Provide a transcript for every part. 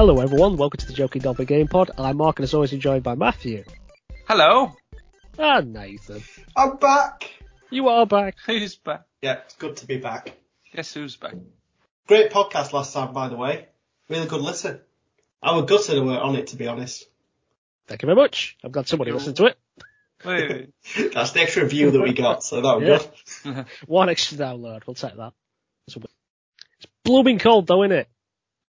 Hello everyone, welcome to the Joking Dolphin Game Pod. I'm Mark and as always joined by Matthew. Hello. And Nathan. I'm back. You are back. Who's back? Yeah, it's good to be back. Guess who's back? Great podcast last time, by the way. Really good listen. I was gutted I weren't on it, to be honest. Thank you very much. I'm glad somebody listened to it. Wait, wait, That's the extra view that we got, so that was Yeah. good. One extra download, we'll take that. It's blooming cold though, isn't it?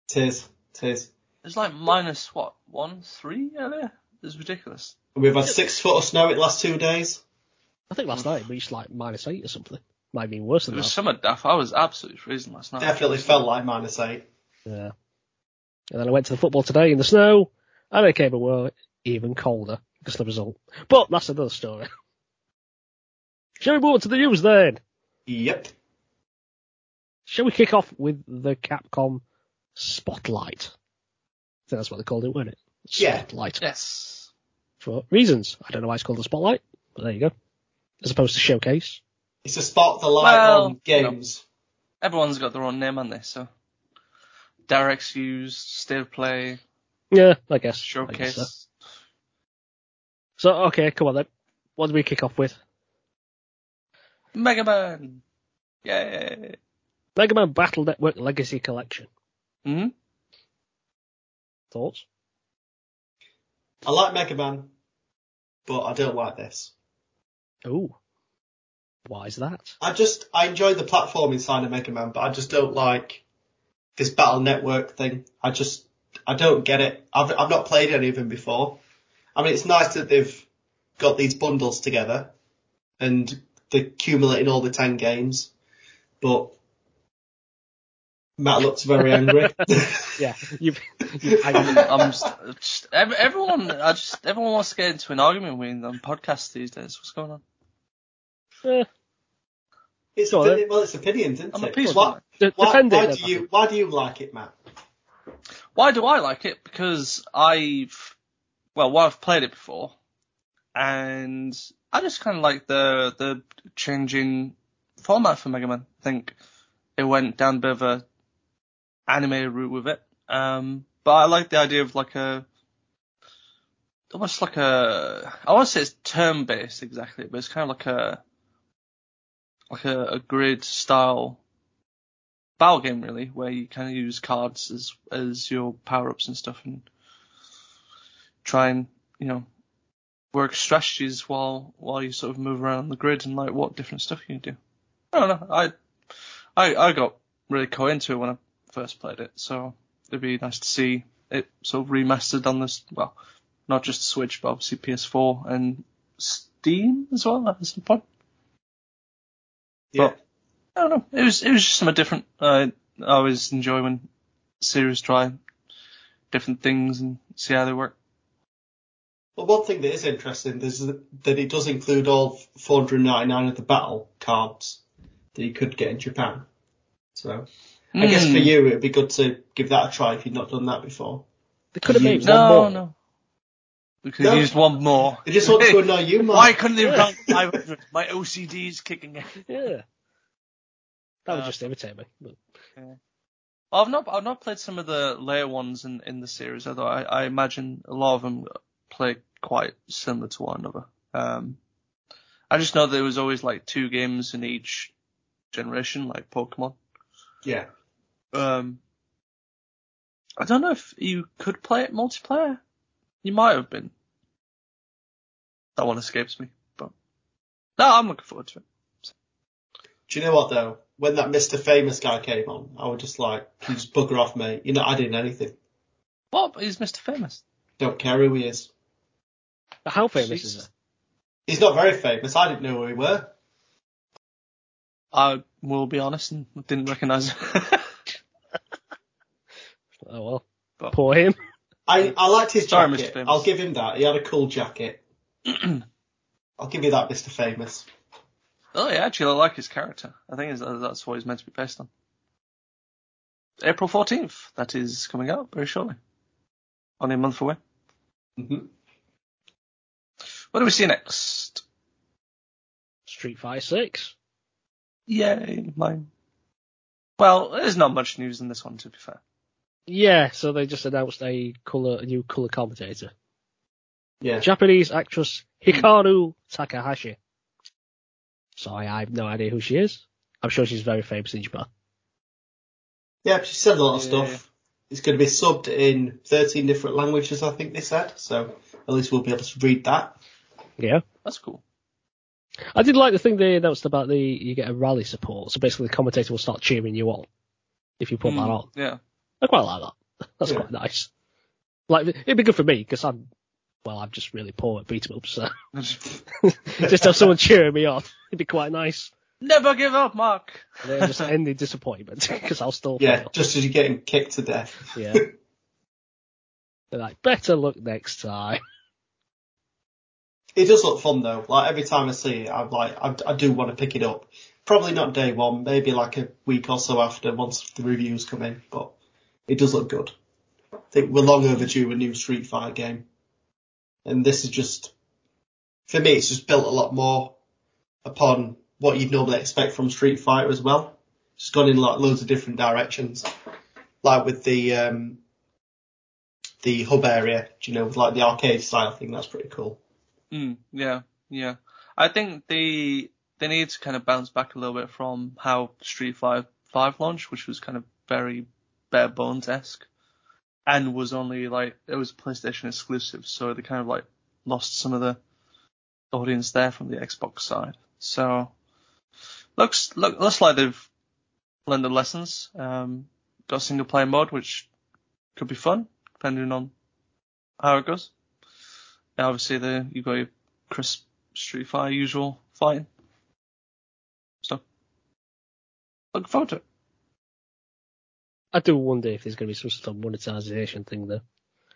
Tis, tis. It's like minus what? One, three earlier? It's ridiculous. We've had six foot of snow in the last two days. I think last night it reached like minus eight or something. Might be worse than that. It was that. summer daft. I was absolutely freezing last night. Definitely felt like minus eight. Yeah. And then I went to the football today in the snow, and it came away even colder because of the result. But that's another story. Shall we move on to the news then? Yep. Shall we kick off with the Capcom Spotlight? I think that's what they called it, weren't it? Yeah. Spotlight. Yes. For reasons. I don't know why it's called the Spotlight, but there you go. As opposed to Showcase. It's a spot the light Well, on games. Everyone's got their own name on this, so. Derek's used, state of play, Yeah, I guess. I guess showcase. so. so, okay, come on then. What do we kick off with? Mega Man. Yay. Mega Man Battle Network Legacy Collection. hmm Thoughts? I like Mega Man, but I don't like this. Ooh. Why is that? I just, I enjoy the platform inside of Mega Man, but I just don't like this Battle Network thing. I just, I don't get it. I've, I've not played any of them before. I mean, it's nice that they've got these bundles together and they're accumulating all the 10 games, but Matt looks very angry. Yeah, you've, you've I'm, I'm just, just everyone. I just everyone wants to get into an argument with me on podcasts these days. What's going on? eh, it's, Go on, opinion, well, it's opinions, isn't I'm a it? peaceful Why, man. why, defend why it. do you, why do you like it, Matt? Why do I like it? Because I've, well, well, I've played it before, and I just kind of like the the changing format for Mega Man. I think it went down a bit of a anime route with it, um, but I like the idea of like a almost like a I want to say it's turn based exactly, but it's kind of like a like a, a grid style battle game really, where you kind of use cards as as your power ups and stuff, and try and you know work strategies while while you sort of move around the grid and like what different stuff you can do. I don't know. I I I got really caught into it when I first played it, so it'd be nice to see it sort of remastered on this. Well, not just Switch, but obviously PS4 and Steam as well at some point. Yeah. But- I don't know. It was it was just something different. I I always enjoy when series try different things and see how they work. Well, one thing that is interesting is that that it does include all 499 of the battle cards that you could get in Japan. So I guess for Mm. you it'd be good to give that a try if you've not done that before. They could have made one more. no. We could have No. used one more. They just want to annoy you, Mark. Why couldn't they have done 500? My OCD is kicking in. Yeah. That would Uh, just irritate me. But Well, I've not I've not played some of the later ones in in the series, although I, I imagine a lot of them play quite similar to one another. Um, I just know there was always like two games in each generation, like Pokemon. Yeah. Um, I don't know if you could play it multiplayer. You might have been. That one escapes me, but no, I'm looking forward to it. Do you know what though? When that Mr. Famous guy came on, I was just like, "Can you just bugger off, mate? You're not adding anything. What is Mr. Famous? Don't care who he is. but how famous is he? He's not very famous. I didn't know who he were. I will be honest and didn't recognise. Oh well. But- Poor him. I, I liked his Sorry, jacket. Mr. Famous. I'll give him that. He had a cool jacket. I'll give you that, Mr. Famous. oh yeah, actually I like his character. I think that's what he's meant to be based on. April 14th, that is coming out very shortly. Only a month away. hmm What do we see next? Street Fighter Six. Yay, mine. Well, there's not much news in this one, to be fair. Yeah, so they just announced a color, a new color commentator. Yeah. Japanese actress Hikaru Takahashi. Sorry, I have no idea who she is. I'm sure she's very famous in Japan. Yeah, she said a lot of Yeah. stuff. It's going to be subbed in 13 different languages, I think they said. So at least we'll be able to read that. Yeah. That's cool. I did like the thing they announced about the, you get a rally support. So basically the commentator will start cheering you on if you put that Mm, on. Yeah. I quite like that. That's Yeah. quite nice. Like, it'd be good for me because I'm, well, I'm just really poor at beat 'em ups, so just have someone cheering me on. It'd be quite nice. Never give up, Mark. And then just end in disappointment because I'll still Yeah, fail. just as you're getting kicked to death. Yeah. They're like, better luck next time. It does look fun though. Like every time I see it, I'm like, I, I do want to pick it up. Probably not day one, maybe like a week or so after once the reviews come in, but it does look good. I think we're long overdue a new Street Fighter game. And this is just, for me, it's just built a lot more upon what you'd normally expect from Street Fighter as well. Just gone in like loads of different directions. Like with the, um, the hub area, you know, with like the arcade style thing, that's pretty cool. Mm, yeah, yeah. I think they they need to kind of bounce back a little bit from how Street Fighter Five launched, which was kind of very bare bones esque, and was only like it was PlayStation exclusive, so they kind of like lost some of the audience there from the Xbox side. So looks look looks like they've learned the lessons. Um, got single player mode, which could be fun depending on how it goes. And obviously the you got your crisp Street Fighter usual fighting. So looking forward to it. I do wonder if there's going to be some sort of monetization thing there.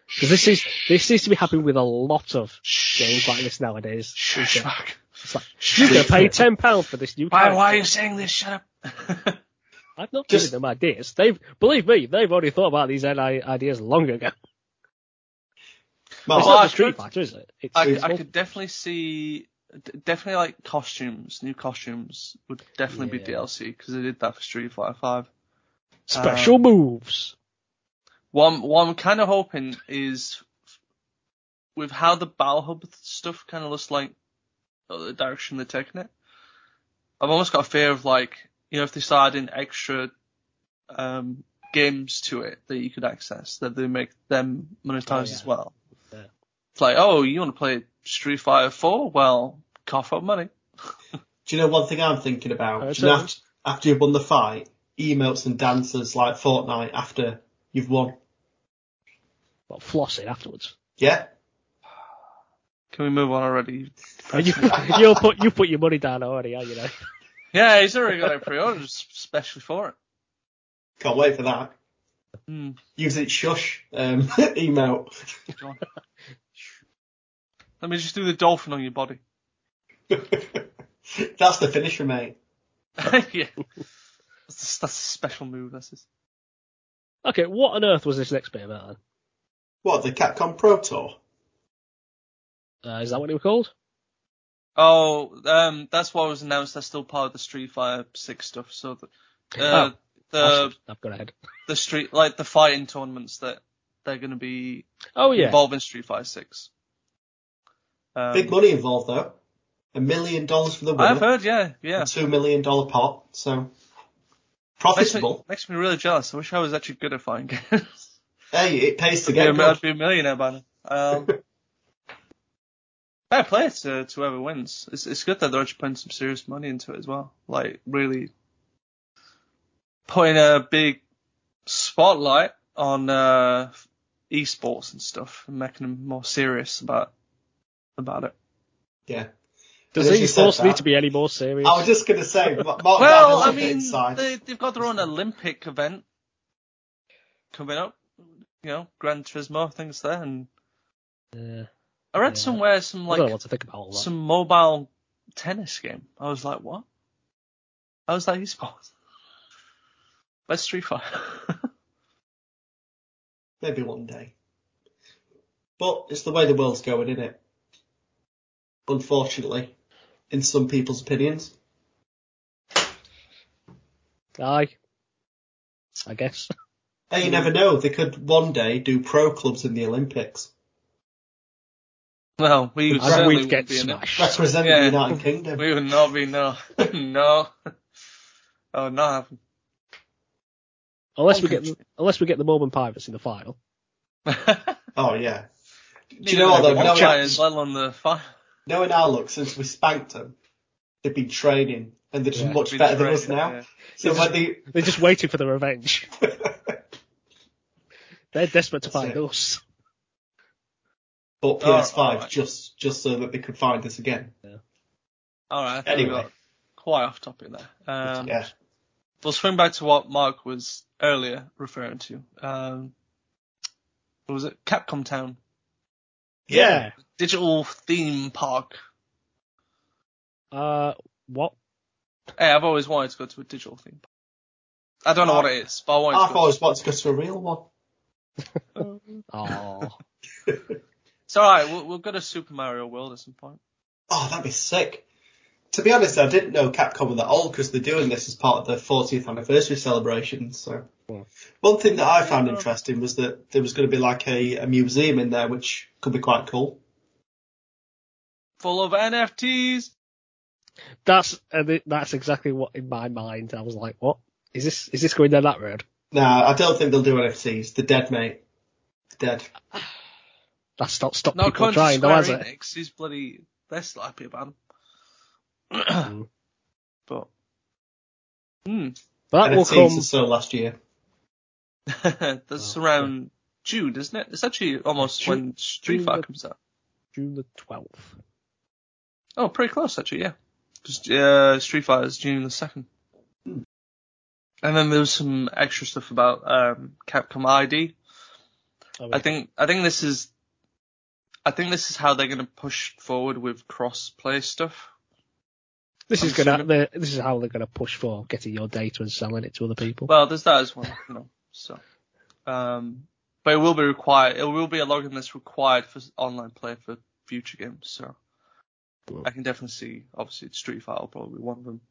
Because this is, this seems to be happening with a lot of games like this nowadays. Shush, It's like- fuck. It's like, you're going to pay £10 for this new Why, character. why are you saying this? Shut up. I've not Just- given them ideas. They've, believe me, they've already thought about these i- ideas long ago. Mark, It's Well, not I Street could- Fighter, is it? It's, I, it's I could definitely see, definitely like costumes, new costumes would definitely be DLC because they did that for Street Fighter 5. Special um, moves. One, what I'm kind of hoping is with how the Battle Hub stuff kind of looks like uh, the direction they're taking it. I've almost got a fear of like, you know, if they start adding extra um, games to it that you could access, that they make them monetize Oh, as well. Yeah. It's like, oh, you want to play Street Fighter 4? Well, cough up money. Do you know one thing I'm thinking about? Uh, you know after, after you've won the fight, emotes and dances like Fortnite after you've won. Well, flossing afterwards. Yeah? Can we move on already? You, you'll put, you put your money down already, are you know? Yeah, he's already got it pre-ordered especially for it. Can't wait for that. Hmm. Use it shush um, emote. Go on. Let me just do the dolphin on your body. That's the finisher, mate. yeah. That's, that's a special move. This is. Okay, what on earth was this next bit about then? What, the Capcom Pro Tour? Uh, is that what it was called? Oh, um, that's what was announced. That's still part of the Street Fighter Six stuff. So the uh, Oh. the I've got ahead. the street like the fighting tournaments that they're going to be Oh yeah. involved in Street Fighter Six. Um, Big money involved though. A million dollars for the winner. I've heard, yeah, yeah. A two million dollar pot. So Makes me, profitable. makes me really jealous. I wish I was actually good at fighting games. Hey, it pays to I'd, get good. I'd be a millionaire by now. Um, fair play to, to whoever wins. It's, it's good that they're actually putting some serious money into it as well. Like, really putting a big spotlight on uh, esports and stuff and making them more serious about about it. Yeah. Does And force you said esports need to be any more serious? I was just gonna say, Mark well, had a I little bit mean, they, they've got their own Olympic event coming up. You know, Gran Turismo things there, and Yeah. I read Yeah. somewhere some I don't know like what to think about some mobile tennis game. I was like, what? How is that esports? That's Street Fighter. Maybe one day. But it's the way the world's going, isn't it? Unfortunately, in some people's opinions. Aye. I guess. Hey, you never know. They could one day do pro clubs in the Olympics. Well, we And certainly we'd get wouldn't be in smashed. Represent Yeah. the United Kingdom. We would not be no, no. Oh, not happen. Unless we get the, unless we get the Mormon Pirates in the final. Oh yeah. Do you know what though? One Knowing, Giants, let alone the five. Knowing our look, since we spanked them, they've been training and they're just Yeah. much better than us now. yeah. So when they, They're just waiting for the revenge. They're desperate to That's find it. us. Oh, PS5 alright. just just so that they could find us again. All right. I think we Anyway. quite off topic there. Um, yeah. We'll swing back to what Mark was earlier referring to. Um, what was it? Capcom Town. Yeah. Digital theme park. Uh, what? Hey, I've always wanted to go to a digital theme park. I don't know what it is, but I wanted I've to go. always wanted to go to a real one. Oh, It's alright, we'll, we'll go to Super Mario World at some point. Oh, that'd be sick. To be honest, I didn't know Capcom were that old because they're doing this as part of their 40th anniversary celebration. So, Hmm. one thing that I found interesting was that there was going to be like a, a museum in there, which could be quite cool. Full of NFTs. that's uh, that's exactly what in my mind. I was like, what is this? Is this going down that road? Nah, I don't think they'll do NFTs. They're dead, mate. They're dead. That's not stop Not people going to trying, though, Square has it? Enix. He's bloody, they're still happy about him. Mm. but, hmm. That will come. so last year. That's Oh, around June, isn't it? It's actually almost June- when Street June Fighter the- comes out. June the twelfth. Oh, pretty close actually, yeah. 'Cause, uh, Street Fighter is June the second. Hmm. And then there was some extra stuff about um, Capcom ID. I think I think this is I think this is how they're going to push forward with cross-play stuff. This is gonna. assuming- This is how they're gonna push for getting your data and selling it to other people. Well, there's that as well, you know. So, um, but it will be required. It will be a login that's required for online play for future games. So, Cool. I can definitely see. Obviously, Street Fighter will probably be one of them.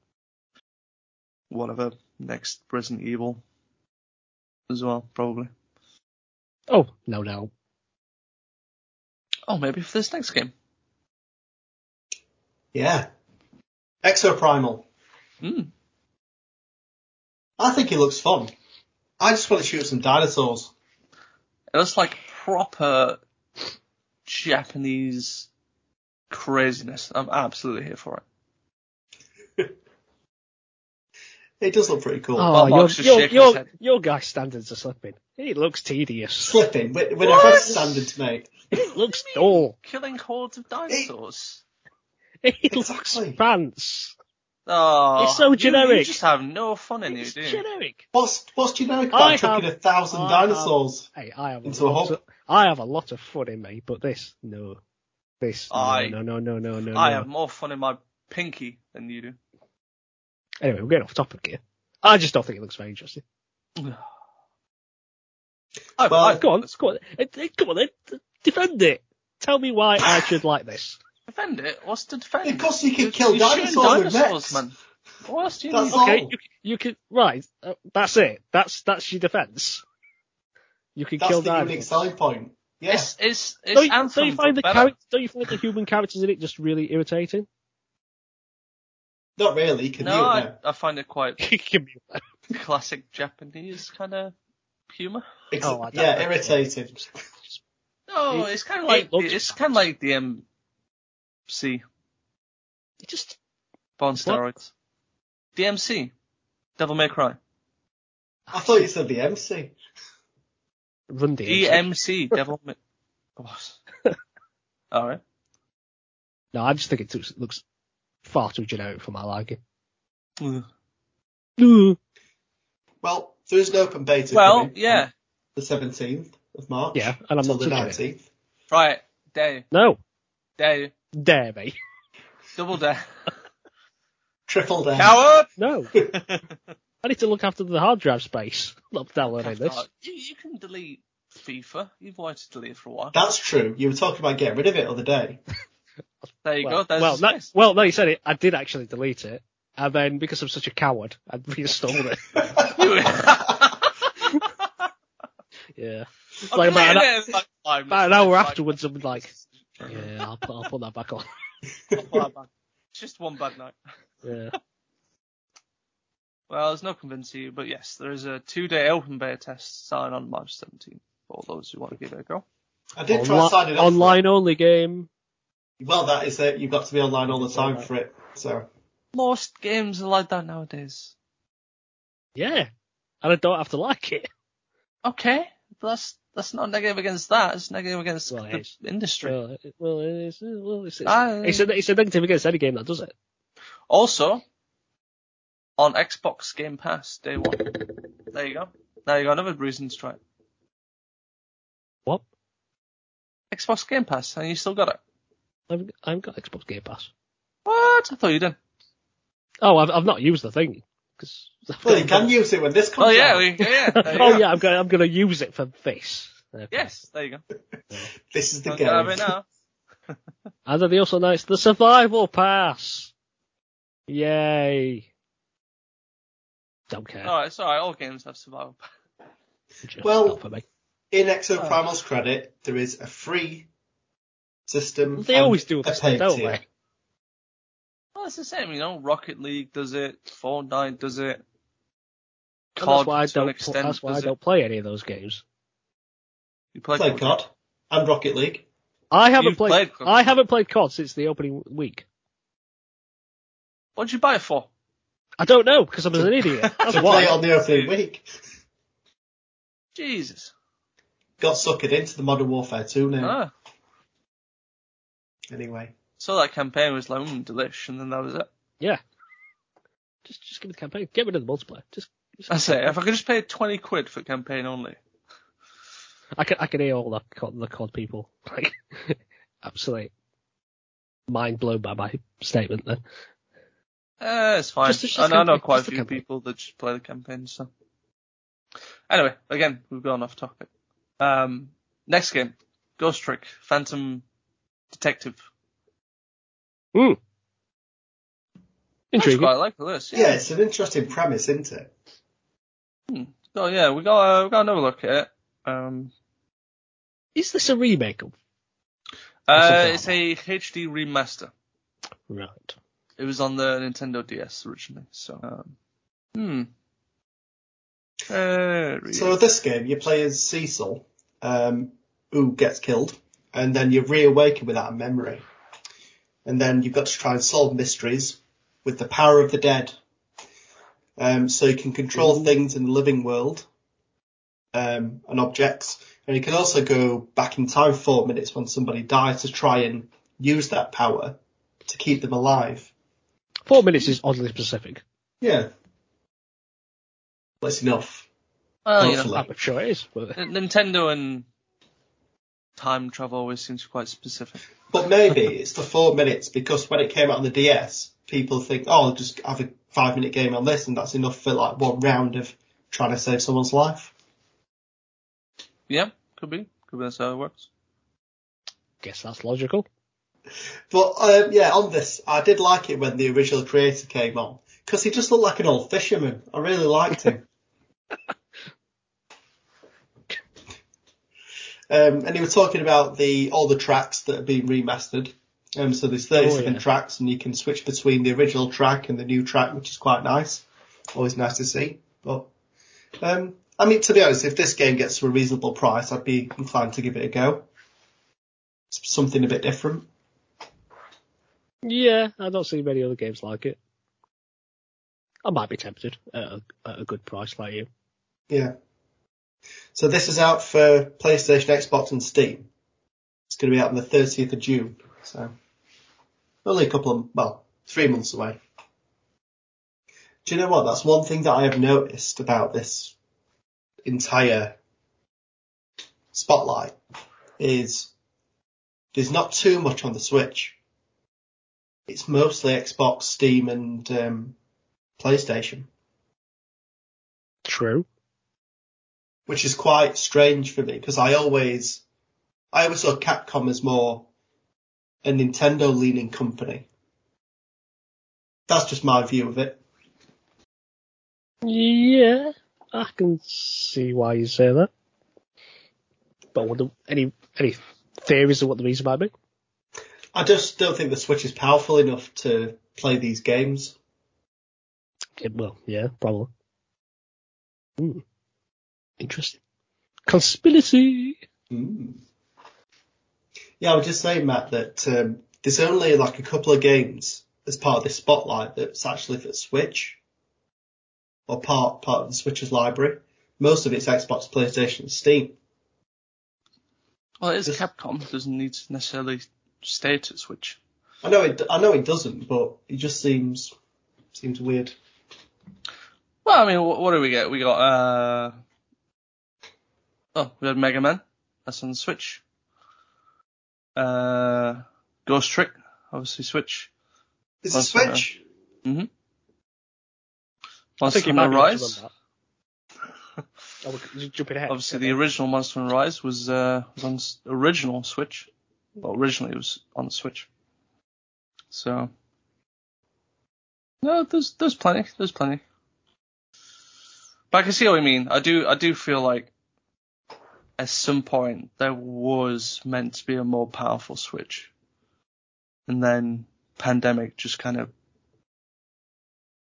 Whatever next Resident Evil as well, probably. Oh, no doubt. Oh, maybe for this next game. Yeah. Exoprimal. Hmm. I think it looks fun. I just want to shoot some dinosaurs. It looks like proper Japanese craziness. I'm absolutely here for it. It does look pretty cool. Oh, your, Marks just your, your, your guy's standards are slipping. It looks tedious. Slipping with, with What? our standards, mate. It looks dull. Killing hordes of dinosaurs. It looks Exactly. Oh, pants. It's so you- You, generic. just have no fun in It's you, do you? Generic. What's what's generic about I chucking have- a thousand I dinosaurs? Hey, I have a Into a lot hole. of, I have a lot of fun in me, but this, no. This, no, I- no, no, no, no, no, I no. have more fun in my pinky than you do. Anyway, we're getting off topic here. I just don't think it looks very interesting. I, Well, I, Go on, go on, eh, eh, come on then, defend it. Tell me why I should like this. Defend it. What's to defend? Because you can You're- kill you're dinosaurs with dinosaurs, mechs. man. What else do you That's need? Okay, you, you can, right, uh, that's it. That's, that's your defense. You can That's kill the dinosaurs. unique selling point. Yeah. It's it's it's Don't you, don't you find the character, don't you find the human characters in it just really irritating? Not really. Can No, you? I, No. I find it quite Give me that. classic Japanese kind of humor. Ex- Oh, I don't yeah, irritating. irritated. No, It- it's kind of it like looks it's kind of like the MC It just, on steroids. DMC, Devil May Cry. I thought you said the MC. run DMC. DMC, Devil May. What? All right. No, I just think it looks, looks far too generic for my liking. Ugh. Mm. Well, there is an open beta. Well, yeah. The 17th of March. Yeah, and I'm not the touching it. 19th. Right. Day. No, Day. Dare me. Double day. Triple down. Coward! No, I need to look after the hard drive space. Not downloading this. You, you can delete FIFA. You've wanted to delete it for a while. That's true. You were talking about getting rid of it the other day. There you Well, go. There's well, no, well, no, you said it. I did actually delete it, and then because I'm such a coward, I reinstalled it. Yeah. I'm Like about an, it like about an hour like, afterwards, I'm like, yeah, I'll put, I'll put that back on. I'll put that back. It's just one bad night. Yeah. Well, there's no convincing you, but yes, there is a two-day open beta test starting on March 17th for all those who want to give it a go. I did try Onli- signing up. for it. online only game. Well, that is it. You've got to be online all the time for it. So Most games are like that nowadays. Yeah. And I don't have to like it. Okay, but that's that's not negative against that. It's negative against Well, the is. industry. Well, it, well, it's, well, it's, it's, I- it's, a, it's a negative against any game that does it. Also, on Xbox Game Pass day one. There you go. Now you got another reason to try it. What? Xbox Game Pass, and you still got it. I've, I've got Xbox Game Pass. What? I thought you did. Oh, I've, I've not used the thing. Cause well, you can use it when this comes Oh yeah, out. we, yeah. There oh go. yeah, I'm gonna, I'm gonna use it for this. Okay. Yes, there you go. This is the Don't game. have it now. And then they also announced the Survival Pass. Yay. Don't care. Alright, it's alright. All games have survival. Just Well, for me. In Exo Oh. Credit, there is a free system. They always do a this, paid don't they? Well, it's the same, you know. Rocket League does it. Fortnite does it. And COD that's why I to don't. extent Pl- that's why I it. don't play any of those games. You play, Play COD? COD and Rocket League. I haven't You've played. played COD. I haven't played COD since the opening week. What did you buy it for? I don't know because I'm an idiot. That's to play why. it on the opening week. Jesus. Got suckered into the Modern Warfare 2 now. Ah. Anyway. So that campaign was like, mm, delish, and then that was it. Yeah. Just, just give me the campaign. Get rid of the multiplayer. Just. just I say, if I could just pay 20 quid for campaign only. I can I can hear all the COD, the COD people like absolutely mind blown by my statement then. Eh, it's fine. Just- just I know, I know quite a few campaign. people that just play the campaign, so. Anyway, again, we've gone off topic. Um, next game. Ghost Trick. Phantom Detective. Hmm. That's Intriguing. quite like this. Yeah, it's an interesting premise, isn't it? Oh yeah, we got, uh, we got another look at it. Um, Is this a remake of? uh, it's a HD remaster. Right. It was on the Nintendo DS originally, so, um, hmm. Very So this game, you play as Cecil, um, who gets killed, and then you reawaken without a memory. And then you've got to try and solve mysteries with the power of the dead. Um, so you can control things in the living world, um, and objects. And you can also go back in time four minutes when somebody dies to try and use that power to keep them alive. Four minutes is oddly specific. Yeah. That's enough. well, you know, hopefully. I'm sure it is. But N- Nintendo and time travel always seems quite specific. But maybe it's the four minutes because when it came out on the DS, people think, oh, I'll just have a five minute game on this and that's enough for like one round of trying to save someone's life. Yeah, could be. Could be that's how it works. guess that's logical. But um, yeah, on this, I did like it when the original creator came on because he just looked like an old fisherman. I really liked him. um, and he was talking about the all the tracks that have been remastered. Um, so there's 37 Oh, yeah. tracks, and you can switch between the original track and the new track, which is quite nice. Always nice to see. But um, I mean, to be honest, if this game gets to a reasonable price, I'd be inclined to give it a go. It's something a bit different. Yeah, I don't see many other games like it. I might be tempted at a, at a good price like you. Yeah. So this is out for PlayStation, Xbox, and Steam. It's going to be out on the 30th of June. So only a couple of, well, three months away. Do you know what? That's one thing that I have noticed about this entire spotlight is there's not too much on the Switch. It's mostly Xbox, Steam, and um, PlayStation. True. Which is quite strange for me because I always, I always saw Capcom as more a Nintendo leaning company. That's just my view of it. Yeah, I can see why you say that. But I wonder, any any theories of what the reason might be? I just don't think the Switch is powerful enough to play these games. It, well, yeah, probably. Hmm. Interesting. Conspiracy. Mm. Yeah, I was just saying, Matt, that um, there's only like a couple of games as part of this spotlight that's actually for Switch, or part part of the Switch's library. Most of it's Xbox, PlayStation, and Steam. Well, it is Just- Capcom. It doesn't need to necessarily stay to Switch. I know it. I know it doesn't, but it just seems seems weird. Well, I mean, what, what do we get? We got, uh, oh, we had Mega Man. That's on the Switch. Uh, Ghost Trick, obviously Switch. Is it Monster Hunter. Switch? Mm-hmm. I Monster think you might Hunter be able to Rise. Oh, we're just jumping ahead. Obviously, Okay. the original Monster Hunter Rise was, uh, was on s- original Switch. Well, originally it was on the Switch. So, no, there's, there's plenty, there's plenty. But I can see what you mean. I do, I do feel like at some point there was meant to be a more powerful Switch. And then pandemic just kind of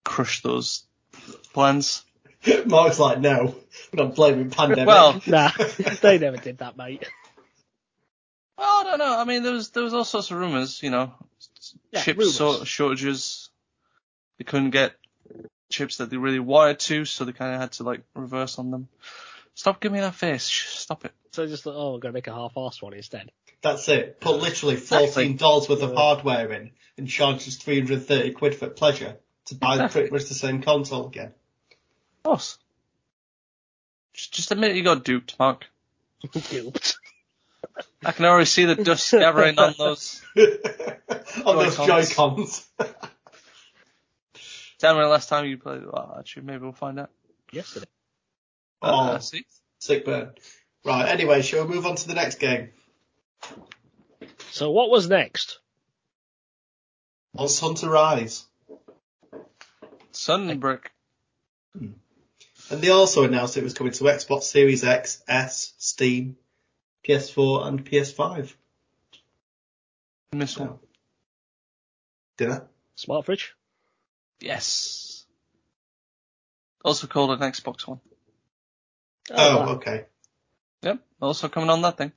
crushed those plans. Mark's like, no, we're not blaming pandemic. Well, Nah, they never did that, mate. Well, I don't know. I mean, there was there was all sorts of rumors, you know, Yeah, chip so- shortages. They couldn't get chips that they really wanted to, so they kind of had to like reverse on them. Stop giving me that face. Shh, Stop it. So just thought, oh, I'm going to make a half-assed one instead. That's it. Put literally fourteen dollars worth of hardware in and charge us three hundred and thirty quid for pleasure to buy Exactly. pretty much the same console again. Of course. Just, just admit you got duped, Mark. Duped. I can already see the dust gathering on those. On those Joy-Cons. Joy-Cons. Tell me the last time you played. Well, actually, maybe we'll find out. Yesterday. Uh, Oh, see? sick burn. Right, anyway, shall we move on to the next game? So what was next? Monster Hunter Rise. Sunbreak. And they also announced it was coming to Xbox Series X, S, Steam, PS4 and PS5. Missile. No. Did I? Smart fridge? Yes. Also called an Xbox One. Oh, oh, wow. okay. Yep. Also coming on that thing.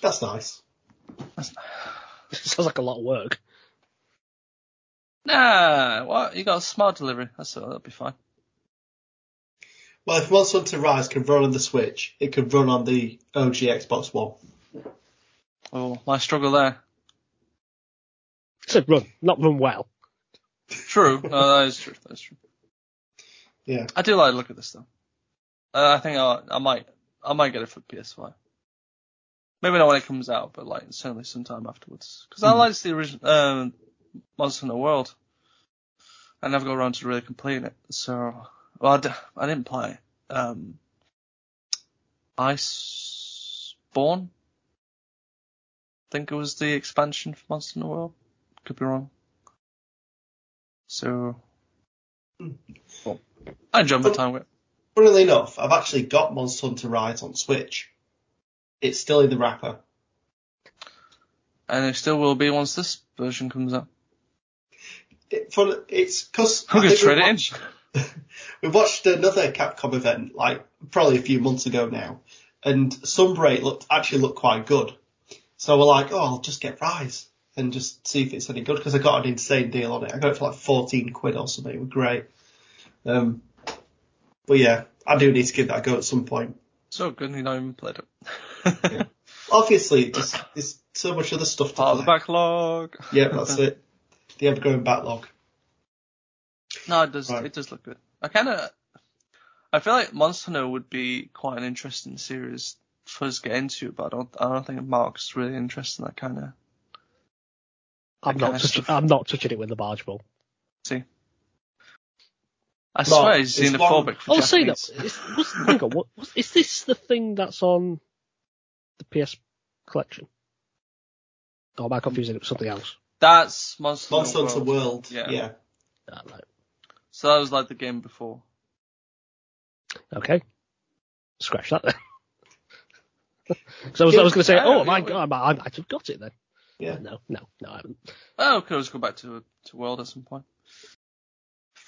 That's nice. Sounds like a lot of work. Nah, what? You got a smart delivery. That's all. that'll be fine. Well, if Monster Hunter Rise can run on the Switch, it could run on the OG Xbox One. Oh, my struggle there. I said run, not run well. True. no, that is true. That is true. Yeah. I do like to look at this though. Uh, I think I, I might, I might get it for PS5. Maybe not when it comes out, but like certainly sometime afterwards. Because I Hmm. liked the original um, Monster the World. I never got around to really completing it. So, well, I, d- I didn't play um, Iceborne. I think it was the expansion for Monster in the World. Could be wrong. So, well, I enjoyed my time with it. Funnily enough, I've actually got Monster Hunter Rise on Switch. It's still in the wrapper. And it still will be once this version comes out. It, fun, it's because I'm gonna trade it in. we watched another Capcom event like probably a few months ago now, and Sunbreak looked actually looked quite good. So we're like, oh, I'll just get Rise and just see if it's any good because I got an insane deal on it. I got it for like 14 quid or something. It was great. Um, but yeah, I do need to give that a go at some point. So good, you've not even played it. Obviously, there's, there's so much other stuff to Part of the play. backlog. Yeah, that's it. The ever-growing backlog. No, it does. Right. It does look good. I kind of. I feel like Monster Hunter would be quite an interesting series for us to get into, but I don't. I don't think Mark's really interested in that kind of. I'm not kinda touching. I'm not touching it with the barge pole. See. I Mark, swear he's it's xenophobic for Oh, say that. Japanese. Is, was, hang on, what, was, is this the thing that's on the PS collection? Or am I confusing it with something else? That's Monster, Monster Hunter World. World. Yeah. yeah. Ah, right. So that was like the game before. Okay. Scratch that then. So I was, was going to say, oh my god, I might have got it then. Yeah. No, no, no, I haven't. Oh, could always go back to to World at some point.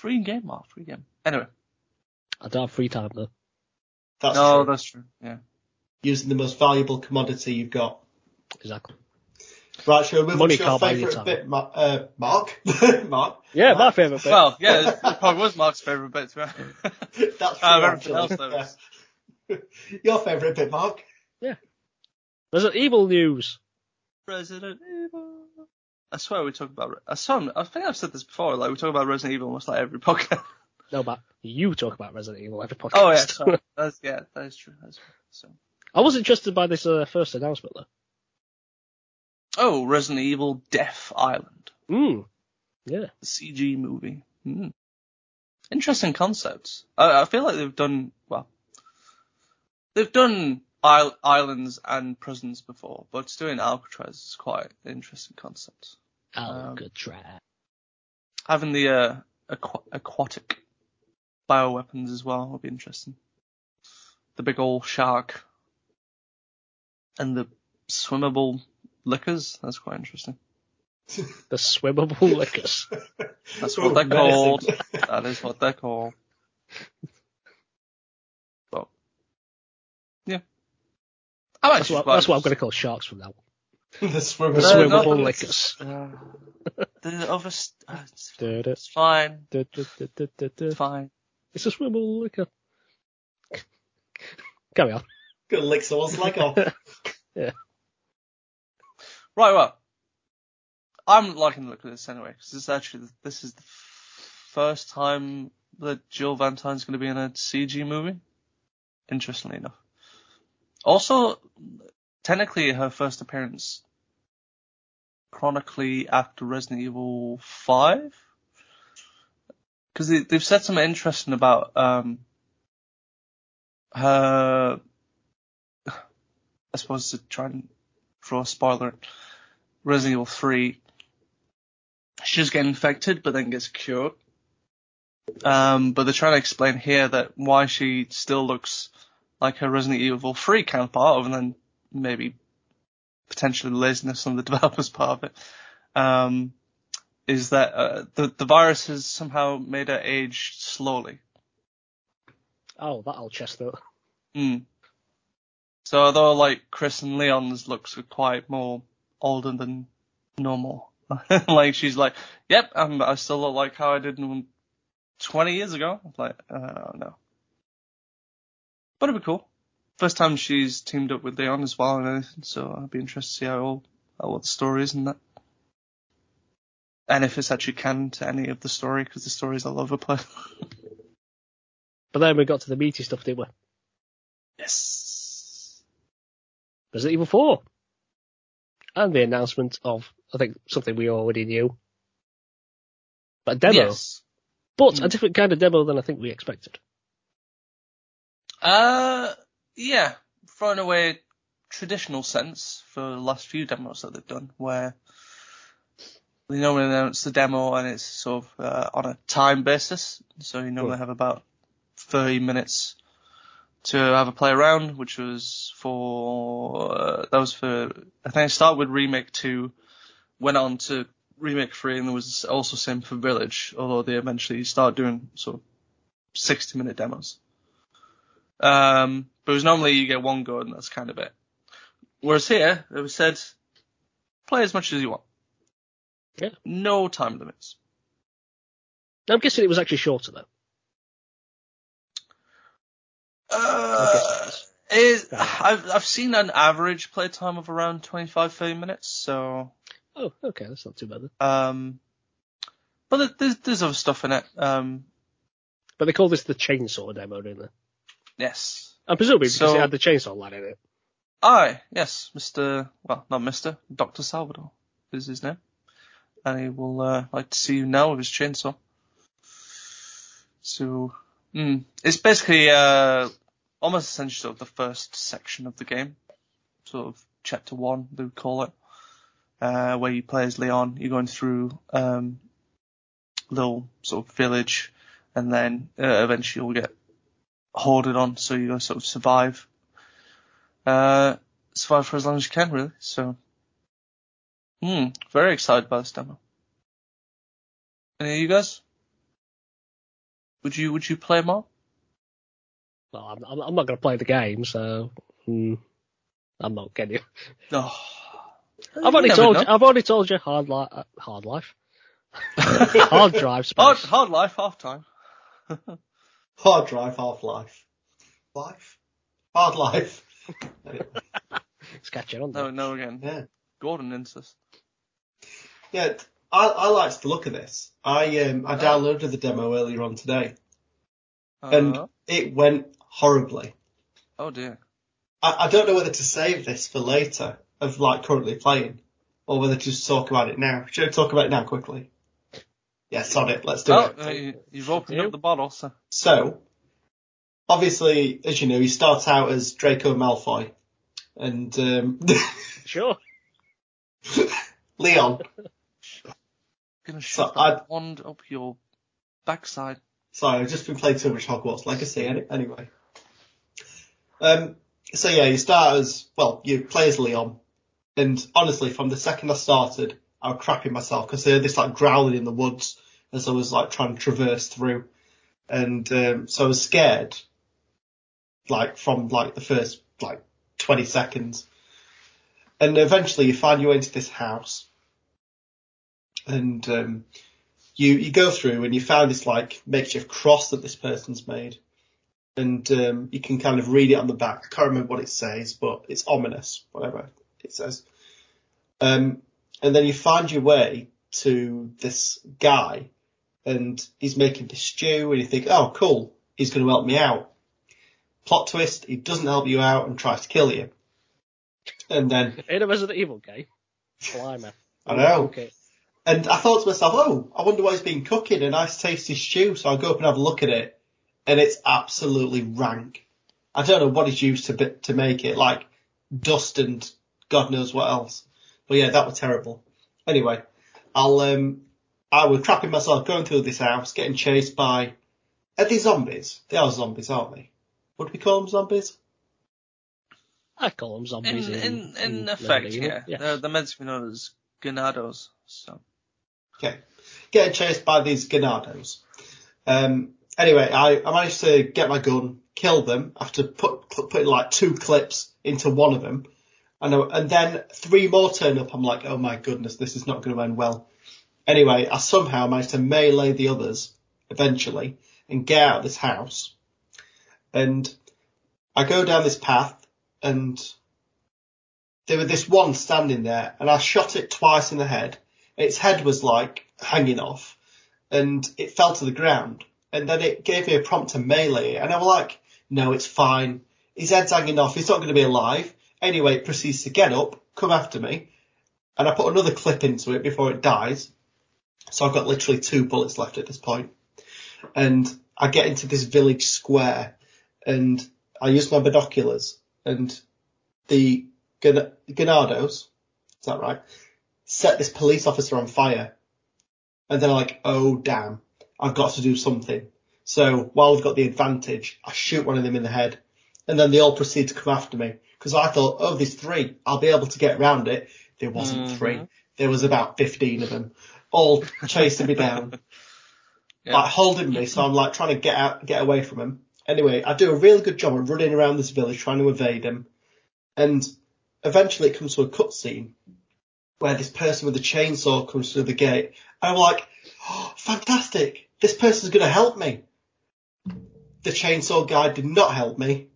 Free game, Mark. Free game. Anyway. I don't have free time though. That's no, true. that's true. Yeah. Using the most valuable commodity you've got. Exactly. Right, shall we move Money on to your can't buy you favourite time. bit, Ma- uh, Mark? Mark? Yeah, my Mark? favourite bit. Well, yeah, it probably was Mark's favourite bit. To be honest. That's true, Uh, everything else, though, Yeah. Your favourite bit, Mark? Yeah. Resident Evil news. Resident Evil. I swear we talk about. I swear, I think I've said this before. Like we talk about Resident Evil almost like every podcast. No, but you talk about Resident Evil every podcast. Oh yeah, sorry. That's, yeah, that is true. That's true. So. I was interested by this uh, first announcement though. Oh, Resident Evil Death Island, Mm. Yeah. the CG movie. Hmm. Interesting concepts. I, I feel like they've done well. They've done isl- islands and prisons before, but doing Alcatraz is quite an interesting concept. Um, Alcatraz. Having the uh, aqua- aquatic bioweapons as well would be interesting. The big old shark and the swimmable lickers. That's quite interesting. The swimmable lickers. That's what they're menacing. called. That is what they're called. But yeah, I'm That's what, that's what I'm going to call sharks from now. the The swimmer. Uh, swimmable no, lickers. Uh, the other, st- uh, it's, Du- du- it's fine. It's fine. It's a swimmable licker. Carry on. Gonna lick someone's leg off. Right, well, I'm liking the look of this anyway because this is actually this is the first time that Jill Valentine's going to be in a CG movie. Interestingly enough, also technically her first appearance chronically after Resident Evil Five because they, they've said something interesting about um her. I suppose to try and throw a spoiler. Resident Evil 3, she just gets infected, but then gets cured. Um, but they're trying to explain here that why she still looks like her Resident Evil 3 counterpart, other than maybe potentially laziness on the developers' part of it, um, is that uh, the the virus has somehow made her age slowly. Oh, that old chestnut. Mm. So although like Chris and Leon's looks are quite more older than normal, like she's like, yep, I'm, I still look like how I did 20 years ago. Like, uh, no. But it'd be cool. First time she's teamed up with Leon as well and anything, so I'd be interested to see how all, how what the story is and that. And if it's actually canon to any of the story, because the story's all over the place. But then we got to the meaty stuff, didn't we? yes. Resident Evil 4. And the announcement of, I think, something we already knew. But a demo. Yes. But Hmm. a different kind of demo than I think we expected. Uh, yeah, throwing away traditional sense for the last few demos that they've done, where they normally announce the demo and it's sort of uh, on a time basis. So you normally have about 30 minutes to have a play around, which was for uh, that was for I think it started with remake two, went on to remake three, and there was also same for Village, although they eventually started doing sort of 60 minute demos. Um, was normally you get one go and that's kind of it. Whereas here, it was said, play as much as you want. Yeah. No time limits. I'm guessing it was actually shorter though. Uh, it, I've, I've seen an average play time of around 25, 30 minutes, so, Oh, okay, that's not too bad then. um, but there's, there's other stuff in it. Um, But they call this the chainsaw demo, don't they? yes. And presumably because So- it had the chainsaw line in it. Aye, yes, Mr. Well, not Mr. Dr. Salvador is his name. And he will uh, like to see you now with his chainsaw. So, mm, it's basically uh, almost essentially sort of the first section of the game, sort of chapter one they would call it, uh, where you play as Leon. You're going through um, little sort of village, and then uh, eventually you'll get hoarded on, so you sort of survive. Uh, survive for as long as you can, really. So, hmm, very excited by this demo. Any of you guys? Would you would you play more? Well, I'm, I'm I'm not going to play the game, so hmm, I'm not getting you. Oh, I've already told you. I've already told you hard life. Uh, hard life. hard drive space. hard, hard life, half time. Hard drive, half life. Life? Hard life. Anyway, It's catching on. No, there. no again. yeah. Gordon insists. Yeah, I, I liked the look of this. I um I downloaded the demo earlier on today and Uh, it went horribly. oh dear. I, I don't know whether to save this for later of like currently playing or whether to just talk about it now. Should I talk about it now quickly? Yes, on it. Let's do Oh, it. uh, you, you've opened You? up the bottle, so. So, obviously, as you know, he starts out as Draco Malfoy and um, Sure. Leon. Gonna So shove I- that wand up your backside. Sorry, I've just been playing too much Hogwarts Legacy any- anyway. Um, so yeah, you start as, well, you play as Leon. And honestly, from the second I started, I was crapping myself because I heard this like growling in the woods as I was like trying to traverse through. And, um, so I was scared, like from like the first like 20 seconds. And eventually you find your way into this house and, um, you you go through and you found this like makeshift cross that this person's made, and um, you can kind of read it on the back. I can't remember what it says, but it's ominous, whatever it says. Um, and then you find your way to this guy, and he's making this stew, and you think, oh, cool, he's going to help me out. Plot twist: he doesn't help you out and tries to kill you. And then In a Resident Evil game. Blimey. I know. Okay. And I thought to myself, oh, I wonder what he's been cooking, a nice tasty stew. So I go up and have a look at it, and it's absolutely rank. I don't know what he's used to to make it, like dust and God knows what else. But yeah, that was terrible. Anyway, I'll um, I was trapping myself going through this house, getting chased by. Are they zombies? They are zombies, aren't they? Would we call them zombies? I call them zombies. in, in, in effect, Resident Evil. yeah. They're, they're meant to be known as Ganados, so. Okay. Getting chased by these Ganados. Um, anyway, I, I managed to get my gun, kill them after put, putting like two clips into one of them. I know, and then three more turn up. I'm like, oh my goodness, this is not going to end well. Anyway, I somehow managed to melee the others eventually and get out of this house. And I go down this path and there was this one standing there and I shot it twice in the head its head was like hanging off and it fell to the ground. And then it gave me a prompt to melee it. And I was like, no, it's fine. His head's hanging off. He's not going to be alive. Anyway, it proceeds to get up, come after me. And I put another clip into it before it dies. So I've got literally two bullets left at this point. And I get into this village square and I use my binoculars and the Gan- Ganados, is that right? set this police officer on fire. And then I'm like, oh damn, I've got to do something. So while we've got the advantage, I shoot one of them in the head. And then they all proceed to come after me. Because I thought, oh, there's three. I'll be able to get around it. There wasn't Mhm. three. There was about 15 of them. All chasing me down. Yeah. Like holding me. So I'm like trying to get out, get away from him. Anyway, I do a really good job of running around this village trying to evade him. And eventually it comes to a cutscene where this person with a chainsaw comes through the gate. And I'm like, oh, fantastic. This person's going to help me. The chainsaw guy did not help me.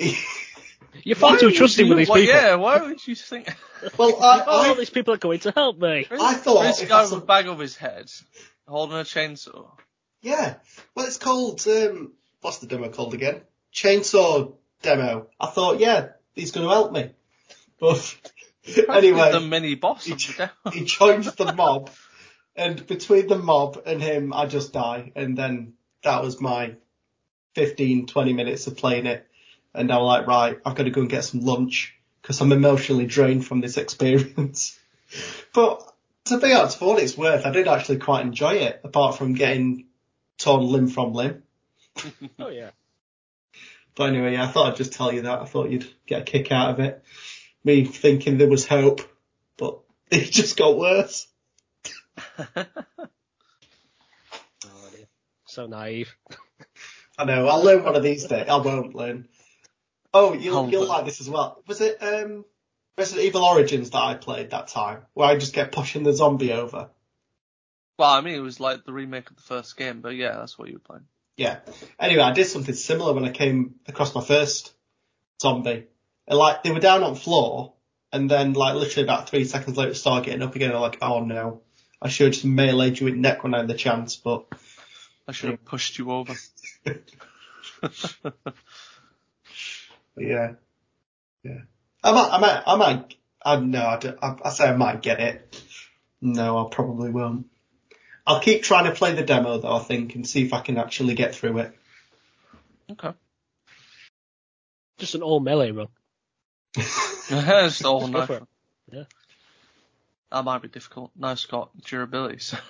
You're far Why too trusting you- with these well, people. Yeah, why would you think? well, oh, I, these people are going to help me. I thought this guy with a- a bag over his head, holding a chainsaw. yeah. Well, it's called, um, what's the demo called again? Chainsaw demo. I thought, yeah, he's going to help me. But anyway. the mini boss of Each- the he joins the mob, and between the mob and him, I just die. And then that was my 15, 20 minutes of playing it. And was like, right, I've got to go and get some lunch because I'm emotionally drained from this experience. but to be honest, for what it's worth, I did actually quite enjoy it, apart from getting torn limb from limb. Oh yeah. But anyway, yeah, I thought I'd just tell you that. I thought you'd get a kick out of it. me thinking there was hope, but it just got worse. Oh, dear. So naive. I know. I'll learn one of these days. I won't learn. Oh, you'll you'll like this as well. Was it um Resident Evil Origins that I played that time, where I just kept pushing the zombie over? Well, I mean, it was like the remake of the first game, but yeah, that's what you were playing. Yeah. Anyway, I did something similar when I came across my first zombie. And like they were down on floor, and then like literally about three seconds later it started getting up again. I'm like, oh no, I should have just meleeed you with neck when I had the chance, but I should have pushed you over. But yeah, yeah. I might, I might, I might. I no, I, don't, I, I say I might get it. No, I probably won't. I'll keep trying to play the demo though, I think, and see if I can actually get through it. Okay. Just an all melee run. Just all Just go knife. Yeah. That might be difficult. No, Scott, durability, so.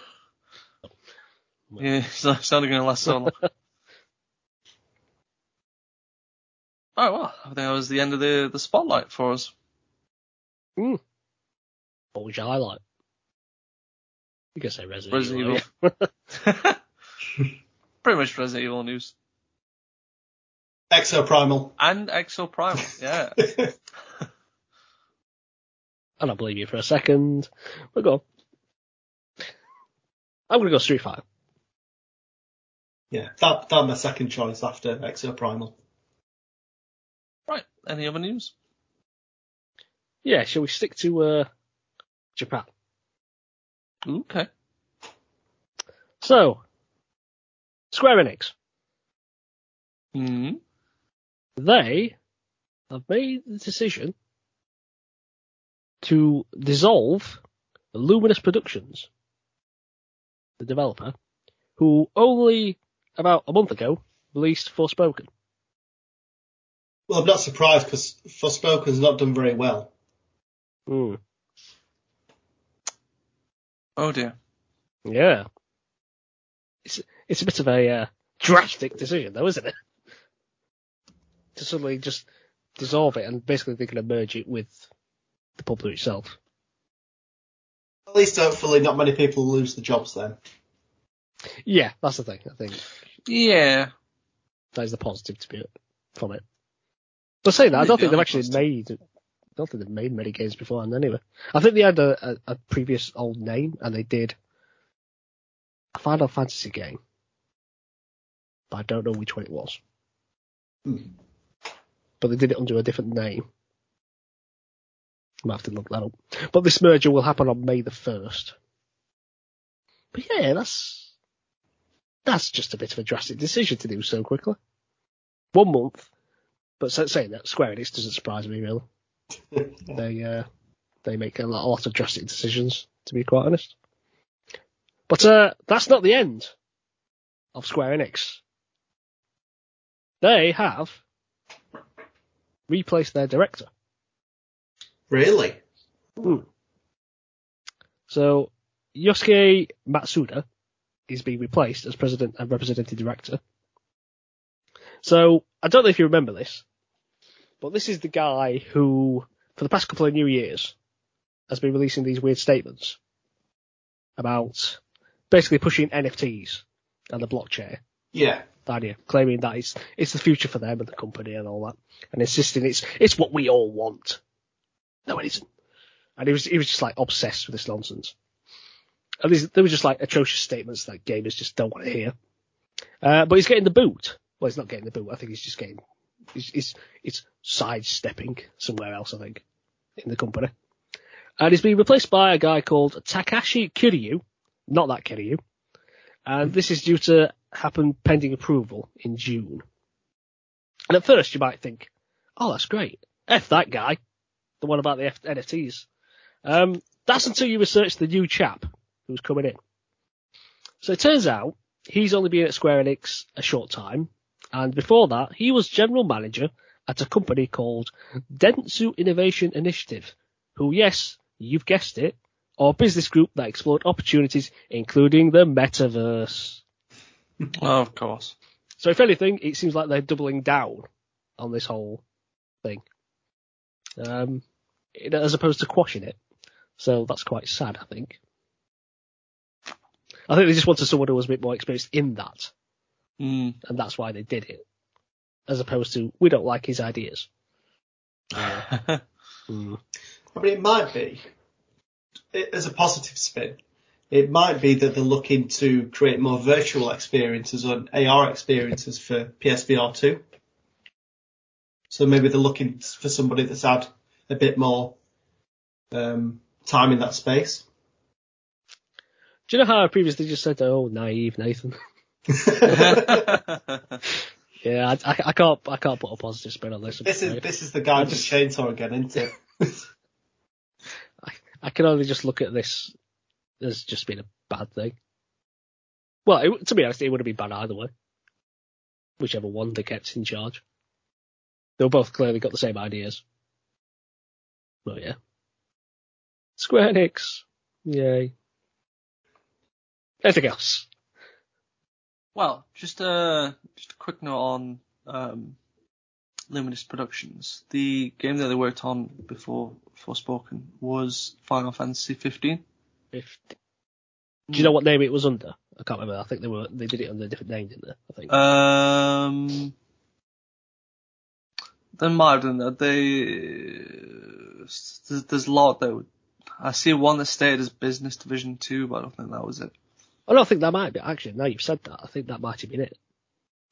Yeah, it's not, it's not going to last so long. Oh well, I think that was the end of the, the spotlight for us. What would you highlight? You can say Resident, Resident Evil. Evil. Pretty much Resident Evil news. Exoprimal. And Exo Primal, yeah. I don't believe you for a second. But go on. I'm gonna go Street Fighter. yeah, that that's my second choice after Exoprimal. right, any other news? Yeah, shall we stick to uh, Japan? Okay. So, Square Enix, hmm they have made the decision to dissolve Luminous Productions, the developer, who only about a month ago released Forspoken. Well, I'm not surprised because Forspoken's not done very well. Hmm. Oh dear. Yeah. It's it's a bit of a uh, drastic decision, though, isn't it? To suddenly just dissolve it and basically they're going to merge it with the publisher itself. At least hopefully not many people lose the jobs then. Yeah, that's the thing. I think Yeah. that is the positive to be from it. But saying that, I don't think they've actually made. I don't think they've made many games beforehand anyway. I think they had a, a, a previous old name and they did a Final Fantasy game, but I don't know which one it was. Hmm. But they did it under a different name. Might have to look that up. But this merger will happen on May the first. But yeah, that's that's just a bit of a drastic decision to do so quickly. One month, but saying that Square Enix doesn't surprise me really. They uh, they make a lot, a lot of drastic decisions, to be quite honest. But uh, that's not the end of Square Enix. They have replaced their director. Really? Hmm. So Yosuke Matsuda is being replaced as president and representative director. So I don't know if you remember this, but this is the guy who, for the past couple of New Years, has been releasing these weird statements about basically pushing NFTs and the blockchain Yeah. idea, claiming that it's it's the future for them and the company and all that, and insisting it's it's what we all want. No, it isn't. And he was he was just like obsessed with this nonsense. And these, they were just like atrocious statements that gamers just don't want to hear. Uh, but he's getting the boot. Well, he's not getting the boot. I think he's just getting he's he's, he's sidestepping somewhere else. I think in the company. And he's being replaced by a guy called Takashi Kiryu, not that Kiryu. And this is due to happen pending approval in June. And at first you might think, oh, that's great. F that guy. The one about the F- NFTs. Um, that's until you research the new chap who's coming in. So it turns out he's only been at Square Enix a short time. And before that, he was general manager at a company called Dentsu Innovation Initiative, who, yes, you've guessed it, are a business group that explored opportunities, including the metaverse. Oh, of course. So if anything, it seems like they're doubling down on this whole thing. Um, as opposed to quashing it. So that's quite sad, I think. I think they just wanted someone who was a bit more experienced in that, Mm. and that's why they did it, as opposed to we don't like his ideas. Mm. I mean, it might be, it, as a positive spin, it might be that they're looking to create more virtual experiences or AR experiences for PSVR 2. So maybe they're looking for somebody that's had a bit more um, time in that space. Do you know how I previously just said, "Oh, naive Nathan"? Yeah, I, I, I can't I can't put a positive spin on this. This is afraid. this is the guy I with the just- chainsaw again, isn't it? I can only just look at this as just being a bad thing. Well, it, to be honest, it would have been bad either way. Whichever one they kept in charge. They were both clearly got the same ideas. But yeah. Square Enix. Yay. Anything else? Well, just a just a quick note on um, Luminous Productions. The game that they worked on before Forspoken was Final Fantasy 15. Fifty. Do you know what name it was under? I can't remember. I think they were they did it under a different name, didn't they? I think. Um, they might have done that. They there's, a lot that I see one that stayed as Business Division 2, but I don't think that was it. I don't think that might be actually. Now you've said that, I think that might have been it.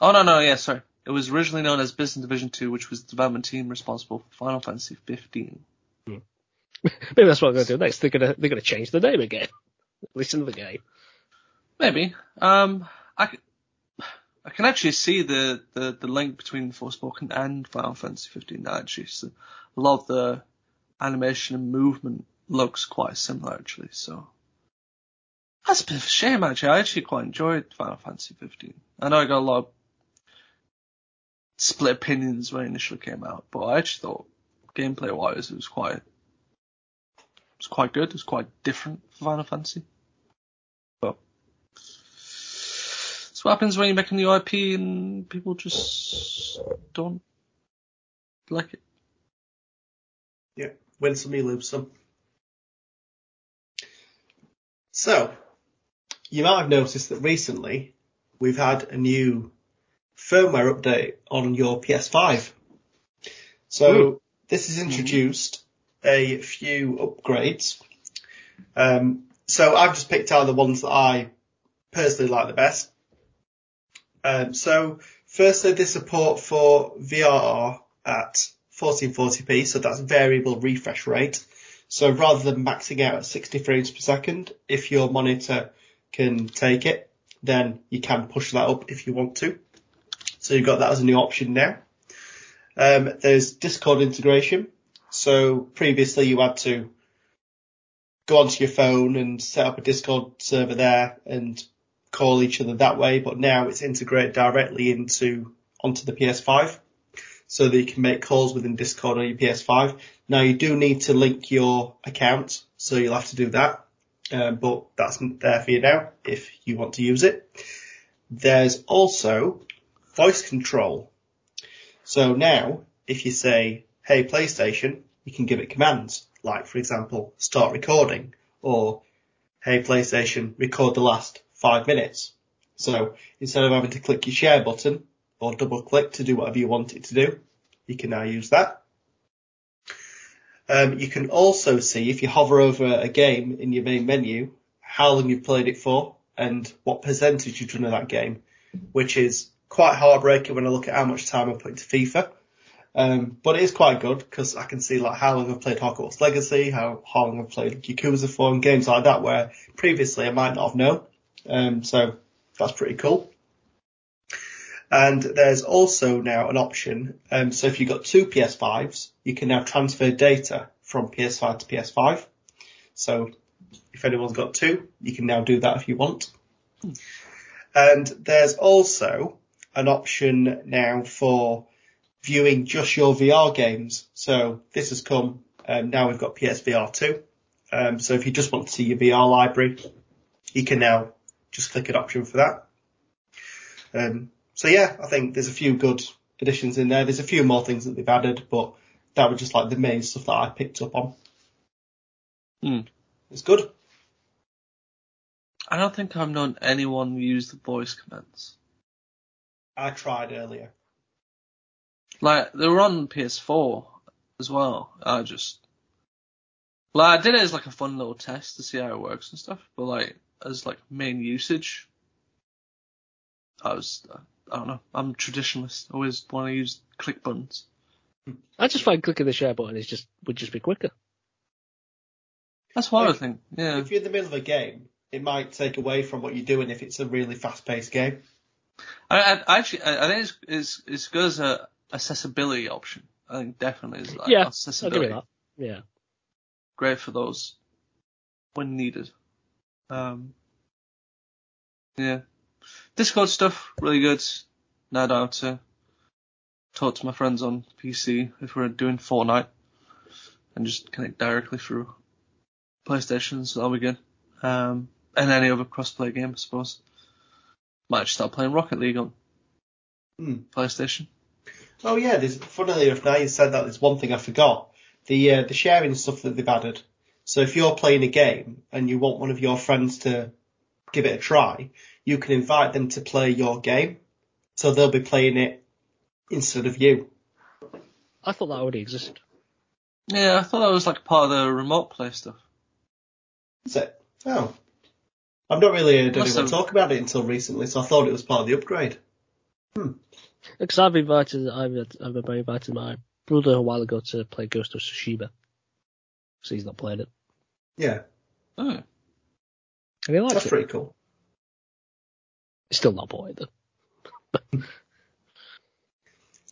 Oh no no yeah sorry. It was originally known as Business Division 2, which was the development team responsible for Final Fantasy 15. Maybe that's what they're gonna do next. They're gonna they're gonna change the name again. Listen to the game. Maybe. Um, I, I can actually see the, the, the link between Forspoken and Final Fantasy 15 now, actually. So a lot of the animation and movement looks quite similar, actually. So that's a bit of a shame, actually. I actually quite enjoyed Final Fantasy 15. I know I got a lot of split opinions when it initially came out, but I actually thought gameplay wise it was quite, it was quite good. It was quite different for Final Fantasy. But that's what happens when you make a new IP and people just don't like it. Yeah, win some, you lose some. So, you might have noticed that recently we've had a new firmware update on your PS5. So, Ooh. this has introduced a few upgrades. Um, so I've just picked out the ones that I personally like the best. Um, so firstly, the support for VRR at 1440p, so that's variable refresh rate. So rather than maxing out at 60 frames per second, if your monitor can take it, then you can push that up if you want to. So you've got that as a new option now. Um, there's Discord integration. So previously you had to go onto your phone and set up a Discord server there and call each other that way, but now it's integrated directly into onto the PS5 so that you can make calls within Discord on your PS5. Now you do need to link your account, so you'll have to do that. Um, but that's there for you now if you want to use it. There's also voice control. So now if you say, hey PlayStation, you can give it commands, like for example, start recording or hey PlayStation, record the last five minutes. So instead of having to click your share button or double click to do whatever you want it to do, you can now use that. Um, you can also see if you hover over a game in your main menu, how long you've played it for and what percentage you've done of that game, which is quite heartbreaking when I look at how much time I've put into FIFA. Um, but it is quite good because I can see like how long I've played Hogwarts Legacy, how, how long I've played Yakuza 4 and games like that where previously I might not have known. Um, so that's pretty cool. And there's also now an option. Um, so if you've got two PS5s, you can now transfer data from PS5 to PS5. So if anyone's got two, you can now do that if you want. And there's also an option now for viewing just your VR games. So this has come, um, now we've got PSVR 2. Um, so if you just want to see your VR library, you can now just click an option for that. Um, so yeah, I think there's a few good additions in there. There's a few more things that they've added, but that was just like the main stuff that I picked up on. Hmm. It's good. I don't think I've known anyone use the voice commands. I tried earlier. Like they were on PS4 as well. I just like I did it as like a fun little test to see how it works and stuff. But like as like main usage, I was I don't know. I'm a traditionalist. Always want to use click buttons. I just find clicking the share button is just would just be quicker. That's what I Yeah. would think. Yeah. If you're in the middle of a game, it might take away from what you're doing if it's a really fast-paced game. I, I I actually I I think it's it's it's good as a accessibility option. I think definitely is like Yeah, I'll give accessibility. you that. Yeah. great for those when needed. Um, yeah, Discord stuff really good. Now I don't have to talk to my friends on PC if we're doing Fortnite and just connect directly through PlayStation, so that'll be good. Um, and any other crossplay game, I suppose. Might just start playing Rocket League on Hmm. PlayStation. Oh yeah, there's funnily enough now you said that there's one thing I forgot. The uh, the sharing stuff that they've added. So if you're playing a game and you want one of your friends to give it a try, you can invite them to play your game. So they'll be playing it instead of you. I thought that already existed. Yeah, I thought that was like part of the remote play stuff. Is it? Oh. I've not really heard Must anyone have- talk about it until recently, so I thought it was part of the upgrade. Hmm. Because I've invited, I've, I've invited my brother a while ago to play Ghost of Tsushima. So he's not played it. Yeah, Oh. And he likes that's it. pretty cool. He's still not bought it though.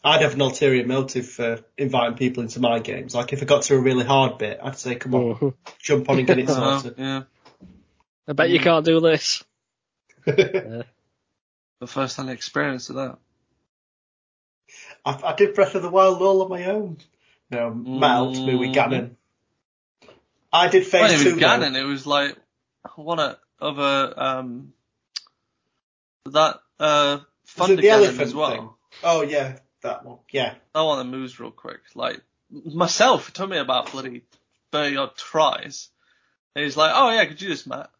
I'd have an ulterior motive for inviting people into my games. Like if I got to a really hard bit, I'd say, come on, Mhm. jump on and get it started." sorted. yeah. I bet you can't do this. Uh, The first hand experience of that. I, I did Breath of the Wild all on my own. No, Matt helped me with Mhm. Ganon. I did Well, phase it two. was though. Ganon. It was like one of other um that uh the elephant as well. thing? Oh yeah, that one. Yeah. That one that moves real quick. Like myself, it took me about bloody thirty odd tries. And he's like, "Oh yeah, could you just Matt?"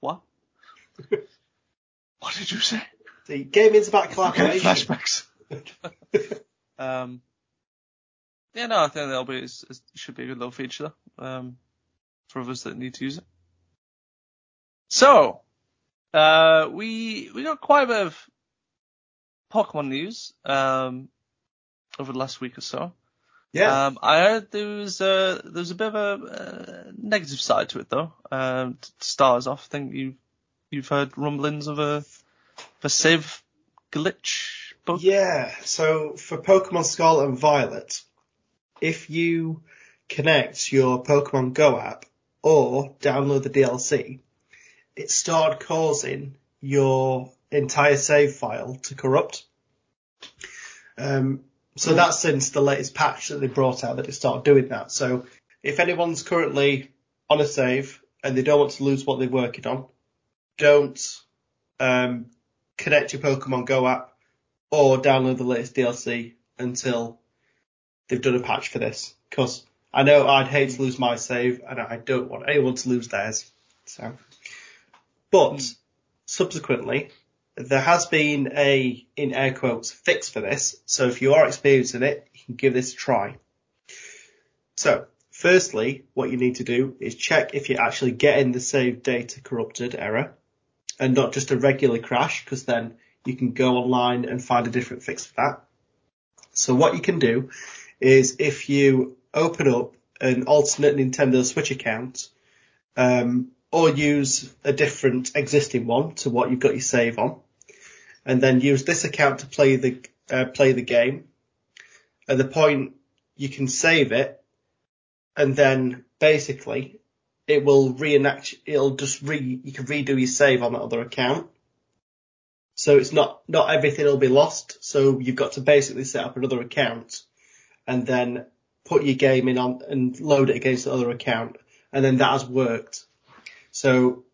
What? what did you say? See, gaming's about Okay, collaboration. flashbacks. um, yeah, no, I think that'll be it should be a good little feature um, for others that need to use it. So, uh, we we got quite a bit of Pokemon news um, over the last week or so. yeah. Um, I heard there was a there was a bit of a uh, negative side to it though. Um, to start us off, I think you you've heard rumblings of a of a save glitch bug. Yeah, so for Pokemon Scarlet and Violet, if you connect your Pokemon Go app or download the DLC, it started causing your entire save file to corrupt. Um, so that's since the latest patch that they brought out that it started doing that. So if anyone's currently on a save and they don't want to lose what they're working on, don't um, connect your Pokemon Go app or download the latest DLC until they've done a patch for this. Because I know I'd hate to lose my save, and I don't want anyone to lose theirs. So, but subsequently, there has been a, in air quotes, fix for this. So if you are experiencing it, you can give this a try. So, firstly, what you need to do is check if you're actually getting the save data corrupted error and not just a regular crash, because then you can go online and find a different fix for that. So what you can do is if you open up an alternate Nintendo Switch account, um, or use a different existing one to what you've got your save on, and then use this account to play the uh, play the game. At the point you can save it, and then basically it will reenact. It'll just re you can redo your save on that other account. So it's not not everything will be lost. So you've got to basically set up another account, and then put your game in on and load it against the other account, and then that has worked. So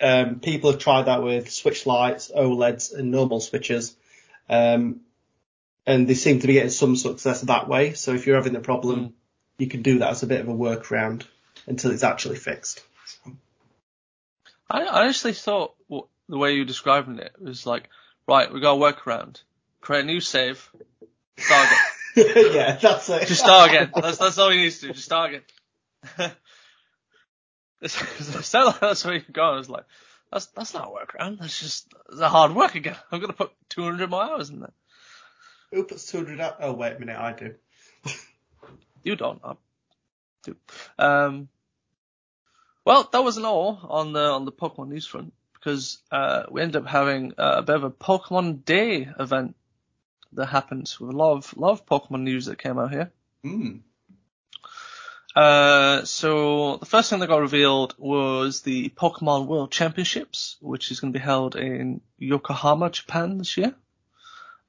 um, people have tried that with Switch Lights, OLEDs, and normal switches. Um, and they seem to be getting some success that way. So if you're having a problem, Mm. you can do that as a bit of a workaround until it's actually fixed. I, I actually thought the way you were describing it was like, right, we got a workaround. Create a new save. Start again. yeah, that's it. Just start again. That's that's all you need to do. Just start again. It that's where you're going. I was like, that's that's not a workaround. That's just a hard work again. I'm gonna put 200 more hours in there. Who puts 200 out? Oh, wait a minute, I do. You don't. I do. Um. Well, that wasn't all on the on the Pokemon news front because uh, we ended up having uh, a bit of a Pokemon Day event that happened with a lot of lot of Pokemon news that came out here. Hmm. Uh, so the first thing that got revealed was the Pokemon World Championships, which is going to be held in Yokohama, Japan this year.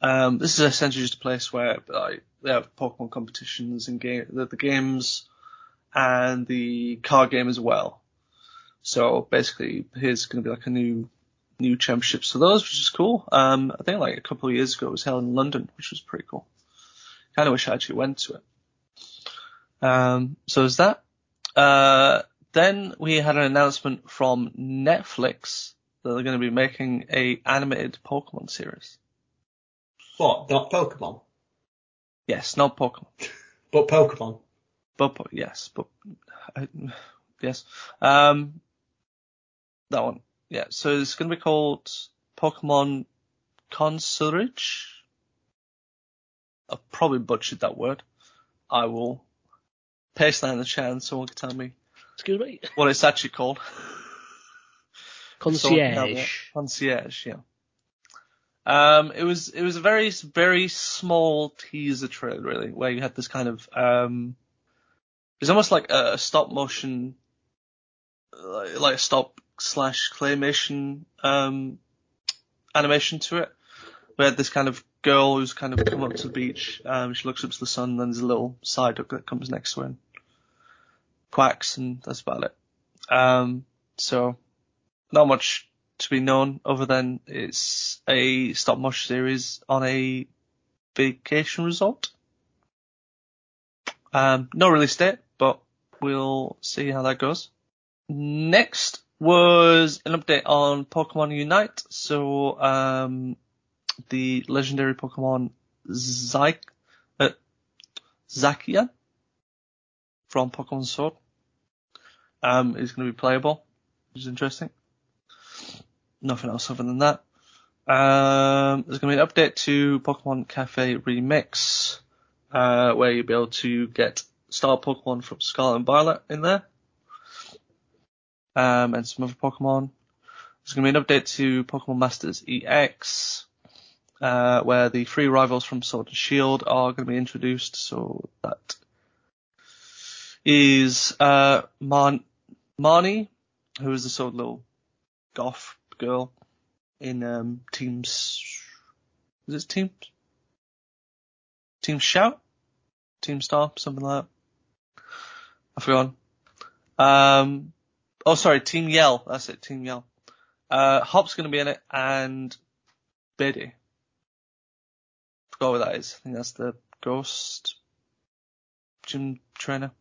Um, this is essentially just a place where like, they have Pokemon competitions and game, the, the games and the card game as well. So basically, here's going to be like a new, new championships for those, which is cool. Um, I think like a couple of years ago it was held in London, which was pretty cool. Kind of wish I actually went to it. Um, so there's that. Uh, then we had an announcement from Netflix that they're going to be making a animated Pokemon series. What? Not Pokemon, Yes, not Pokemon, but Pokemon. but po- yes, but uh, yes. Um, that one. Yeah. So it's going to be called Pokemon Consurge. I've probably butchered that word. I will paste that in the chat and someone can tell me Excuse me. what it's actually called. Concierge. Concierge, yeah. Um, it was it was a very very small teaser trailer really, where you had this kind of um, it was almost like a stop motion, like, like a stop slash claymation um animation to it. We had this kind of girl who's kind of come up to the beach. Um, she looks up to the sun, and then there's a little side hook that comes next to her and quacks, and that's about it. Um, so not much to be known other than it's a stop motion series on a vacation resort. Um, no release date, but we'll see how that goes. Next was an update on Pokemon Unite. So, um, the legendary Pokemon Zy- uh, Zacian from Pokemon Sword, um, is going to be playable, which is interesting. Nothing else other than that. Um, there's going to be an update to Pokemon Cafe Remix, uh, where you'll be able to get Star Pokemon from Scarlet and Violet in there. Um, and some other Pokemon. There's going to be an update to Pokemon Masters EX, uh, where the three rivals from Sword and Shield are going to be introduced. So that is, uh, Marnie, who is the sort of little goth girl in um teams is it team team shout? Team star? Something like that. I forgot. Um oh sorry team yell. That's it team yell. Uh hop's gonna be in it and biddy. Forgot what that is. I think that's the ghost gym trainer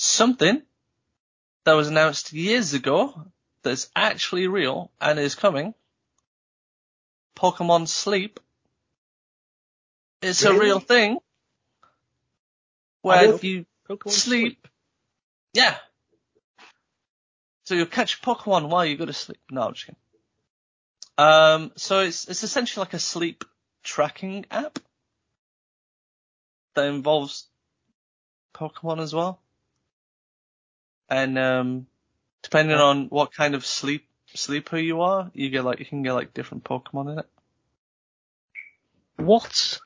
something that was announced years ago that's actually real and is coming. Pokemon Sleep. It's a real thing. Where if you Pokemon sleep, yeah. So you'll catch Pokemon while you go to sleep. No, I'm just kidding. Um, so it's it's essentially like a sleep tracking app that involves Pokemon as well. And um, depending on what kind of sleep sleeper you are, you get like you can get like different Pokemon in it. What?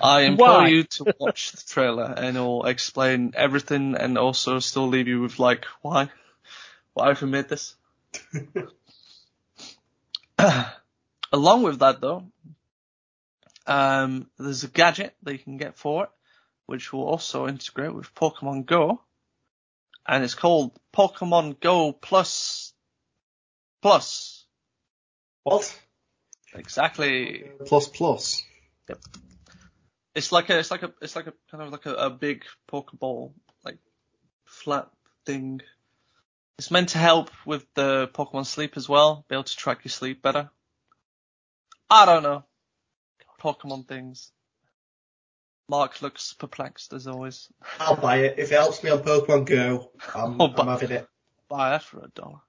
I implore Why? you to watch the trailer and it'll explain everything and also still leave you with like, why? Why have we made this? Along with that though, um, there's a gadget that you can get for it, which will also integrate with Pokemon Go, and it's called Pokemon Go Plus Plus. What? Exactly. Plus plus. Yep. It's like a, it's like a, it's like a kind of like a, a big Pokeball, like flat thing. It's meant to help with the Pokemon sleep as well, be able to track your sleep better. I don't know. Pokemon things. Mark looks perplexed as always. I'll buy it. If it helps me on Pokemon Go, I'm, I'm having it. Buy that for a dollar.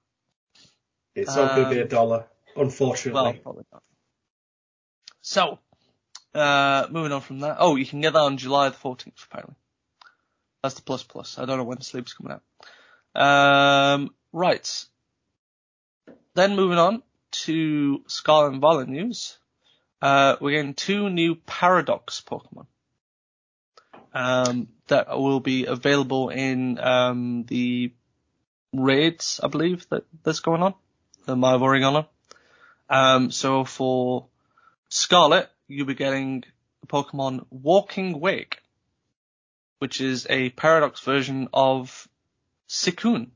It's not going to be a Um, dollar, Well, unfortunately. probably not. So, uh, moving on from that. Oh, you can get that on July the 14th, apparently. That's the plus plus. I don't know when Sleep's coming out. Um, right. Then moving on to Scarlet and Violet news. Uh, we're getting two new Paradox Pokemon. Um, that will be available in, um, the raids, I believe, that, that's going on. The Maya of. Um, so for Scarlet, you'll be getting the Pokemon Walking Wake, which is a Paradox version of Suicune,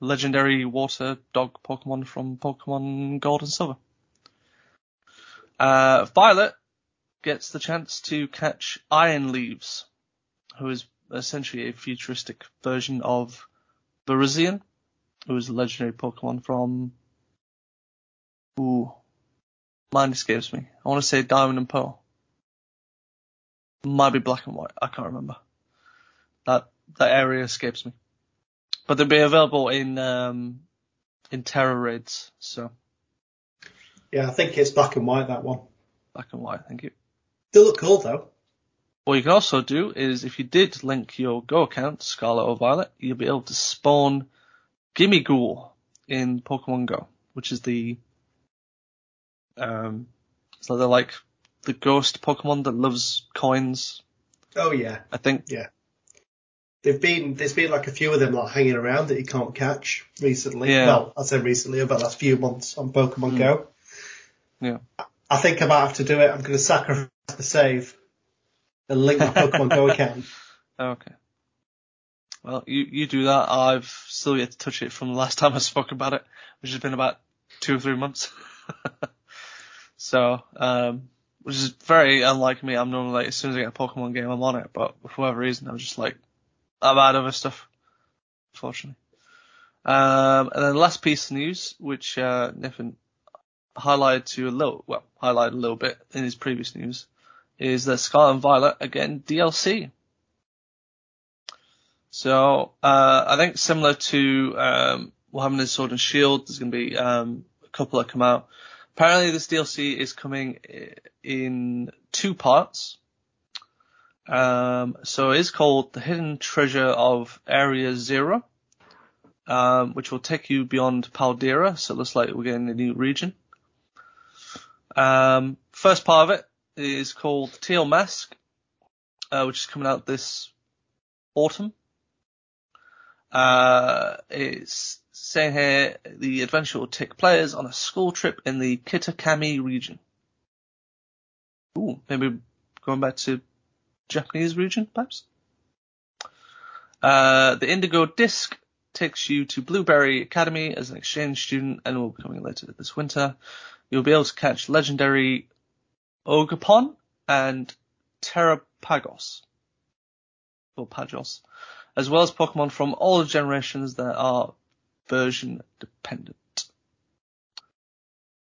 legendary water dog Pokemon from Pokemon Gold and Silver. Uh, Violet gets the chance to catch Iron Leaves, who is essentially a futuristic version of Virizion, who is a legendary Pokemon from Ooh. Mind escapes me. I want to say Diamond and Pearl. Might be black and white. I can't remember. That that area escapes me. But they'll be available in um in Tera raids, so Yeah, I think it's black and white, that one. black and white, thank you. They look cool though. What you can also do is if you did link your Go account, Scarlet or Violet, you'll be able to spawn Gimmighoul in Pokemon Go, which is the um so they're like the ghost Pokemon that loves coins, Oh yeah. I think. Yeah. They've been, there's been like a few of them like hanging around that you can't catch recently. Yeah. Well, I say recently, over the last few months on Pokemon Mm. Go. Yeah. I think I might have to do it. I'm going to sacrifice the save and link my Pokemon Go account. Okay. Well, you, you do that. I've still yet to touch it from the last time I spoke about it, which has been about two or three months. so, um, which is very unlike me. I'm normally like, as soon as I get a Pokemon game, I'm on it, but for whatever reason, I'm just like, I'm out of other stuff, unfortunately. Um, and then the last piece of news, which, uh, Niffin highlighted to a little, well, highlighted a little bit in his previous news, is that Scarlet and Violet again DLC. So, uh, I think similar to, um, what happened in Sword and Shield, there's going to be, um, a couple that come out. Apparently this DLC is coming in two parts. Um, so it is called The Hidden Treasure of Area Zero, um, which will take you beyond Paldea. So it looks like we're getting a new region. Um, first part of it is called Teal Mask, uh, which is coming out this autumn. Uh, it's saying here the adventure will take players on a school trip in the Kitakami region. Ooh, maybe going back to Japanese region, perhaps. Uh, the Indigo Disc takes you to Blueberry Academy as an exchange student and will be coming later this winter. You'll be able to catch legendary Ogerpon and Terrapagos. Or Pagos. As well as Pokemon from all generations that are version dependent.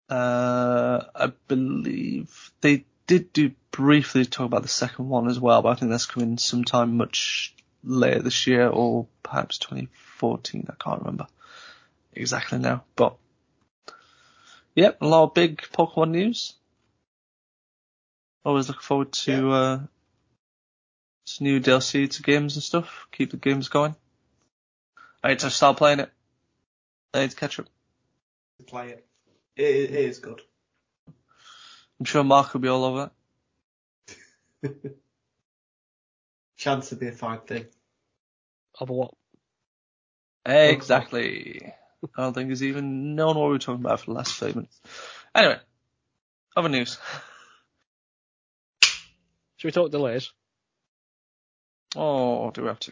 Uh, I believe they did do briefly talk about the second one as well, but I think that's coming sometime much later this year or perhaps 2014. I can't remember exactly now, but yep, a lot of big Pokemon news. Always looking forward to, uh, to new DLC to games and stuff. Keep the games going. I need to start playing it. I need to catch up. Play it. It, it is good. I'm sure Mark will be all over it. Chance to be a fine thing. Of what? Exactly. I don't think he's even known what we were talking about for the last 30 minutes. Anyway, other news. Should we talk delays? Oh, do we have to?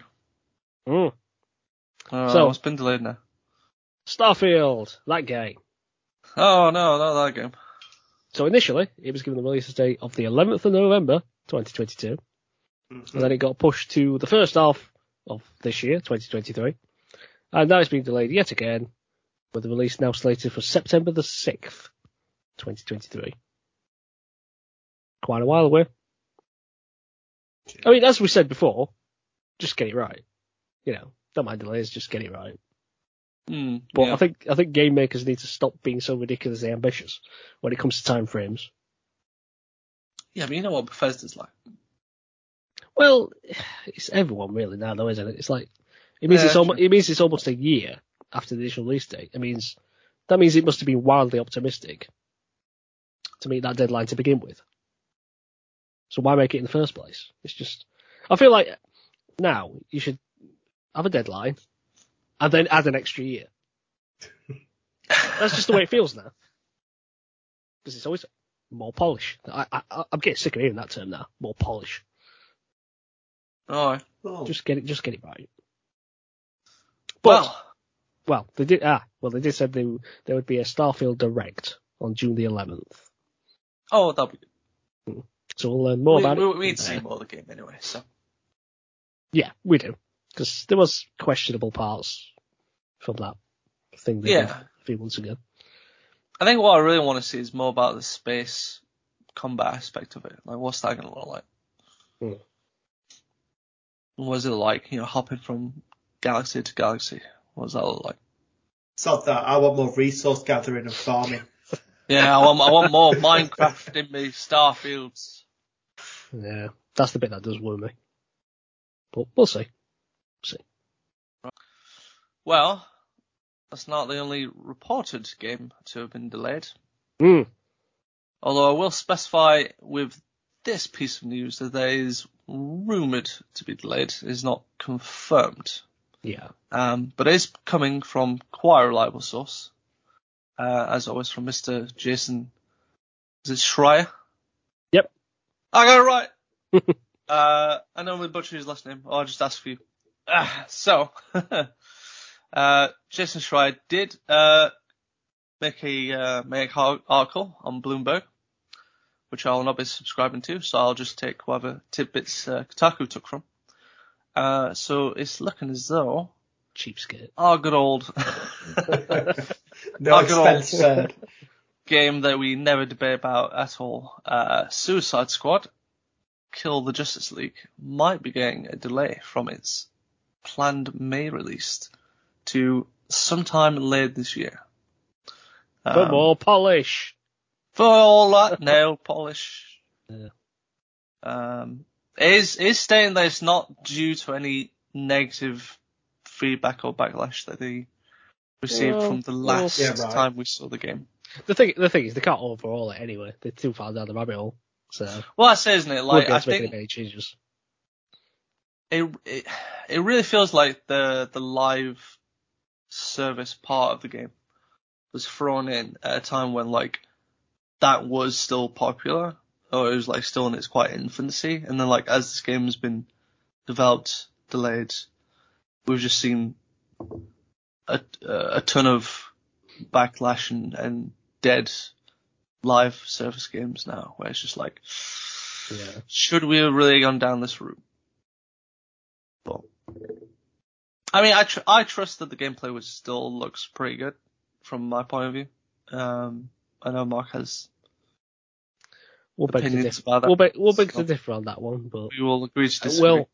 Mm. Oh, So- it's been delayed now. Starfield, that game. Oh no, not that game. So initially, it was given the release date of the 11th of November, 2022, Mhm. and then it got pushed to the first half of this year, 2023, and now it's been delayed yet again, with the release now slated for September the 6th, 2023. Quite a while away. I mean, as we said before, just get it right. You know, don't mind delays, just get it right. Hmm, But yeah. I think I think game makers need to stop being so ridiculously ambitious when it comes to time frames. yeah, but you know what Bethesda's like. Well, it's everyone really now, though, isn't it? It's like it means Yeah, it's almost it means it's almost a year after the initial release date. It means that means it must have been wildly optimistic to meet that deadline to begin with. So why make it in the first place? It's just I feel like now you should have a deadline and then add an extra year. That's just the way it feels now. Because it's always more polish. I, I, I'm getting sick of hearing that term now. More polish. Alright. Oh, Just get it, just get it right. But Well, well, they did. Ah, well, they did said they, there would be a Starfield Direct on June the 11th. oh, that'll be good. So we'll learn more we, about we, it. We'd see more of the game anyway, so. Yeah, we do. Because there was questionable parts from that thing they did Yeah. a few months ago. I think what I really want to see is more about the space combat aspect of it. Like, what's that going to look like? Hmm. What is it like, you know, hopping from galaxy to galaxy? What does that look like? sod that. I want more resource gathering and farming. Yeah, I want, I want more Minecraft in me, Starfields. Yeah, that's the bit that does worry me. But we'll see. See. Right. Well, that's not the only reported game to have been delayed. Mm. Although I will specify with this piece of news that there is rumoured to be delayed, is not confirmed. Yeah. Um, but it is coming from quite a reliable source. Uh, as always from Mr. Jason, is it Schreier? Yep. I got it right! uh, I know we butchered his last name, I'll just ask for you. Ah, so, uh, Jason Schreier did, uh, make a, uh, make article on Bloomberg, which I will not be subscribing to, so I'll just take whatever tidbits, uh, Kotaku took from. Uh, so it's looking as though Cheapskate. our good old No I'll go on. expense spared. game that we never debate about at all, uh, Suicide Squad, Kill the Justice League, might be getting a delay from its planned May release to sometime later this year. For Um, more polish. for all that nail polish. Yeah. Um, it is it is stating that it's not due to any negative feedback or backlash that they received Well, from the last Yeah, right. time we saw the game. The thing, the thing is, they can't overhaul it anyway. They're too far down the rabbit hole. So, Well, that's it, isn't it? like, Like, I think any changes. it, it it really feels like the the live service part of the game was thrown in at a time when like that was still popular or it was like still in its quite infancy and then like as this game has been developed delayed we've just seen a a ton of backlash and, and dead live service games now where it's just like Yeah. should we have really gone down this route but I mean, I tr- I trust that the gameplay was still looks pretty good from my point of view. Um, I know Mark has We'll beg to differ. We'll beg, we'll beg to differ on that one, but we will agree to disagree. we'll,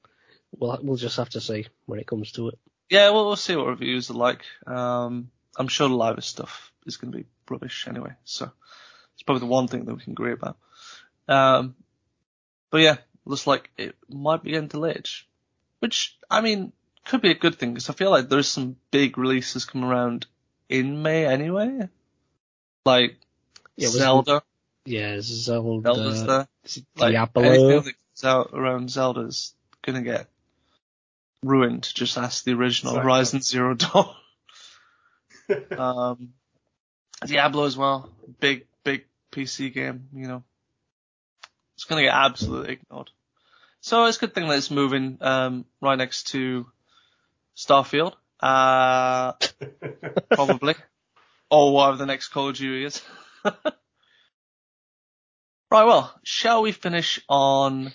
we'll, we'll just have to see when it comes to it. yeah, we'll, we'll see what reviews are like. Um, I'm sure the live stuff is going to be rubbish anyway, so it's probably the one thing that we can agree about. Um, but yeah, looks like it might be getting delayed, which I mean could be a good thing because I feel like there's some big releases coming around in May anyway, like Yeah, Zelda. Yeah, Zelda, Zelda's there. is it Like Diablo. anything that comes out around Zelda's gonna get ruined. Just ask the original Exactly. Horizon Zero Dawn. um, Diablo as well. Big, big PC game, you know. It's gonna get absolutely ignored. So it's a good thing that it's moving, um, right next to Starfield. Uh, probably. or whatever the next Call of Duty is. Right, well, shall we finish on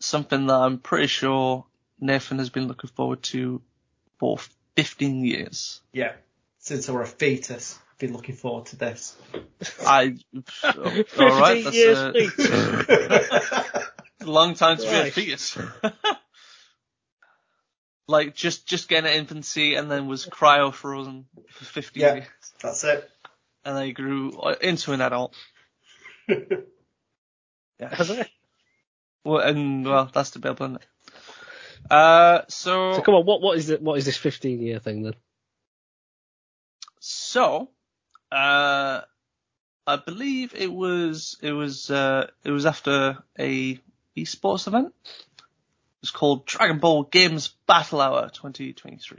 something that I'm pretty sure Nathan has been looking forward to for 15 years. Yeah. Since I were a fetus, I've been looking forward to this. I, oh, Fifteen alright, that's years a, feet. a long time to be a Right. fetus. like, just, just getting an infancy and then was cryo frozen for 15 Yeah. years. That's it. And then he grew uh, into an adult. Yeah. Well, and, well, that's debatable, isn't it? Uh, so, So come on, what what is it? What is this 15 year thing then? So, uh, I believe it was it was uh, it was after a esports event. It was called Dragon Ball Games Battle Hour 2023.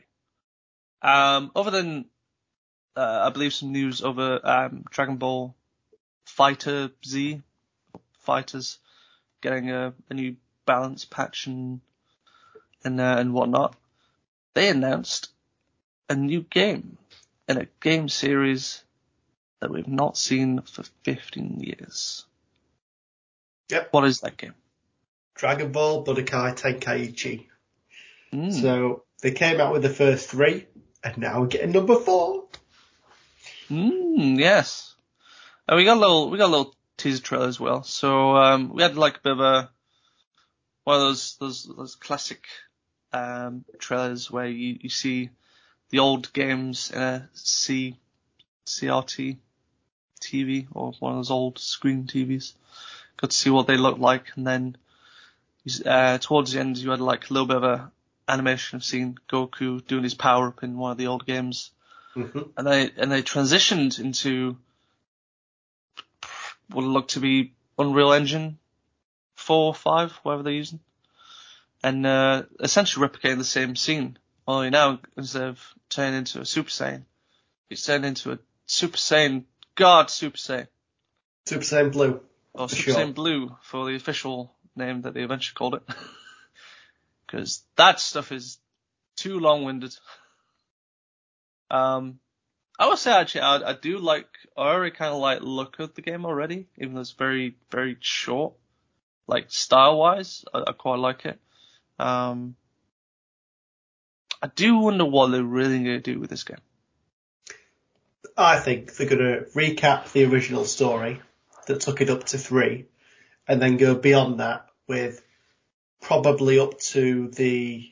Um, other than uh, I believe some news over um, Dragon Ball Fighter Z fighters getting a, a new balance patch and and uh, and whatnot, they announced a new game in a game series that we've not seen for 15 years. Yep. What is that game? Dragon Ball Budokai Tenkaichi. Mm. So they came out with the first three, and now we're getting number four. Mm, yes. And we got a little, we got a little teaser trailer as well. So, um, we had like a bit of a, one of those, those, those classic, um, trailers where you, you see the old games in a C, CRT TV or one of those old screen TVs. Got to see what they looked like and then, uh, towards the end you had like a little bit of a animation of seeing Goku doing his power up in one of the old games Mm-hmm. and they and they transitioned into what look to be Unreal Engine four or five, whatever they're using, and uh, essentially replicating the same scene. Only now instead of turning into a Super Saiyan, it's turned into a Super Saiyan God Super Saiyan Super Saiyan Blue. or Super sure. Saiyan Blue for the official name that they eventually called it. Because that stuff is too long-winded. Um, I would say actually I, I do like, I already kind of like look of the game already, even though it's very, very short. Like style-wise, I, I quite like it. Um, I do wonder what they're really going to do with this game. I think they're going to recap the original story that took it up to three, and then go beyond that with probably up to the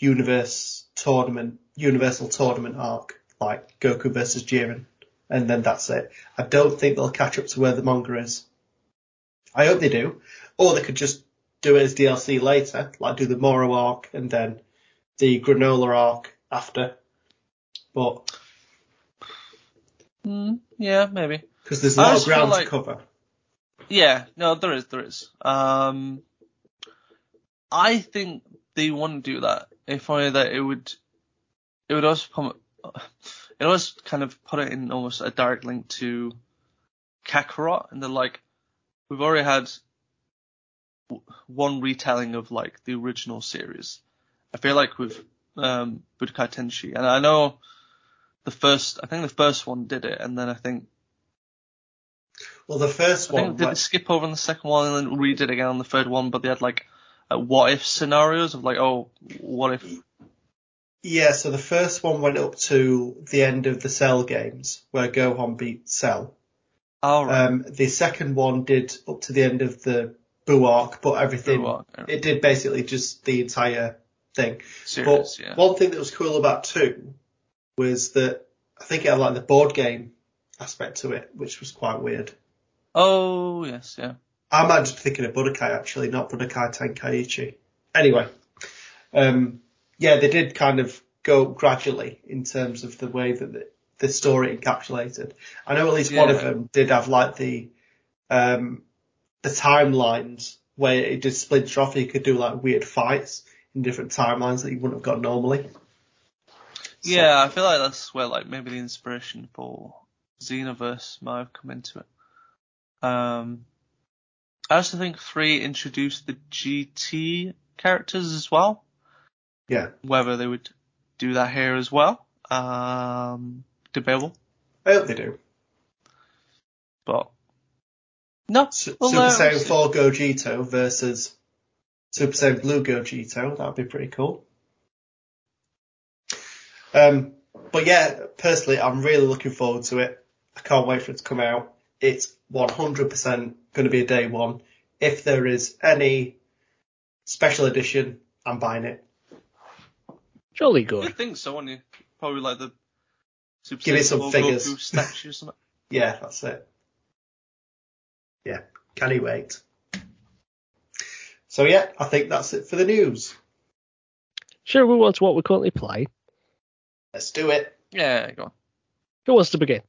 universe tournament, universal tournament arc, like Goku versus Jiren, and then that's it. I don't think they'll catch up to where the manga is. I hope they do, or they could just do it as DLC later, like do the Moro arc and then the Granola arc after. But Mm, yeah, maybe. because there's a lot of ground like- to cover. Yeah, no, there is, there is. Um, I think they wouldn't do that. If only that it would, it would also put, it always kind of put it in almost a direct link to Kakarot, and they're like, we've already had one retelling of like the original series. I feel like with um, Budokai Tenshi, and I know the first, I think the first one did it, and then I think Well, the first I think one, did they like, skip over on the second one and then redid it again on the third one, but they had like uh, what if scenarios of like, oh, what if? Yeah, so the first one went up to the end of the Cell games where Gohan beat Cell. Oh, right. Um, the second one did up to the end of the Boo arc, but everything, arc, yeah. it did basically just the entire thing. Series, but yeah. one thing that was cool about two was that I think it had like the board game aspect to it, which was quite weird. Oh, yes, yeah. I'm actually thinking of Budokai actually, not Budokai Tenkaichi. Anyway, um, yeah, they did kind of go gradually in terms of the way that the, the story encapsulated. I know at least one of them did have like the, um, the timelines where it did splinter off. You could do like weird fights in different timelines that you wouldn't have got normally. So- Yeah, I feel like that's where like maybe the inspiration for Xenoverse might have come into it. Um, I also think three introduced the GT characters as well. Yeah. Whether they would do that here as well, um, debatable. I hope they do. But No, well, Super uh, Saiyan 4 Gogeta versus Super Saiyan Blue Gogeta. That would be pretty cool. Um, but yeah, personally, I'm really looking forward to it. I can't wait for it to come out. It's 100% going to be a day one. If there is any special edition, I'm buying it. Jolly I good. think so, wouldn't you? Probably like the Super Give me some figures. statue or something. Yeah, that's it. Yeah, can he wait? So yeah, I think that's it for the news. Sure, we move on to what we currently play? Let's do it. Yeah, go on. Who wants to begin?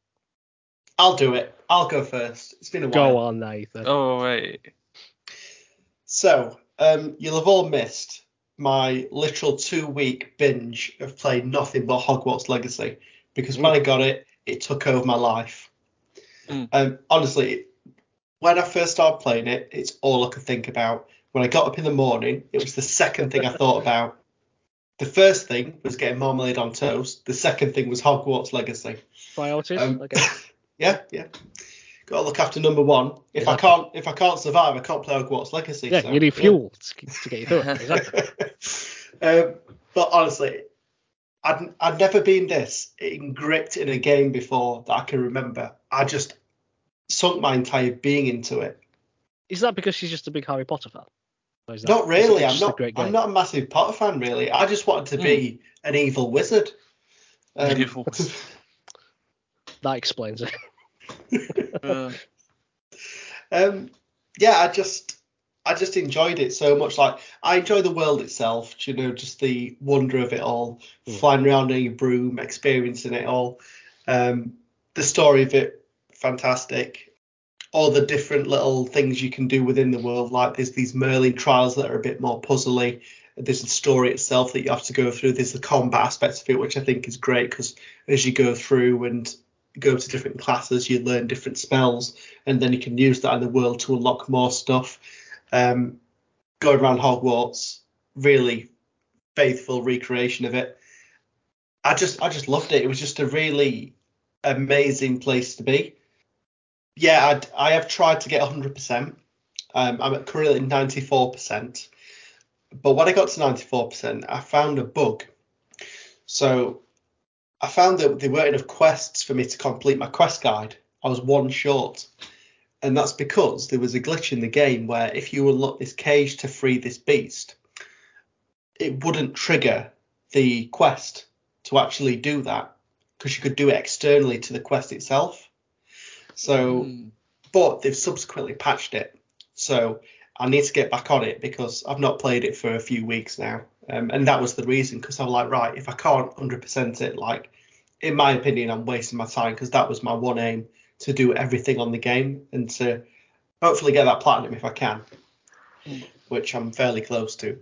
I'll do it. I'll go first. It's been a while. Go on, Nathan. Oh wait. So, um, you'll have all missed my literal two week binge of playing nothing but Hogwarts Legacy because when I got it, it took over my life. Mm. Um, honestly, when I first started playing it, it's all I could think about. When I got up in the morning, it was the second thing I thought about. The first thing was getting marmalade on toast. The second thing was Hogwarts Legacy. Priorities. Um, okay. Yeah, yeah. Got to look after number one. If I can't, if I can't survive, I can't play Hogwarts Legacy. Yeah, so, you need fuel to, to get you through it. Exactly. um, but honestly, I'd, I'd never been this gripped in a game before that I can remember. I just sunk my entire being into it. Is that because she's just a big Harry Potter fan? That- Not really. I'm not. great I'm not a massive Potter fan, really. I just wanted to be an evil wizard. Um, Evil. That explains it. Uh, um, yeah, I just I just enjoyed it so much. Like I enjoy the world itself, you know, just the wonder of it all, Mm. flying around in your broom, experiencing it all. Um, the story of it, fantastic. All the different little things you can do within the world, like there's these Merlin trials that are a bit more puzzly. There's the story itself that you have to go through. There's the combat aspects of it, which I think is great because as you go through and go to different classes, you learn different spells, and then you can use that in the world to unlock more stuff. Um, going around Hogwarts, really faithful recreation of it. I just, I just loved it. It was just a really amazing place to be. Yeah, I'd, I have tried to get 100%. Um, I'm at currently 94%. But when I got to 94%, I found a bug. So I found that there weren't enough quests for me to complete my quest guide. I was one short. And that's because there was a glitch in the game where if you unlock this cage to free this beast, it wouldn't trigger the quest to actually do that because you could do it externally to the quest itself. So, hmm. but they've subsequently patched it. So I need to get back on it because I've not played it for a few weeks now. Um, and that was the reason because I'm like, right, if I can't 100% it, like, in my opinion, I'm wasting my time because that was my one aim to do everything on the game and to hopefully get that platinum if I can, which I'm fairly close to.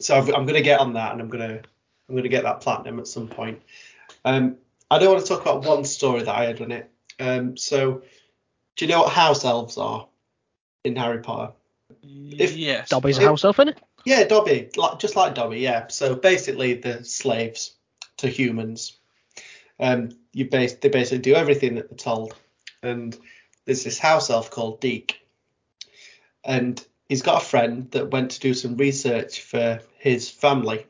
So I've, I'm going to get on that and I'm going to I'm going to get that platinum at some point. Um, I don't want to talk about one story that I had on it. Um, so do you know what house elves are in Harry Potter? If- yes. Dobby's a house elf, innit? Yeah, Dobby, like, just like Dobby, yeah. So basically, the slaves to humans. Um, you base they basically do everything that they're told. And there's this house elf called Deek, and he's got a friend that went to do some research for his family.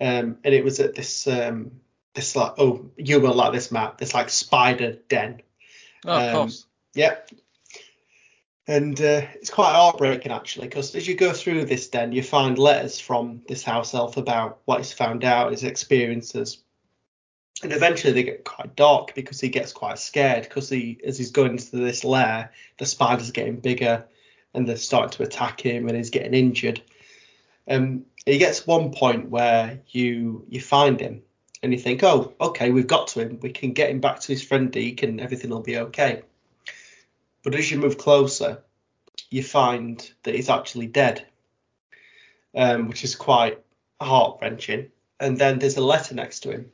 Um, and it was at this um, this like oh you will like this map this like spider den. Oh, of um, course. Yep. And uh, it's quite heartbreaking actually, because as you go through this den, you find letters from this house elf about what he's found out, his experiences, and eventually they get quite dark because he gets quite scared because he, as he's going into this lair, the spiders are getting bigger and they're starting to attack him and he's getting injured. Um, he gets one point where you you find him and you think, oh, okay, we've got to him, we can get him back to his friend Deek and everything will be okay. But as you move closer, you find that he's actually dead, um, which is quite heart wrenching. And then there's a letter next to him.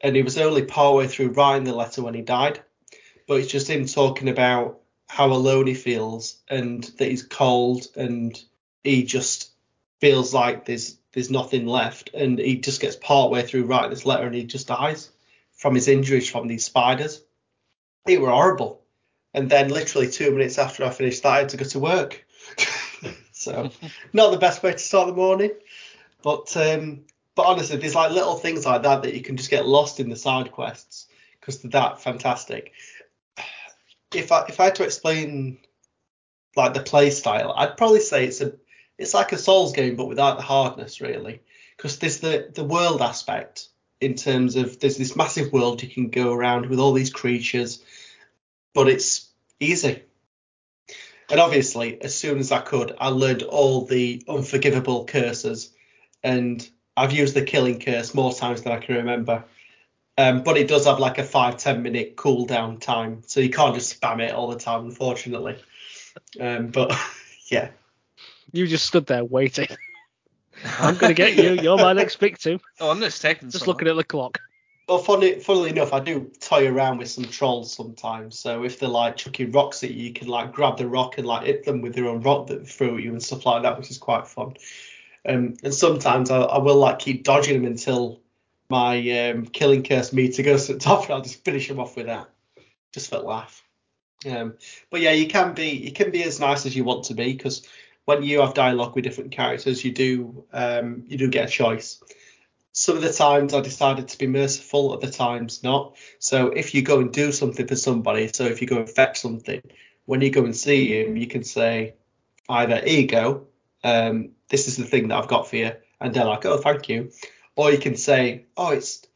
And he was only partway through writing the letter when he died. But it's just him talking about how alone he feels and that he's cold and he just feels like there's there's nothing left. And he just gets partway through writing this letter and he just dies from his injuries from these spiders. They were horrible. And then literally two minutes after I finished that, I had to go to work. so not the best way to start the morning, but um, but honestly, there's like little things like that that you can just get lost in the side quests because they're that fantastic. If I if I had to explain like the play style, I'd probably say it's a it's like a Souls game but without the hardness really, because there's the the world aspect in terms of there's this massive world you can go around with all these creatures, but it's easy. And obviously, as soon as I could, I learned all the unforgivable curses, and I've used the killing curse more times than I can remember. Um, but it does have like a five ten minute cooldown time, so you can't just spam it all the time, unfortunately. Um, but yeah, You just stood there waiting. I'm gonna get you. You're my next victim. Oh, I'm just taking Just some. looking at the clock. Well, funny, funnily enough, I do toy around with some trolls sometimes. So if they're like chucking rocks at you, you can like grab the rock and like hit them with your own rock that throw at you and stuff like that, which is quite fun. Um, and sometimes I, I will like keep dodging them until my um, killing curse meter goes to the top, and I'll just finish them off with that, just for laugh. Um, but yeah, you can be you can be as nice as you want to be because when you have dialogue with different characters, you do um, you do get a choice some of the times I decided to be merciful, other times not. So if you go and do something for somebody, so if you go and fetch something, when you go and see him, you can say either here you go, um, this is the thing that I've got for you, and they're like, oh thank you, or you can say, oh it's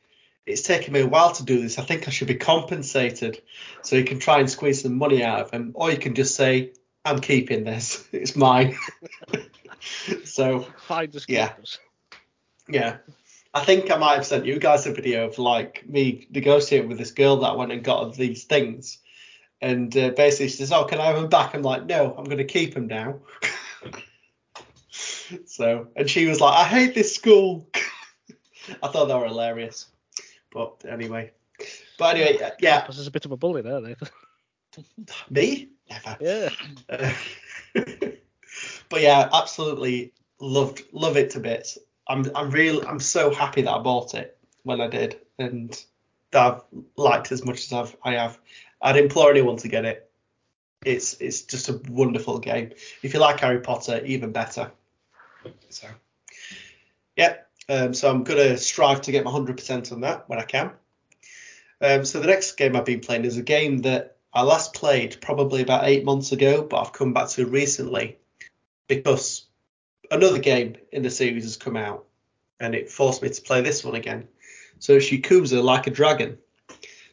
it's taken me a while to do this. I think I should be compensated. So you can try and squeeze some money out of them, or you can just say, I'm keeping this. It's mine. so Yeah. yeah. I think I might have sent you guys a video of like me negotiating with this girl that I went and got these things. And uh, basically she says, Oh, can I have them back? I'm like, No, I'm going to keep them now. so, and she was like, I hate this school. I thought they were hilarious. But anyway. But anyway, yeah, This is a bit of a bully there, Nathan. me? Never. Yeah. Uh, but yeah, absolutely loved love it to bits. I'm I'm real I'm so happy that I bought it when I did and that I've liked as much as I've I have. I'd implore anyone to get it. It's it's just a wonderful game. If you like Harry Potter, even better. So yeah, um, so I'm gonna strive to get my hundred percent on that when I can. Um, so the next game I've been playing is a game that I last played probably about eight months ago, but I've come back to recently because another game in the series has come out and it forced me to play this one again. So it's Yakuza Like a Dragon.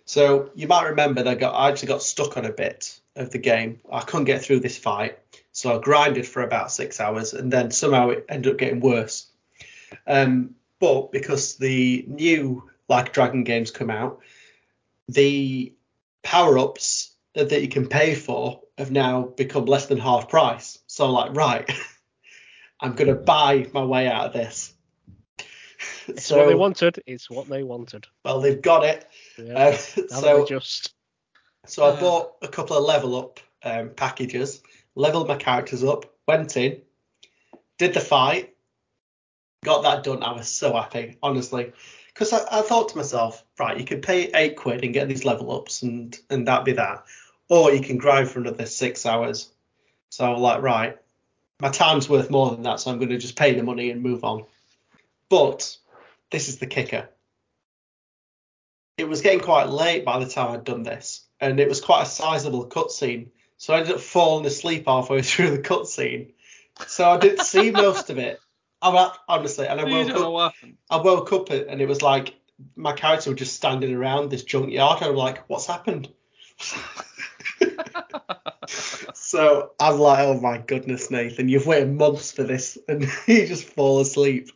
So you might remember that I, got, I actually got stuck on a bit of the game. I couldn't get through this fight, so I grinded for about six hours and then somehow it ended up getting worse. Um, but because the new Like Dragon games come out, the power ups that you can pay for have now become less than half price. So like, right, I'm gonna buy my way out of this. It's what they wanted. It's what they wanted. well, they've got it. Yeah. Uh, so just so I Uh. bought a couple of level up um, packages, leveled my characters up, went in, did the fight, got that done. I was so happy, honestly, because I, I thought to myself, right, you can pay eight quid and get these level ups, and and that be that, or you can grind for another six hours. So I was like, right, my time's worth more than that, so I'm going to just pay the money and move on. But this is the kicker. It was getting quite late by the time I'd done this, and it was quite a sizable cutscene. So I ended up falling asleep halfway through the cutscene. So I didn't see most of it. I'm at, honestly, and I woke up. I woke up and it was like my character was just standing around this junkyard. And I'm like, what's happened? so I'm like, oh my goodness, Nathan, you've waited months for this, and you just fall asleep.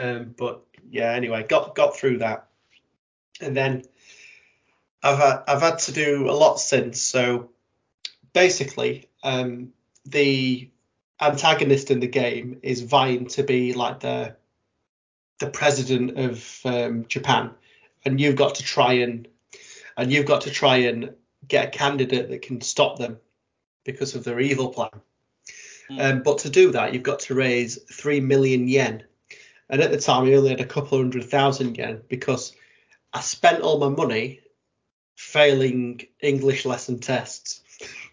Um, but yeah, anyway, got got through that, and then I've had, I've had to do a lot since. So basically, um, the antagonist in the game is vying to be like the the president of um, Japan, and you've got to try and and you've got to try and get a candidate that can stop them because of their evil plan. Hmm. Um, but to do that, you've got to raise three million yen, and at the time, I only had a couple of hundred thousand yen because I spent all my money failing English lesson tests.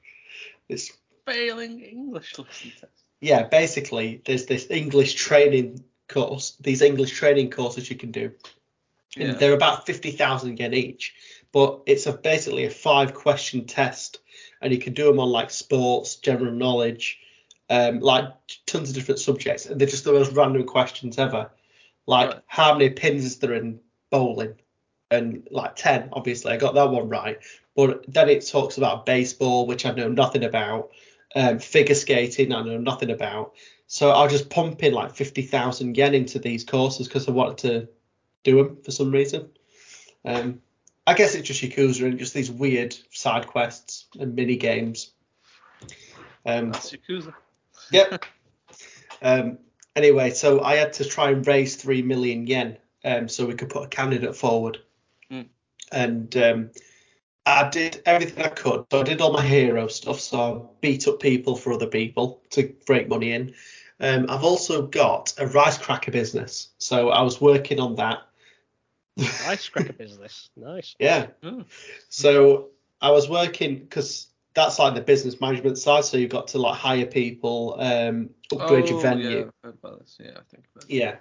it's Failing English lesson tests. yeah, basically there's this English training course, these English training courses you can do. Yeah. And they're about 50,000 yen each, but it's a basically a five question test and you can do them on like sports, general knowledge, um, like tons of different subjects. And they're just the most random questions ever. Like Right. how many pins is there in bowling? And like 10, obviously, I got that one right. But then it talks about baseball, which I know nothing about, um, figure skating, I know nothing about. So I'll just pump in like 50,000 yen into these courses because I wanted to do them for some reason. Um, I guess it's just Yakuza and just these weird side quests and mini games. Um, That's Yakuza. yep. Um, anyway, so I had to try and raise three million yen um, so we could put a candidate forward. Mm. And um, I did everything I could. So I did all my hero stuff. So I beat up people for other people to break money in. Um, I've also got a rice cracker business. So I was working on that. Nice cracker business. Nice. Yeah. Hmm. So I was working because that's like the business management side. So you've got to like hire people, um, upgrade your Oh, venue. Yeah, I've about this. Yeah, I think about. Yeah.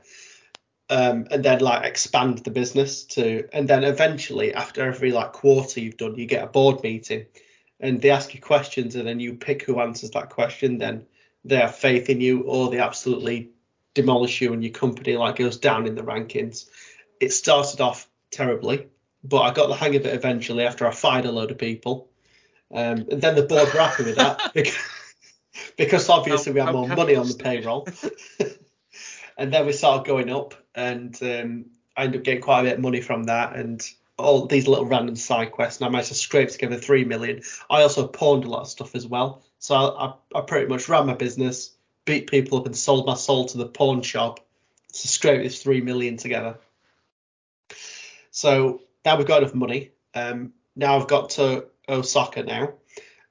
Um, and then like expand the business to, and then eventually after every like quarter you've done, you get a board meeting, and they ask you questions, and then you pick who answers that question. Then they have faith in you, or they absolutely demolish you, and your company like goes down in the rankings. It started off terribly, but I got the hang of it eventually after I fired a load of people. Um, and then the board were happy with that because, because obviously we had more money on the payroll. and then we started going up, and um, I ended up getting quite a bit of money from that, and all these little random side quests. And I managed to scrape together three million. I also pawned a lot of stuff as well, so I, I, I pretty much ran my business, beat people up, and sold my soul to the pawn shop to scrape this three million together. So now we've got enough money. Um, now I've got to Osaka now,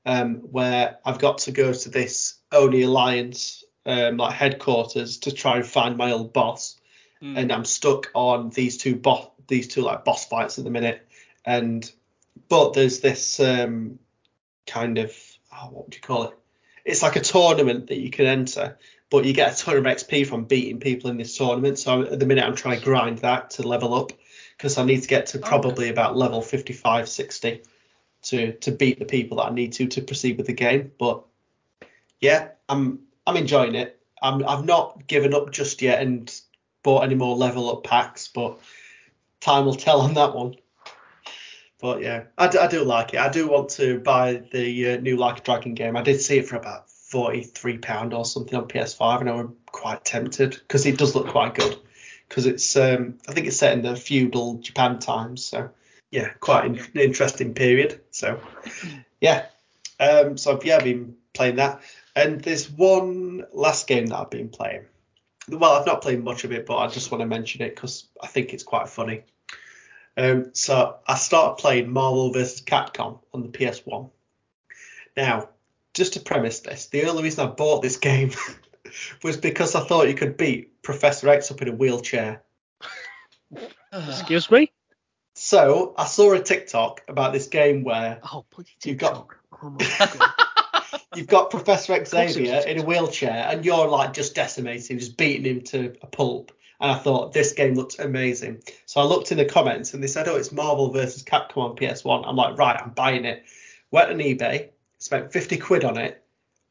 um, where I've got to go to this Omi Alliance um, like headquarters to try and find my old boss, Hmm. and I'm stuck on these two boss these two like boss fights at the minute, and but there's this um, kind of oh, what would you call it? It's like a tournament that you can enter, but you get a ton of XP from beating people in this tournament. So at the minute I'm trying to grind that to level up because I need to get to Okay. probably about level 55, 60 to to beat the people that I need to to proceed with the game. But yeah, I'm I'm enjoying it. I'm I've not given up just yet and bought any more level up packs, but time will tell on that one. But yeah, I, d- I do like it. I do want to buy the uh, new Like a Dragon game. I did see it for about forty three pound or something on PS5, and I was quite tempted because it does look quite good. Because it's um I think it's set in the feudal Japan times, so yeah, quite an interesting period. So yeah, um so yeah, I've been playing that, and there's one last game that I've been playing. Well, I've not played much of it, but I just want to mention it because I think it's quite funny. Um, so I started playing Marvel vs. Capcom on the PS1. Now, just to premise this, the only reason I bought this game was because I thought you could beat Professor X up in a wheelchair. Excuse me? So I saw a TikTok about this game where Oh, bloody You've got- Oh you've got Professor Xavier in a wheelchair and you're like just decimating, just beating him to a pulp. And I thought this game looked amazing. So I looked in the comments and they said, oh, it's Marvel versus Capcom on PS1. I'm like, right, I'm buying it. Went on eBay, spent 50 quid on it,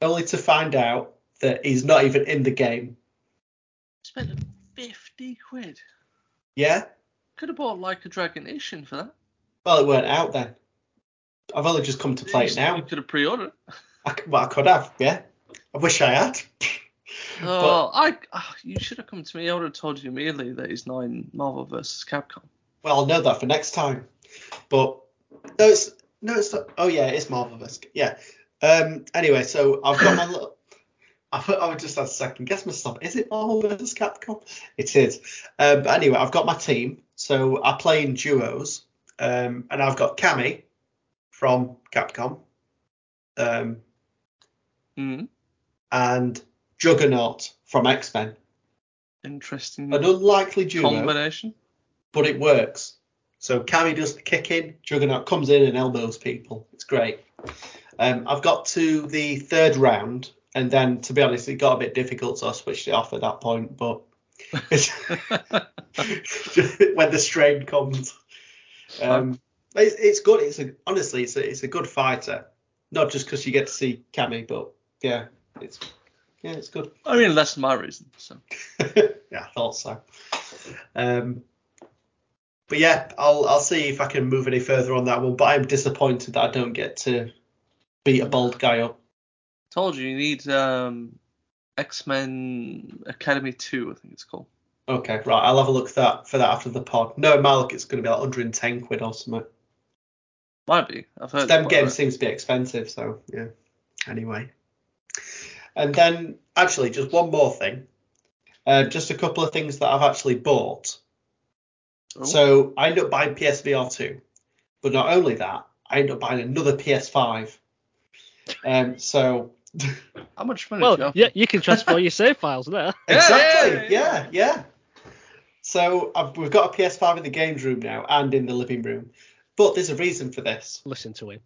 only to find out that he's not even in the game. Spent 50 quid. Yeah? Could have bought like a Dragon Ishin for that. Well, it weren't out then. I've only just come to play it now. You could have pre-ordered it. Well, I could have, yeah. I wish I had. Oh, I. ah, you should have come to me. I would have told you immediately that he's not in Marvel versus Capcom. Well, I'll know that for next time. But no, it's no, it's not. Oh yeah, it's Marvel vs. Yeah. Um. Anyway, so I've got my little. I, I would just have a second guess myself. Is it Marvel vs. Capcom? It is. Um. But anyway, I've got my team. So I play in duos. Um. And I've got Cammy from Capcom. Um. Hmm. And Juggernaut from X Men. Interesting An unlikely duo. combination. but it works. So Cammy does the kicking, Juggernaut comes in and elbows people. It's great. Um, I've got to the third round, and then to be honest, it got a bit difficult, so I switched it off at that point. But when the strain comes, um, it's, it's good. It's a, honestly, it's a, it's a good fighter. Not just because you get to see Cammy, but yeah, it's yeah, it's good. I mean, that's my reason. So yeah, I thought so. Um, but yeah, I'll I'll see if I can move any further on that one. But I'm disappointed that I don't get to beat a bald guy up. Told you you need um, X Men Academy Two, I think it's called. Okay, right. I'll have a look at that for that after the pod. No, Malik, it's going to be like 110 quid or something. Might be. I've heard. Them games seems to be expensive, so yeah. Anyway, and then actually just one more thing, uh, just a couple of things that I've actually bought. Oh. So I end up buying PSVR 2, but not only that, I end up buying another PS5. Um, so How much money? do Well, yeah, you can transfer your save files there. Exactly, yeah, yeah, yeah. So I've, we've got a PS5 in the games room now and in the living room, but there's a reason for this. Listen to him.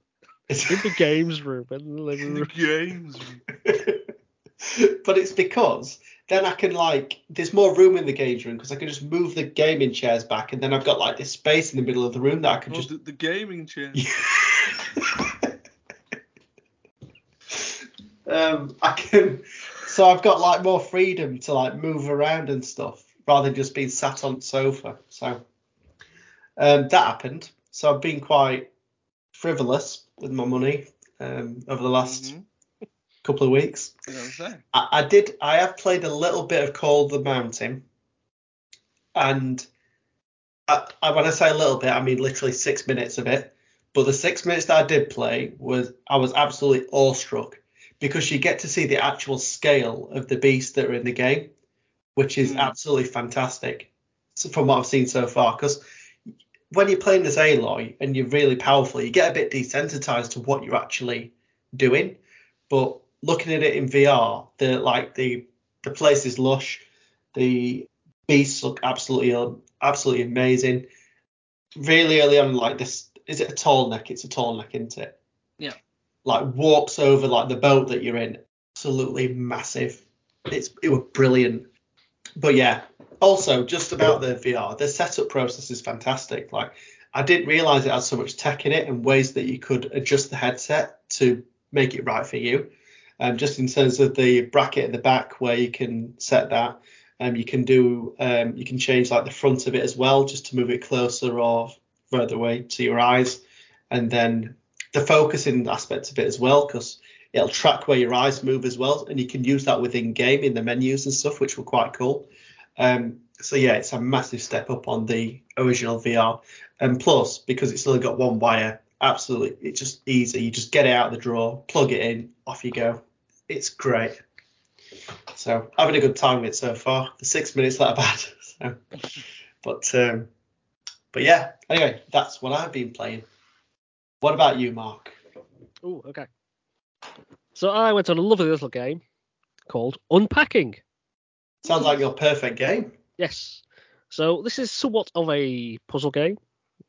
It's- In the games room, in the living room. The games. Room. but it's because then I can like there's more room in the games room because I can just move the gaming chairs back and then I've got like this space in the middle of the room that I can Oh, just the, the gaming chair. Um I can so I've got like more freedom to like move around and stuff rather than just being sat on the sofa. So um that happened. So I've been quite frivolous with my money um over the last Mhm. couple of weeks. You know what I'm? I, I did. I have played a little bit of Call of the Mountain, and I, I, when I say a little bit, I mean literally six minutes of it. But the six minutes that I did play was I was absolutely awestruck because you get to see the actual scale of the beasts that are in the game, which is Mm. absolutely fantastic from what I've seen so far. Because when you're playing as Aloy and you're really powerful, you get a bit desensitized to what you're actually doing. But looking at it in VR, the like the the place is lush, the beasts look absolutely absolutely amazing. Really early on, like this, is it a tall neck? It's a tall neck, isn't it? Like warps over like the boat that you're in, absolutely massive. It's it was brilliant. But yeah, also just about the VR, the setup process is fantastic. Like I didn't realize it had so much tech in it and ways that you could adjust the headset to make it right for you. Um, just in terms of the bracket at the back where you can set that. Um, you can do um, you can change like the front of it as well, just to move it closer or further away to your eyes, and then the focusing aspects of it as well, because it'll track where your eyes move as well, and you can use that within game in the menus and stuff, which were quite cool. Um, so yeah, it's a massive step up on the original VR, and plus because it's only got one wire, absolutely, it's just easy. You just get it out of the drawer, plug it in, off you go. It's great. So having a good time with it so far. The six minutes that had. So, but um, but yeah. Anyway, that's what I've been playing. What about you, Mark? Oh, okay. So I went on a lovely little game called Unpacking. Sounds like your perfect game. Yes. So this is somewhat of a puzzle game,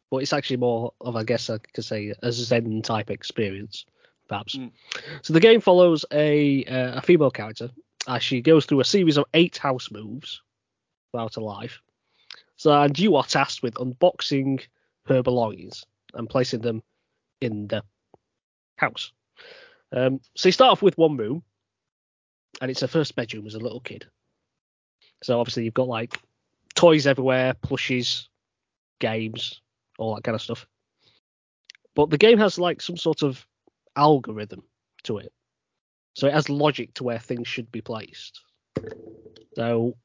but it's actually more of, I guess, I could say, a Zen type experience, perhaps. Mm. So the game follows a uh, a female character as she goes through a series of eight house moves throughout her life. So and you are tasked with unboxing her belongings and placing them in the house. Um, so you start off with one room, and it's her first bedroom as a little kid. So obviously you've got like toys everywhere, plushies, games, all that kind of stuff. But the game has like some sort of algorithm to it. So it has logic to where things should be placed. So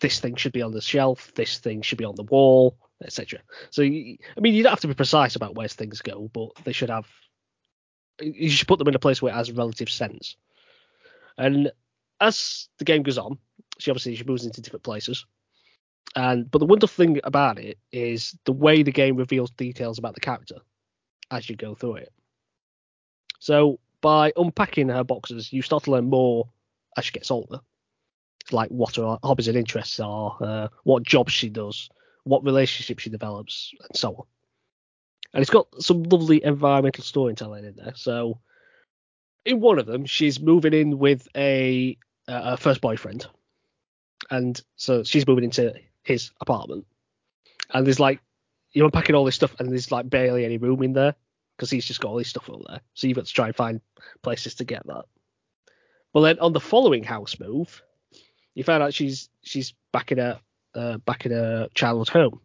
this thing should be on the shelf, this thing should be on the wall, etc. So you, I mean, you don't have to be precise about where things go, but they should have. You should put them in a place where it has relative sense. And as the game goes on, she obviously she moves into different places. And but the wonderful thing about it is the way the game reveals details about the character as you go through it. So by unpacking her boxes, you start to learn more as she gets older. Like what her hobbies and interests are, uh, what jobs she does, what relationship she develops, and so on. And it's got some lovely environmental storytelling in there. So, in one of them, she's moving in with a uh, her first boyfriend, and so she's moving into his apartment, and there's like you're unpacking all this stuff, and there's like barely any room in there because he's just got all this stuff up there. So you've got to try and find places to get that. But then on the following house move, you find out she's she's back in a uh, back in a childhood home,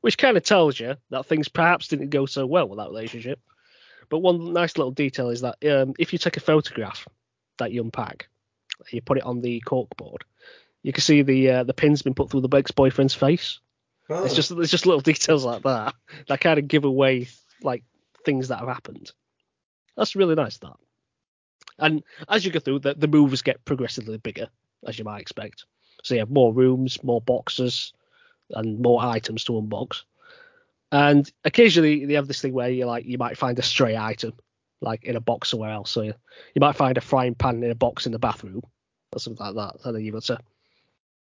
which kind of tells you that things perhaps didn't go so well with that relationship. But one nice little detail is that um, if you take a photograph that you unpack, you put it on the cork board, you can see the uh, the pin's been put through the ex boyfriend's face. Oh. It's just there's just little details like that that kind of give away like things that have happened. That's really nice that. And as you go through, the, the moves get progressively bigger, as you might expect. So you have more rooms, more boxes, and more items to unbox. And occasionally they have this thing where you like you might find a stray item, like in a box somewhere else. So you, you might find a frying pan in a box in the bathroom or something like that, and then you've got to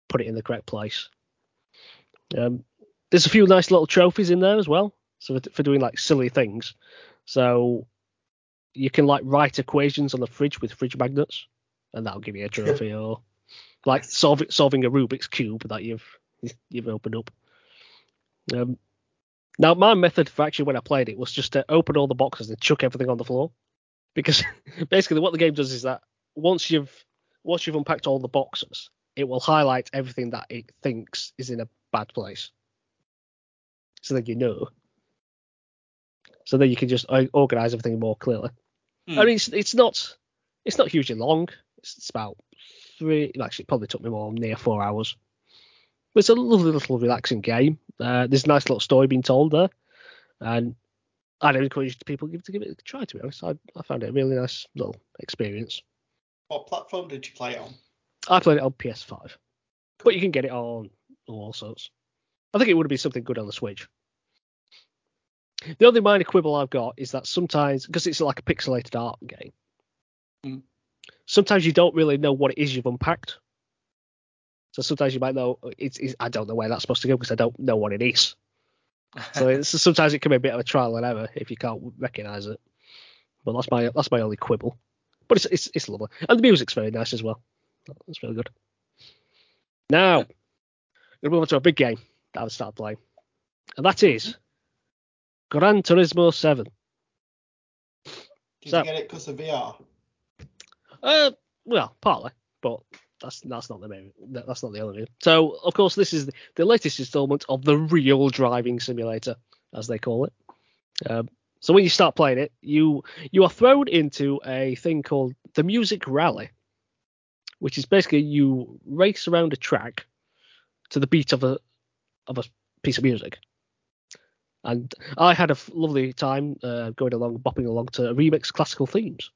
put it in the correct place. Um, there's a few nice little trophies in there as well, so for, for doing like silly things. So you can like write equations on the fridge with fridge magnets, and that'll give you a trophy, or like solving solving a Rubik's cube that you've you've opened up. Um, now my method for actually when I played it was just to open all the boxes and chuck everything on the floor, because basically what the game does is that once you've once you've unpacked all the boxes, it will highlight everything that it thinks is in a bad place, so that you know. So then you can just organize everything more clearly. Hmm. I mean, it's it's not it's not hugely long. It's, it's about three. Actually, it probably took me more near four hours. But it's a lovely little relaxing game. Uh, there's a nice little story being told there, and I'd encourage people to give, to give it a try. To be honest, I, I found it a really nice little experience. What platform did you play it on? I played it on PS5, but you can get it on all sorts. I think it would have been something good on the Switch. The only minor quibble I've got is that sometimes, because it's like a pixelated art game, Mm. Sometimes you don't really know what it is you've unpacked. So sometimes you might know it's, it's I don't know where that's supposed to go because I don't know what it is. So it's, sometimes it can be a bit of a trial and error if you can't recognise it. But that's my that's my only quibble. But it's it's it's lovely, and the music's very nice as well. It's really good. Now, we're gonna move on to a big game that I've started playing, and that is Gran Turismo 7. Did So- you get it because of VR? Uh, well, partly, but that's that's not the main. That's not the only reason. So, of course, this is the, latest installment of the real driving simulator, as they call it. Um, so when you start playing it, you you are thrown into a thing called the Music Rally, which is basically you race around a track to the beat of a of a piece of music. And I had a lovely time uh, going along, bopping along to remix classical themes.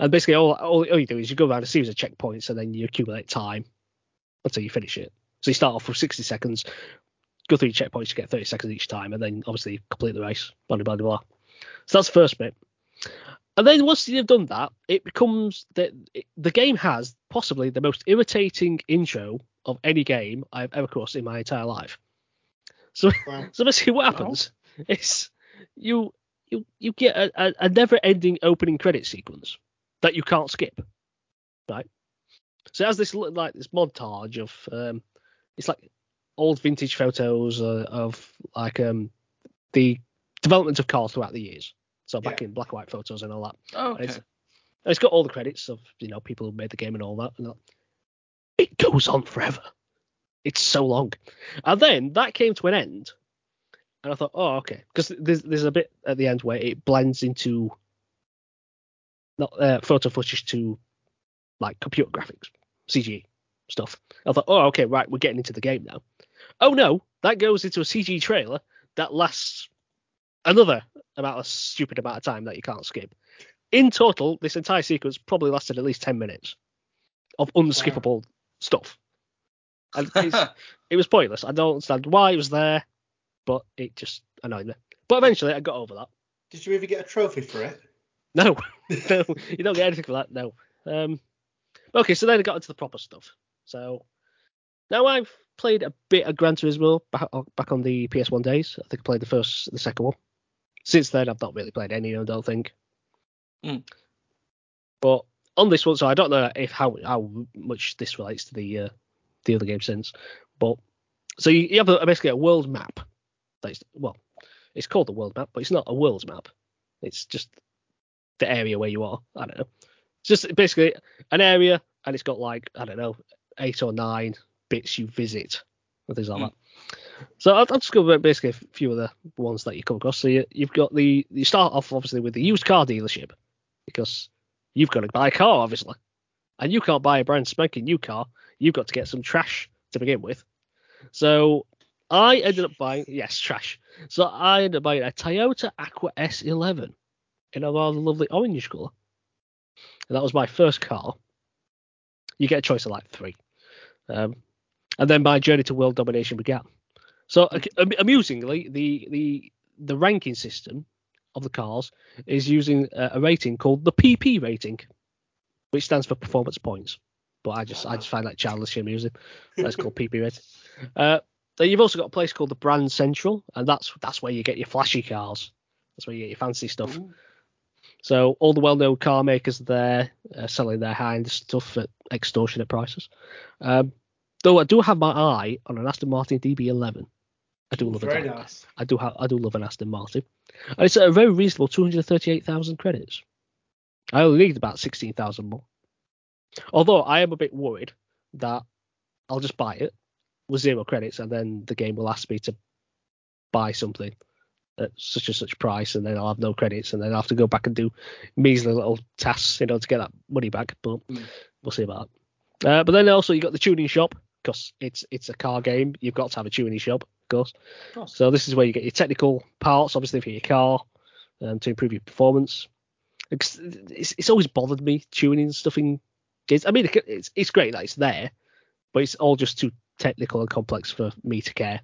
And basically, all, all, all you do is you go around a series of checkpoints and then you accumulate time until you finish it. So you start off with 60 seconds, go through your checkpoints, you get 30 seconds each time, and then obviously complete the race. Blah, blah, blah, blah. So that's the first bit. And then once you've done that, it becomes that the game has possibly the most irritating intro of any game I've ever crossed in my entire life. So Wow. so basically, what happens is you you you get a, a, a never-ending opening credit sequence that you can't skip, right? So it has this li- like this montage of um, it's like old vintage photos uh, of like um the development of cars throughout the years. So back Yeah. in black and white photos and all that. Oh, And It's, it's got all the credits of you know people who made the game and all that. And that. It goes on forever. It's so long, and then that came to an end, and I thought, oh okay, because there's there's a bit at the end where it blends into not uh, photo footage to like computer graphics, CG stuff. I thought, oh okay, right, we're getting into the game now. Oh no, that goes into a CG trailer that lasts another about a stupid amount of time that you can't skip. In total, this entire sequence probably lasted at least ten minutes of unskippable stuff. And it was pointless. I don't understand why it was there, but it just annoyed me. But eventually, I got over that. Did you ever get a trophy for it? No, no, you don't get anything for that. No. Um, okay, so then I got into the proper stuff. So Now I've played a bit of Gran Turismo back, back on the PS1 days. I think I played the first, the second one. Since then, I've not really played any. I don't think. Mm. But on this one, so I don't know if how how much this relates to the uh, the other game since. But so you, you have a, basically a world map. That's well, it's called the world map, but it's not a world map. It's just the area where you are. I don't know. It's just basically an area, and it's got like I don't know eight or nine bits you visit and things like Mm. that. So I'll, I'll just go over basically a few of the ones that you come across. So you, you've got the you start off obviously with the used car dealership because you've got to buy a car obviously, and you can't buy a brand spanking new car. You've got to get some trash to begin with. So I ended up buying yes trash. So I ended up buying a Toyota Aqua S11 in a rather lovely orange colour, and that was my first car. You get a choice of like three. Um, and then my journey to world domination began. So am- amusingly, the the the ranking system of the cars is using a, a rating called the PP rating, which stands for performance points. But I just I just find that childishly amusing. That's called PP rating. Uh, then you've also got a place called the Brand Central, and that's that's where you get your flashy cars. That's where you get your fancy stuff. Ooh. So all the well-known car makers are there uh, selling their high-end stuff at extortionate prices. Um, though I do have my eye on an Aston Martin DB11. I do love Very it. nice. I do have I do love an Aston Martin, and it's at a very reasonable 238,000 credits. I only need about 16,000 more. Although I am a bit worried that I'll just buy it with zero credits, and then the game will ask me to buy something at such and such price, and then I'll have no credits, and then I'll have to go back and do measly little tasks, you know, to get that money back. But Mm. we'll see about that. Uh, but then also you got the tuning shop because it's it's a car game. You've got to have a tuning shop, of course. Of course. So this is where you get your technical parts, obviously for your car, um, to improve your performance. It's, it's, it's always bothered me tuning stuff in games. I mean, it- it's it's great that it's there, but it's all just too technical and complex for me to care.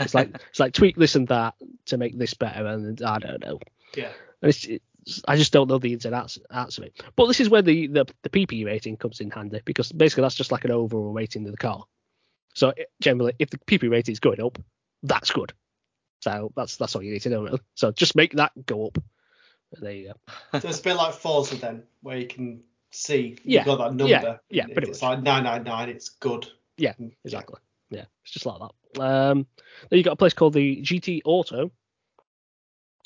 It's like it's like tweak this and that to make this better, and I don't know. Yeah. And it's, it's, I just don't know the ins and outs, outs of it. But this is where the, the the PP rating comes in handy because basically that's just like an overall rating of the car. So it, generally, if the PP rating is going up, that's good. So that's that's all you need to know. Really. So just make that go up. There you go. So it's a bit like Forza then, where you can see Yeah, you've got that number. yeah, yeah, it's much. like 999, it's good. Yeah, Mm, Exactly. Yeah, it's just like that. Um, then you've got a place called the GT Auto,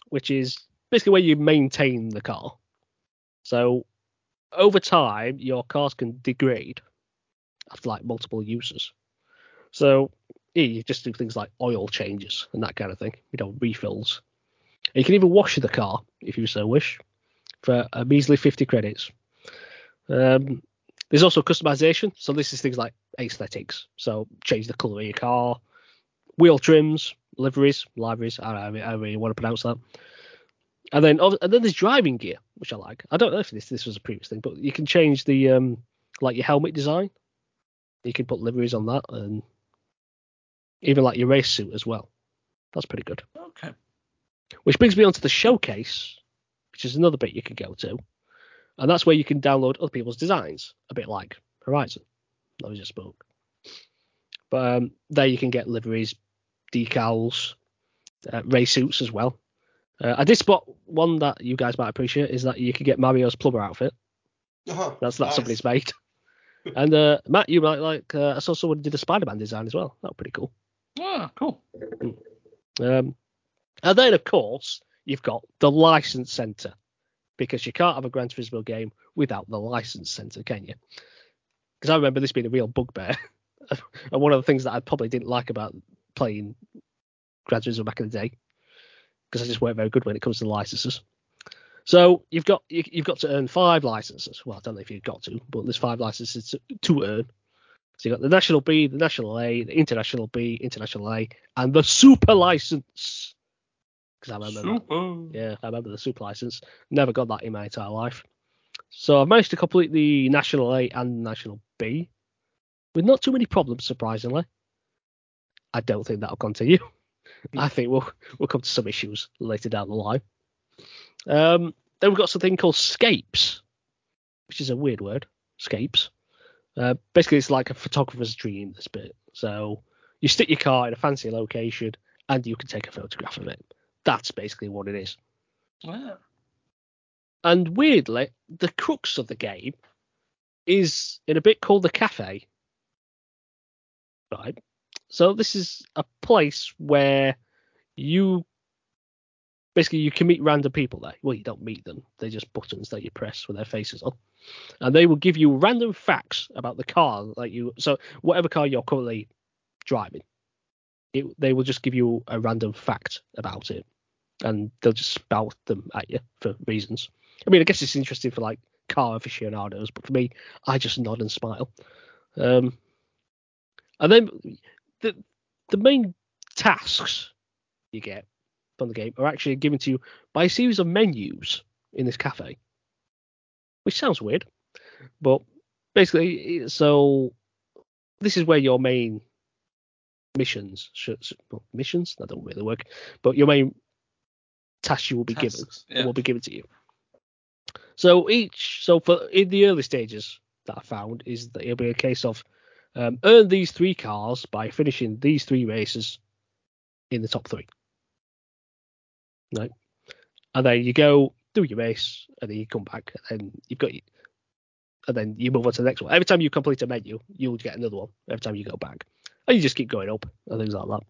which is basically where you maintain the car. So over time, your cars can degrade after like multiple uses. So yeah, you just do things like oil changes and that kind of thing, you know, refills. And you can even wash the car if you so wish for a measly 50 credits. Um, there's also customization. So this is things like aesthetics. So change the colour of your car, wheel trims, liveries, liveries. I don't know how you want to pronounce that. And then and then there's driving gear, which I like. I don't know if this this was a previous thing, but you can change the um like your helmet design. You can put liveries on that and even like your race suit as well. That's pretty good. Okay. Which brings me on to the showcase, which is another bit you can go to. And that's where you can download other people's designs, a bit like Horizon, that we just spoke. But um, there you can get liveries, decals, uh, race suits as well. Uh, I did spot one that you guys might appreciate is that you could get Mario's plumber outfit. Uh-huh, That's that's nice. somebody's made. and uh, Matt, you might like. Uh, I saw someone did a Spider-Man design as well. That was pretty cool. Ah, cool. Um, and then, of course, you've got the license center because you can't have a Gran Turismo game without the license center, can you? Because I remember this being a real bugbear, and one of the things that I probably didn't like about playing Gran Turismo back in the day, because I just weren't very good when it comes to the licenses. So you've got you, you've got to earn five licenses. Well, I don't know if you've got to, but there's five licenses to, to earn. So you've got the national B, the national A, the international B, international A, and the super license. Because I remember that. Yeah, I remember the super license. Never got that in my entire life. So I've managed to complete the national A and national B with not too many problems, surprisingly. I don't think that'll continue. I think we'll we'll come to some issues later down the line. Um, then we've got something called scapes, which is a weird word. Scapes. Uh, basically, it's like a photographer's dream. This bit. So you stick your car in a fancy location, and you can take a photograph of it. That's basically what it is. Yeah. And weirdly, the crux of the game is in a bit called the cafe. Right. So this is a place where you basically you can meet random people there. Well, you don't meet them; they're just buttons that you press with their faces on, and they will give you random facts about the car that you. So whatever car you're currently driving, it, they will just give you a random fact about it, and they'll just spout them at you for reasons. I mean, I guess it's interesting for like car aficionados, but for me, I just nod and smile. Um, and then the the main tasks you get from the game are actually given to you by a series of menus in this cafe, which sounds weird, but basically, so this is where your main missions should well, missions that don't really work, but your main tasks you will be Tasks, given yeah. will be given to you. So each so for in the early stages that I found is that it'll be a case of um, earn these three cars by finishing these three races in the top three. Right. And then you go do your race and then you come back and then you've got and then you move on to the next one. Every time you complete a menu, you'll get another one every time you go back. And you just keep going up and things like that.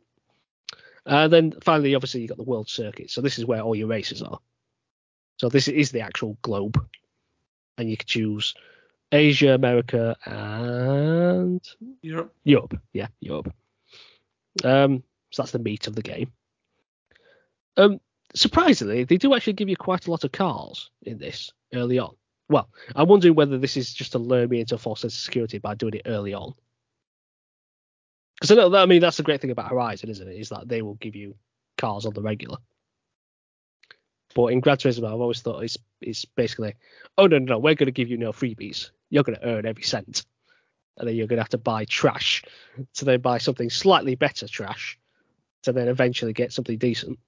And then finally, obviously, you've got the world circuit. So this is where all your races are. So this is the actual globe. And you can choose Asia, America, and Europe. Europe. Yeah, Europe. Um, so that's the meat of the game. Um, surprisingly, they do actually give you quite a lot of cars in this early on. Well, I'm wondering whether this is just to lure me into a false sense of security by doing it early on. Because I know that I mean that's the great thing about Horizon, isn't it? Is that they will give you cars on the regular. But in Gran Turismo, I've always thought it's it's basically, oh no no no, we're going to give you no freebies. You're going to earn every cent, and then you're going to have to buy trash to then buy something slightly better trash to then eventually get something decent.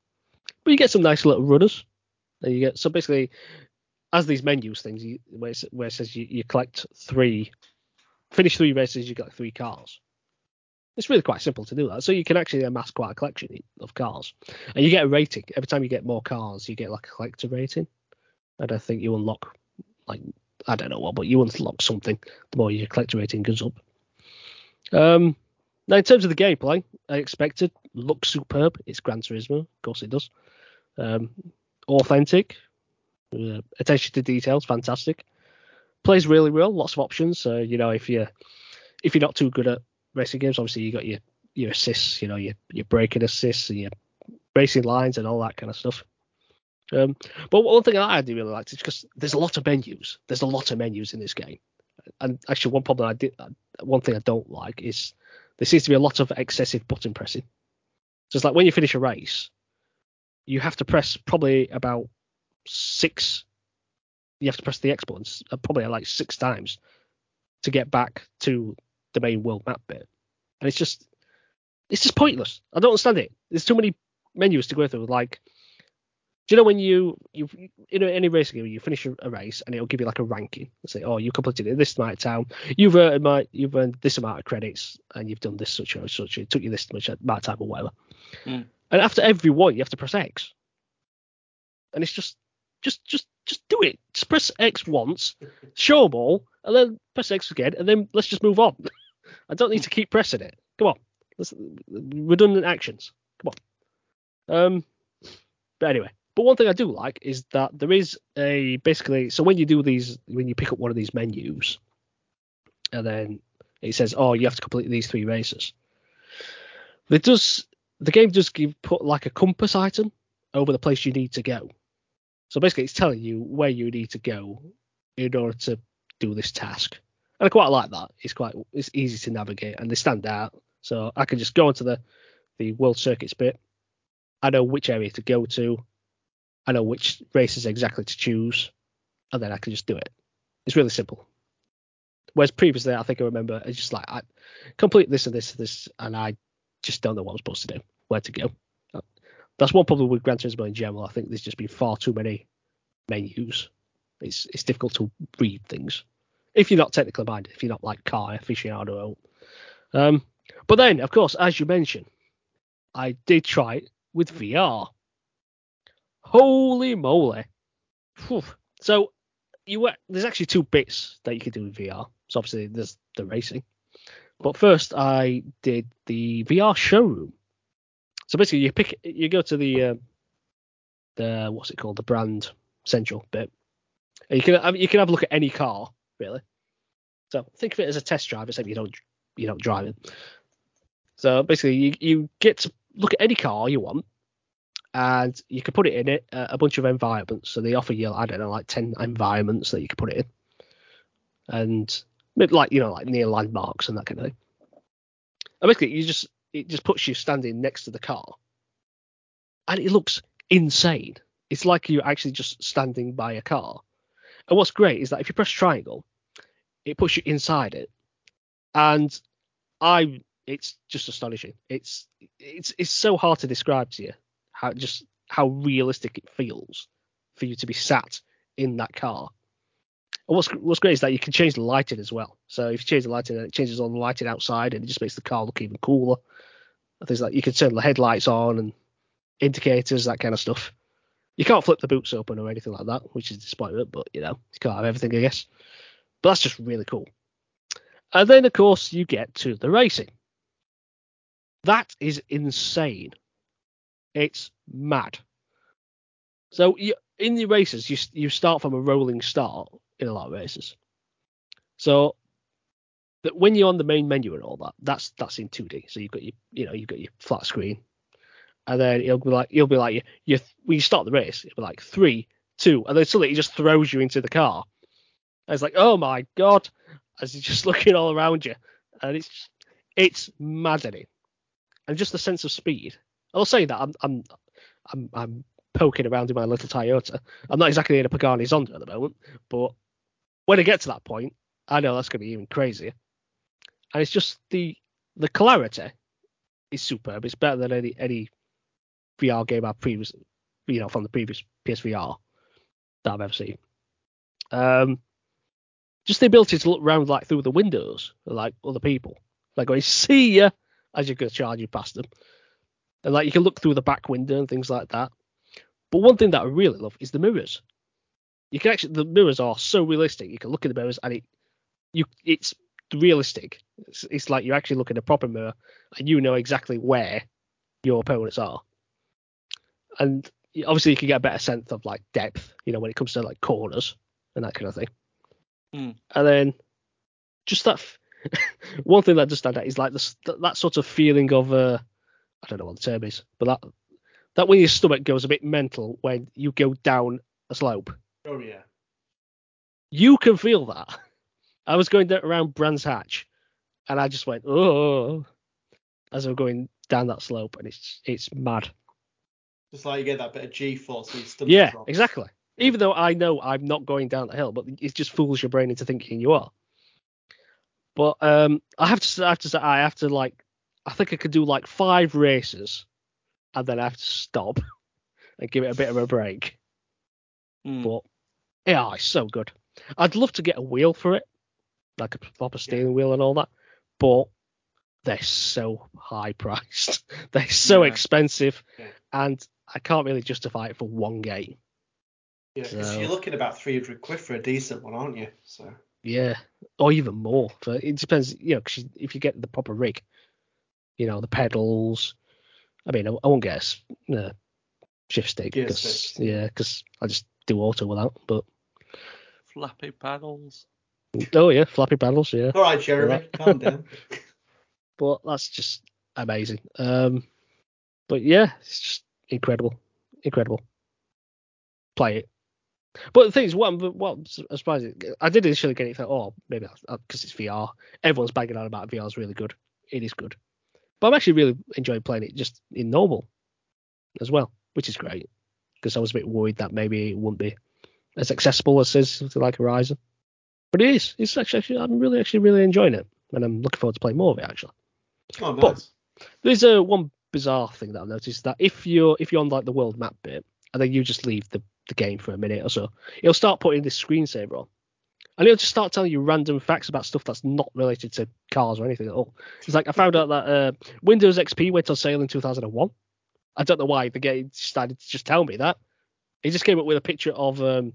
But you get some nice little runners, and you get so basically as these menus things you, where, it, where it says you, you collect three, finish three races, you get three cars. It's really quite simple to do that. So you can actually amass quite a collection of cars, and you get a rating every time you get more cars. You get like a collector rating, and I think you unlock like I don't know what, but you unlock something the more your collector rating goes up. Um, now in terms of the gameplay, I expected looks superb. It's Gran Turismo, of course it does. Um, authentic, uh, attention to details, fantastic. Plays really well, lots of options. So you know if you if you're not too good at racing games, obviously you got your your assists, you know your your braking assists and your racing lines and all that kind of stuff. Um, but one thing I do really like is because there's a lot of menus. There's a lot of menus in this game, and actually one problem I did, one thing I don't like is there seems to be a lot of excessive button pressing. So it's like when you finish a race, you have to press probably about six. You have to press the X buttons uh, probably like six times to get back to the main world map bit, and it's just it's just pointless. I don't understand it. There's too many menus to go through. Like, do you know when you you in any racing game you finish a, a race and it'll give you like a ranking? It'll say, oh, you completed it this amount of time. You've earned my, you've earned this amount of credits and you've done this such and such. It took you this much amount of time or whatever. Mm. And after every one, you have to press X. And it's just just just just do it. Just press X once, show them all, and then press X again, and then let's just move on. I don't need to keep pressing it. Come on, let's, redundant actions. Come on. Um, but anyway, but one thing I do like is that there is a basically. So when you do these, when you pick up one of these menus, and then it says, "Oh, you have to complete these three races." It does. The game does give put like a compass item over the place you need to go. So basically, it's telling you where you need to go in order to do this task. And I quite like that. It's quite it's easy to navigate and they stand out. So I can just go into the the world circuits bit. I know which area to go to. I know which races exactly to choose, and then I can just do it. It's really simple. Whereas previously, I think I remember it's just like I complete this and this and this, and I just don't know what I'm supposed to do, where to go. That's one problem with Gran Turismo in general. I think there's just been far too many menus. It's it's difficult to read things. if you're not technically minded, if you're not like car aficionado. Um, but then, of course, as you mentioned, I did try it with VR. Holy moly! Phew. So you were, there's actually two bits that you could do with VR. So obviously there's the racing, but first I did the VR showroom. So basically, you pick, you go to the uh, the what's it called, the brand central bit. And you can I you can have a look at any car really. So think of it as a test drive, except you don't you don't drive it. So basically, you you get to look at any car you want, and you can put it in it uh, a bunch of environments. So they offer you I don't know like ten environments that you can put it in, and like you know like near landmarks and that kind of thing. And basically, you just it just puts you standing next to the car, and it looks insane. It's like you're actually just standing by a car. And what's great is that if you press triangle, it puts you inside it, and I it's just astonishing. It's it's it's so hard to describe to you how just how realistic it feels for you to be sat in that car. And what's what's great is that you can change the lighting as well. So if you change the lighting, it changes all the lighting outside, and it just makes the car look even cooler. Things like you can turn the headlights on and indicators, that kind of stuff. You can't flip the boots open or anything like that, which is disappointment, but you know, you can't have everything, I guess. But that's just really cool. And then, of course, you get to the racing. That is insane. It's mad. So you, in the races, you you start from a rolling start in a lot of races. So that when you're on the main menu and all that, that's that's in 2D. So you've got your you know you've got your flat screen, and then it'll be like you'll be like you, you when you start the race, it'll be like three, two, and then suddenly it just throws you into the car. And it's like oh my god, as you're just looking all around you, and it's it's maddening, and just the sense of speed. I'll say that I'm I'm I'm I'm poking around in my little Toyota. I'm not exactly in a Pagani Zonda at the moment, but when I get to that point, I know that's going to be even crazier. And it's just the the clarity is superb. It's better than any any VR game I've previous, you know, from the previous PSVR that I've ever seen. Um, just the ability to look around like through the windows, like other people, like going see you as you go charging past them, and like you can look through the back window and things like that. But one thing that I really love is the mirrors. You can actually the mirrors are so realistic. You can look in the mirrors and it you it's realistic. It's, it's like you're actually looking at a proper mirror and you know exactly where your opponents are. And obviously you can get a better sense of like depth, you know, when it comes to like corners and that kind of thing. Mm. And then just that f- one thing that does stand out is like this, that, that sort of feeling of uh, I don't know what the term is, but that that when your stomach goes a bit mental when you go down a slope. Oh yeah. You can feel that. I was going around Brands Hatch, and I just went oh as I'm going down that slope, and it's it's mad. Just like you get that bit of G force in your stomach. Yeah, exactly. Even though I know I'm not going down the hill, but it just fools your brain into thinking you are. But um, I have to I have to say, I have to like, I think I could do like five races, and then I have to stop and give it a bit of a break. Mm. But yeah, it's so good. I'd love to get a wheel for it, like a proper steering wheel and all that, but they're so high priced. they're so Yeah. expensive, Yeah. and I can't really justify it for one game. Yeah, 'cause So- you're looking about 300 quid for a decent one, aren't you? So Yeah, or even more. For it depends, you know, 'cause you- if you get the proper rig, you know, the pedals. I mean, I, I won't get a s- uh, shift stick Gear because stick. yeah, because I just do auto without. But Flappy paddles. oh yeah, flappy pedals, yeah. all right, Jeremy, Right. calm down. But that's just amazing. Um, but yeah, it's just incredible, incredible. Play it. But the thing is, what I'm, what I'm surprised, is- I did initially get it. Thought, oh, maybe because it's VR. Everyone's banging on about VR is really good. It is good, but I'm actually really enjoying playing it just in normal as well, which is great. Because I was a bit worried that maybe it wouldn't be as accessible as is something like Horizon, but it is. It's actually, actually I'm really actually really enjoying it, and I'm looking forward to playing more of it actually. Oh, But- nice. There's a one bizarre thing that I've noticed that if you're if you're on like the world map bit and then you just leave the, the game for a minute or so, it'll start putting this screensaver on. And it'll just start telling you random facts about stuff that's not related to cars or anything at all. It's like I found out that uh, Windows XP went on sale in 2001. I don't know why the game decided to just tell me that. He just came up with a picture of um,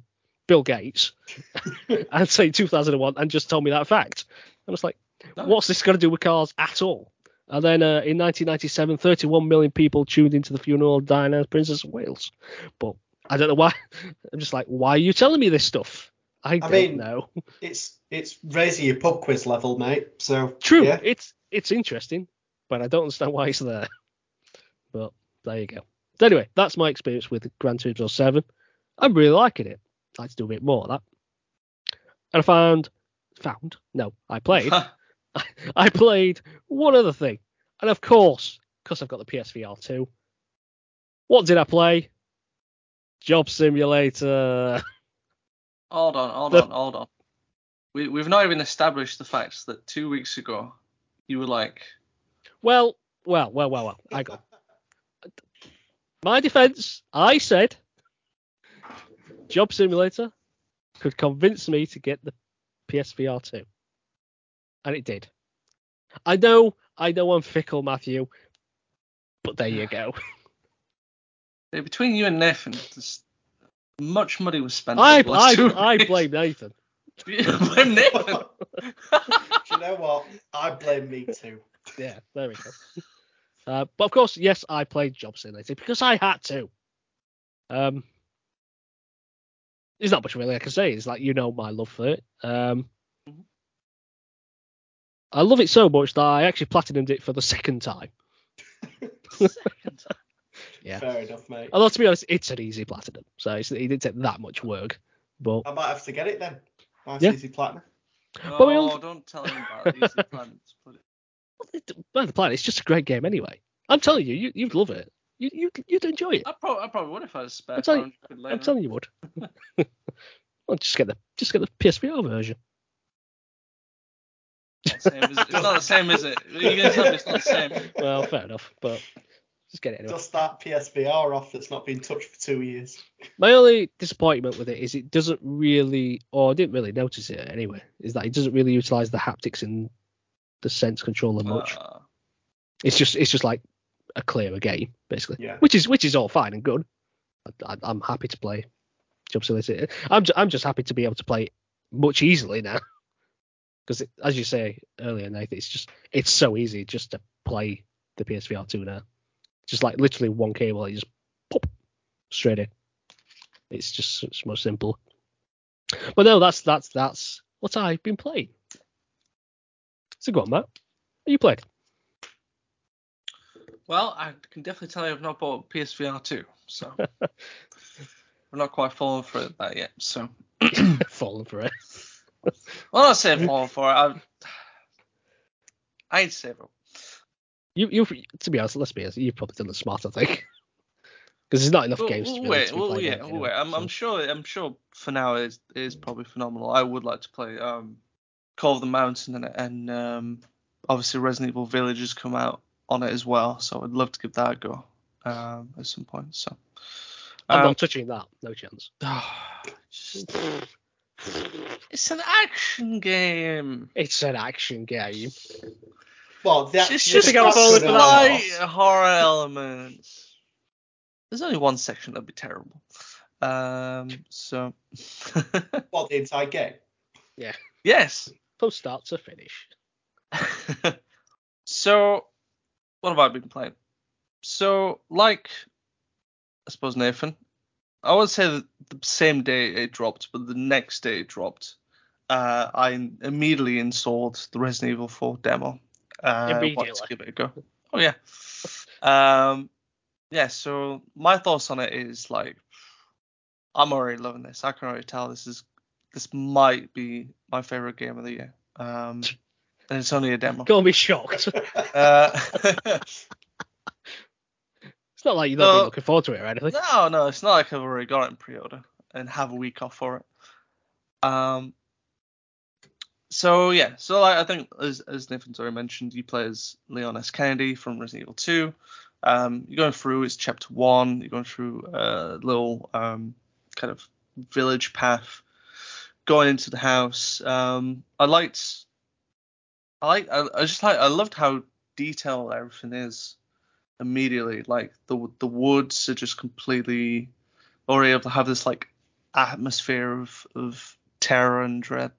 Bill Gates and say 2001 and just told me that fact. I was like, what's this got to do with cars at all? And then uh, in 1997, 31 million people tuned into the funeral of Diana, Princess of Wales. But I don't know why. I'm just like, why are you telling me this stuff? I, don't mean, know. It's it's raising your pub quiz level, mate. So True, Yeah. it's it's interesting, but I don't understand why it's there. But there you go. So anyway, that's my experience with Gran Turismo 7. I'm really liking it. I'd like to do a bit more of that. And I found, found? No, I played. I played one other thing. And of course, because I've got the PSVR 2, what did I play? Job Simulator. Hold on, hold The- on, hold on. We we've not even established the fact that two weeks ago you were like, Well, well, well, well, well. I go. My defense, I said Job Simulator could convince me to get the PSVR 2. And it did. I know, I know I'm fickle, Matthew, but there you go. "Hey, between you and Nathan, there's much money was spent. I, over the two I, I blame Nathan. Blame Nathan. Do you know what? I blame me too. Yeah, there we go. Uh, but of course, yes, I played Job Simulator because I had to. Um, there's not much really I can say. It's like you know my love for it. Um. I love it so much that I actually platinumed it for the second time. Second time. Yeah. Fair enough, mate. Although to be honest, it's an easy platinum, so it's, it didn't take that much work. But I might have to get it then. Nice Yeah. easy platinum. No, But we all- oh, don't tell him about these plans. Put it. it, the planet, it's just a great game anyway. I'm telling you, you you'd love it. You you you'd enjoy it. I, pro- I probably would if I was spare. I'm telling you- I'm telling you would. well, just get the just get the PSVR version. It's not the same, is it? It's not the same, is it? You're gonna tell me it's not the same. Well, fair enough, but just get it anyway. Dust that PSVR off that's not been touched for two years. My only disappointment with it is it doesn't really, or I didn't really notice it anyway, is that it doesn't really utilize the haptics in the sense controller much. Uh, It's just it's just like a clearer game basically, Yeah. which is which is all fine and good. I, I, I'm happy to play Job Simulator. I'm ju- I'm just happy to be able to play it much easily now because as you say earlier, Nathan, it's just it's so easy just to play the PSVR 2 now. Just like literally one cable, you just pop straight in. It's just it's more simple. But no, that's that's that's what I've been playing. So go on, Matt. What you played? well, I can definitely tell you I've not bought PSVR 2, so I'm not quite fallen for that yet. So, Falling for it. well, not saying fallen for it. I've, I'd say bro. You, you, to be honest, let's be honest, you've probably done the smarter thing. Because there's not enough Well, games to well, wait, to well, played yeah, on, well, know, wait. I'm, so- I'm sure. I'm sure for now it is, probably phenomenal. I would like to play um, Call of the Mountain and, and um, obviously Resident Evil Village has come out on it as well, so I'd love to give that a go um, at some point. So. I'm Um, not touching that. No chance. just- it's an action game. It's an action game. Well, that's It's just think I'm fraction falling the light horror elements. There's only one section that'd be terrible. Um, so What, the entire game? Yeah. Yes. From start to finish. so what have I been playing? So like I suppose Nathan, I would say that the same day it dropped, but the next day it dropped. Uh, I immediately installed the Resident Evil 4 demo. Uh, wanted Immediately. to give it a go. Oh yeah. Um, yeah. So my thoughts on it is like, I'm already loving this. I can already tell this is this might be my favorite game of the year. Um, and it's only a demo. Gonna be shocked. Uh, it's not like you're not No. really looking forward to it or anything. no, no, it's not like I've already got it in pre-order and have a week off for it. Um. So yeah, so like, I think as as Nathan's already mentioned, you play as Leon S. Kennedy from Resident Evil 2. Um, you're going through it's chapter one. You're going through a little um kind of village path, going into the house. Um, I liked, I like, I, I just like, I loved how detailed everything is immediately. Like the the woods are just completely, or able to have this like atmosphere of of terror and dread.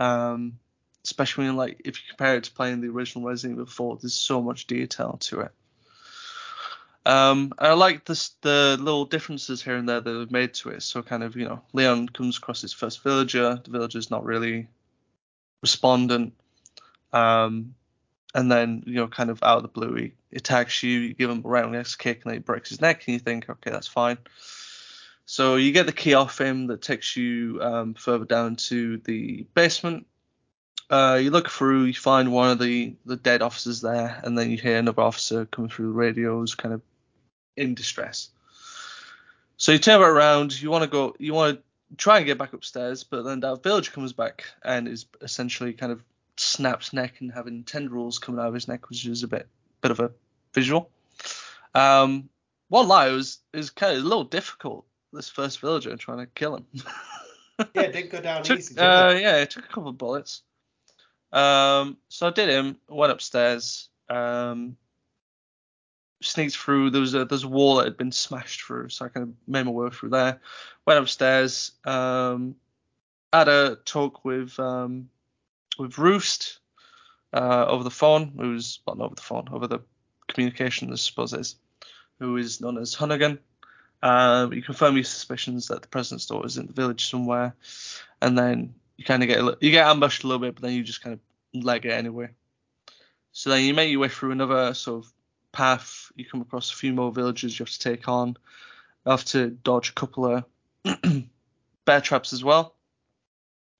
Um, especially like if you compare it to playing the original Resident Evil 4, there's so much detail to it. Um, I like this the little differences here and there that they've made to it. So kind of you know Leon comes across his first villager, the villager's not really respondent. Um, and then you know kind of out of the blue he attacks you, you give him a roundhouse kick and he breaks his neck and you think okay that's fine. So you get the key off him that takes you um, further down to the basement. Uh, you look through, you find one of the, the dead officers there, and then you hear another officer coming through the radios, kind of in distress. So you turn around, you want to go, you want to try and get back upstairs, but then that villager comes back and is essentially kind of snaps neck and having tendrils coming out of his neck, which is a bit bit of a visual. Um, one lie was is kind of a little difficult. This first villager and trying to kill him. yeah, it did go down took, easy. uh, it? yeah, it took a couple of bullets. Um, so I did him, went upstairs, um, sneaked through. There was a there's a wall that had been smashed through, so I kind of made my way through there. Went upstairs, um, had a talk with um, with Roost uh, over the phone, who's well not over the phone, over the communication, I suppose is, who is known as Hunnigan. Um, you confirm your suspicions that the president's daughter is in the village somewhere, and then you kind of get a, you get ambushed a little bit, but then you just kind of leg it anyway. So then you make your way through another sort of path. You come across a few more villages you have to take on. You have to dodge a couple of bear traps as well.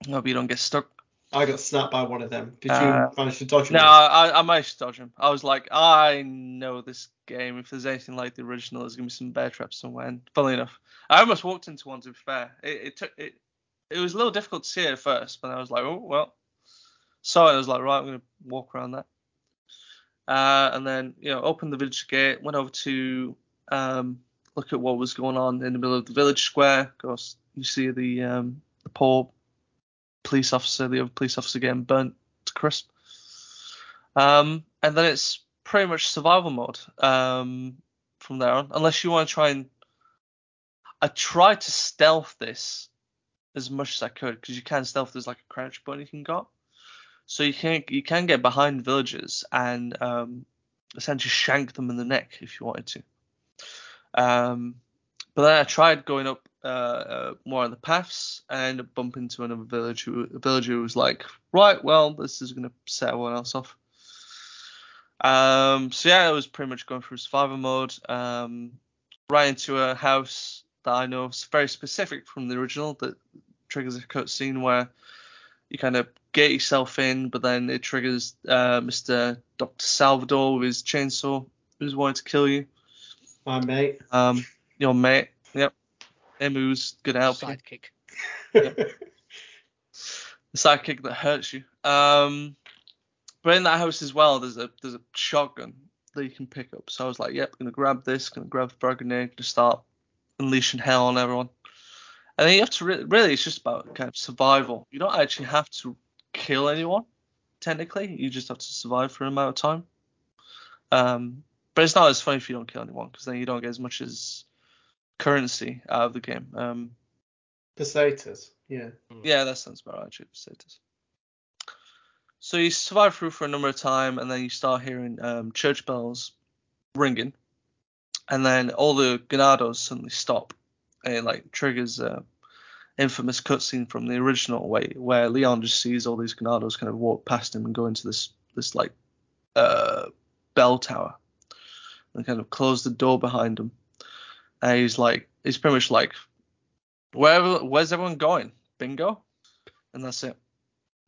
Hope you don't get stuck. I got snapped by one of them. Did you Uh, manage to dodge him? No. I, I managed to dodge him. I was like, I know this game. If there's anything like the original, there's gonna be some bear traps somewhere. And funnily enough, I almost walked into one. To be fair, it, it took it. It was a little difficult to see it at first, but I was like, oh well. So I was like, right, I'm gonna walk around that. Uh, and then you know, opened the village gate, went over to um, look at what was going on in the middle of the village square. Of course, you see the um, the poor police officer, the other police officer getting burnt to crisp. Um, and then it's pretty much survival mode um, from there on, unless you want to try and. I tried to stealth this as much as I could because you can stealth. There's like a crouch button you can got, so you can you can get behind villagers and um, essentially shank them in the neck if you wanted to. Um, but then I tried going up uh, uh, more on the paths and bump into another village who, a villager who was like, right, well, this is going to set everyone else off. Um, so yeah, I was pretty much going through survival mode. Um, right into a house that I know is very specific from the original that triggers a cutscene where you kind of get yourself in, but then it triggers uh, Mr. Dr. Salvador with his chainsaw who's wanting to kill you. My mate. Um, your mate, who's gonna help you. Sidekick. the sidekick that hurts you. Um, but in that house as well, there's a there's a shotgun that you can pick up. So I was like, yep, gonna grab this, gonna grab the frag grenade, gonna start unleashing hell on everyone. And then you have to re- really, it's just about kind of survival. You don't actually have to kill anyone, technically. You just have to survive for an amount of time. Um, but it's not as fun if you don't kill anyone because then you don't get as much as currency out of the game. Um, Pesetas. Yeah. yeah, that sounds about right, actually. Status. So you survive through for a number of time, and then you start hearing um, church bells ringing, and then all the Ganados suddenly stop, and it like triggers a infamous cutscene from the original way where Leon just sees all these Ganados kind of walk past him and go into this this like uh, bell tower, and kind of close the door behind him. And he's like, he's pretty much like, wherever, where's everyone going? Bingo, and that's it.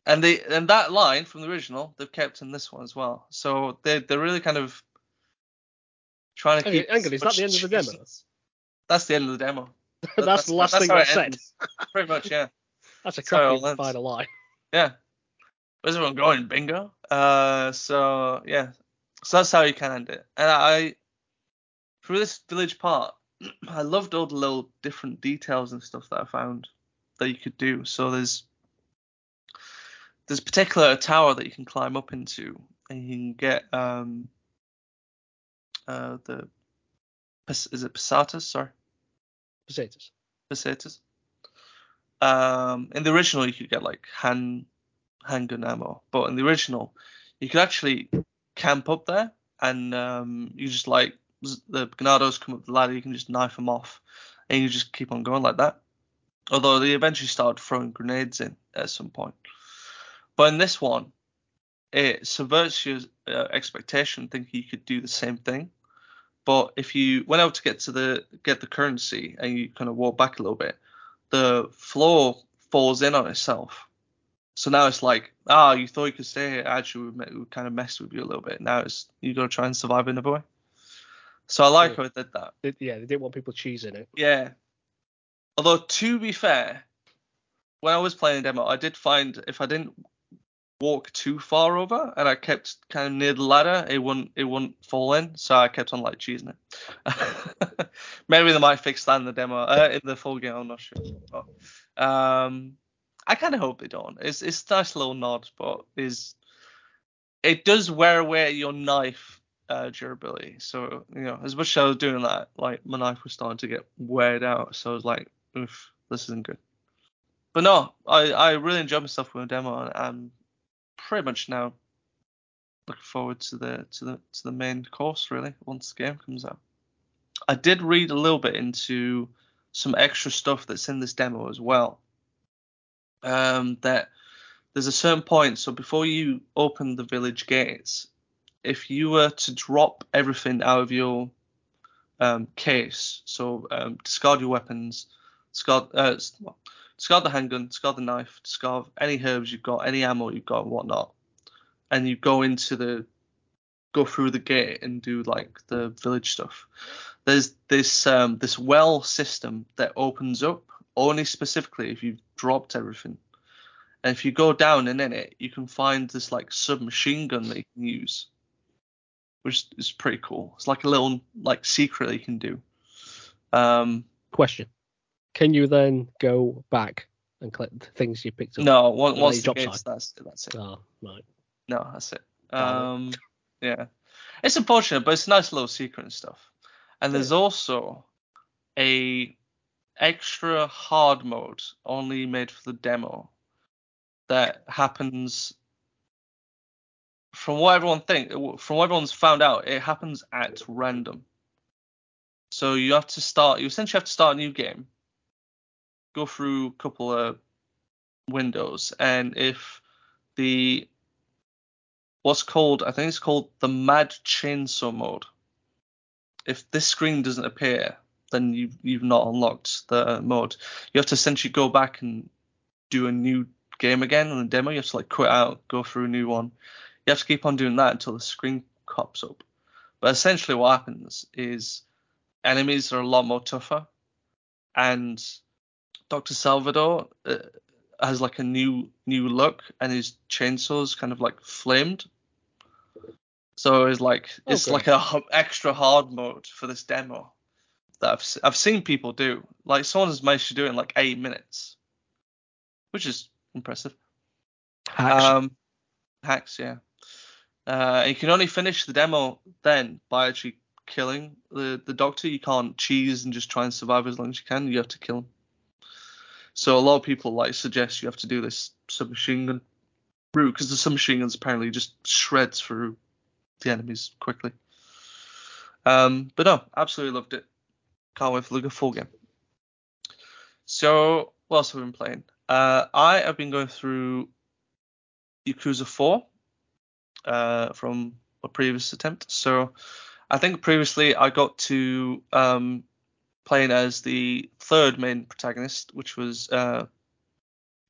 And they and that line from the original they've kept in this one as well. So they they're really kind of trying to on, keep. hang on, is that the end of the demo? That's the end of the demo. that's, the last that's thing that's said. ends. Pretty much, yeah. That's a That's it final line. Yeah. Where's everyone going? Bingo. Uh, so yeah, so that's how you can end it. And I, through this village part, I loved all the little different details and stuff that I found. that you could do. So there's there's a particular tower that you can climb up into, and you can get um uh the is it Pesatas? Sorry, Pesetas. Pesetas. Um, in the original, you could get like hand handgun ammo, but in the original, you could actually camp up there, and um, you just like the Ganados come up the ladder, you can just knife them off, and you just keep on going like that. Although they eventually started throwing grenades in at some point. But in this one, it subverts your uh, expectation, thinking you could do the same thing. But if you went out to get to the get the currency and you kind of walk back a little bit, the floor falls in on itself. So now it's like, ah, you thought you could stay here. Actually, we kind of messed with you a little bit. Now it's you got to try and survive another way. So I like Yeah. how it did that. They- yeah, they didn't want people cheesing it. Yeah. Although to be fair, when I was playing the demo, I did find if I didn't walk too far over and I kept kind of near the ladder, it wouldn't it wouldn't fall in. So I kept on like cheesing it. Maybe they might fix that in the demo, uh, in the full game. I'm not sure. But, um, I kind of hope they don't. It's it's a nice little nod, but is it does wear away your knife uh, durability. So you know, as much as I was doing that, like my knife was starting to get weared out. So I was like, oof, this isn't good. But no, I I really enjoyed myself with the demo, and I'm pretty much now looking forward to the to the to the main course really once the game comes out. I did read a little bit into some extra stuff that's in this demo as well. Um, that there's a certain point. So before you open the village gates, if you were to drop everything out of your um, case, so um, discard your weapons, discard, uh, discard the handgun, discard the knife, discard any herbs you've got, any ammo you've got, and whatnot, and you go into the go through the gate and do like the village stuff. There's this um, this well system that opens up only specifically if you've dropped everything. And if you go down and in it, you can find this like submachine gun that you can use, which is pretty cool. It's like a little like secret that you can do. Um, Question: Can you then go back and collect the things you picked up? no, once, once you the side. that's that's it. Oh, right. No, that's it. Um, yeah, it's unfortunate, but it's a nice little secret and stuff. And there's also a extra hard mode only made for the demo that happens. From what everyone think, from what everyone's found out, it happens at random. So you have to start. You essentially have to start a new game, go through a couple of windows, and if the what's called I think it's called the Mad Chainsaw mode. If this screen doesn't appear, then you've you've not unlocked the mode. You have to essentially go back and do a new game again on the demo. You have to like quit out, go through a new one. You have to keep on doing that until the screen pops up. But essentially, what happens is enemies are a lot more tougher, and Dr. Salvador uh, has like a new new look, and his chainsaws kind of like flamed. So it's like it's like a h- extra hard mode for this demo that I've s- I've seen people do. Like someone has managed to do it in like eight minutes, which is impressive. Hacks. Um, hacks, yeah. Uh, you can only finish the demo then by actually killing the the doctor. You can't cheese and just try and survive as long as you can. You have to kill him. So a lot of people like suggest you have to do this submachine gun route because the submachine guns apparently just shreds through the enemies quickly. Um, but no, absolutely loved it. Can't wait for the full game. So what else have we been playing? Uh, I have been going through Yakuza 4 uh, from a previous attempt. So I think previously I got to um, playing as the third main protagonist, which was uh,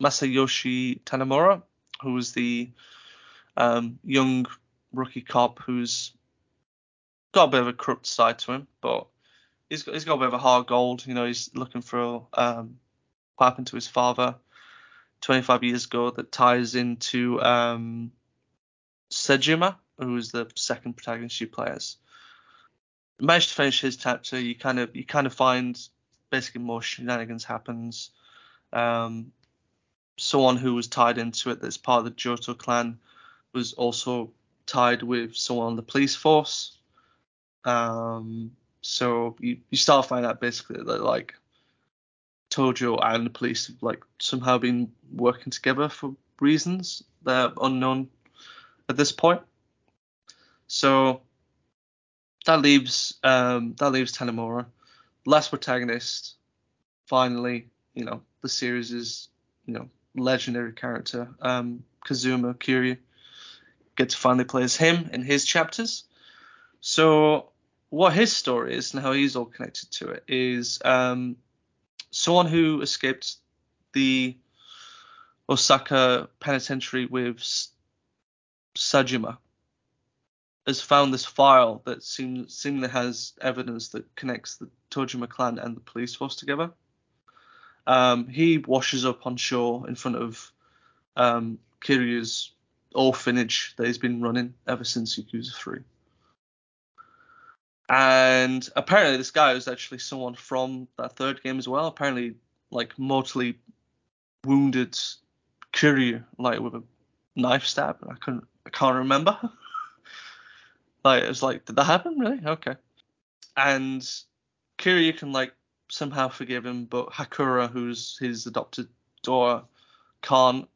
Masayoshi Tanimura, who was the um, young rookie cop who's got a bit of a corrupt side to him, but he's got, he's got a bit of a hard gold. You know, he's looking for um, what happened to his father 25 years ago that ties into um, Saejima, who is the second protagonist you play as. Managed to finish his chapter. You kind of you kind of find basically more shenanigans happens. Um, someone who was tied into it that's part of the Tojo clan was also tied with someone on the police force. Um, so you, you start finding out basically that like Tojo and the police have like somehow been working together for reasons that are unknown at this point. So that leaves um, that leaves Tanimura, last protagonist. Finally, you know the series is you know legendary character um, Kazuma Kiryu. Get to finally play as him in his chapters. So what his story is and how he's all connected to it is um, someone who escaped the Osaka penitentiary with Saejima has found this file that seems seemingly has evidence that connects the Tojima clan and the police force together. Um, he washes up on shore in front of um, Kiryu's orphanage that he's been running ever since Yakuza 3. And apparently, this guy was actually someone from that third game as well. Apparently, like mortally wounded Kiryu, like with a knife stab. I couldn't, I can't remember. like it was like, did that happen? Really? Okay. And Kiryu can like somehow forgive him, but Haruka, who's his adopted daughter, can't.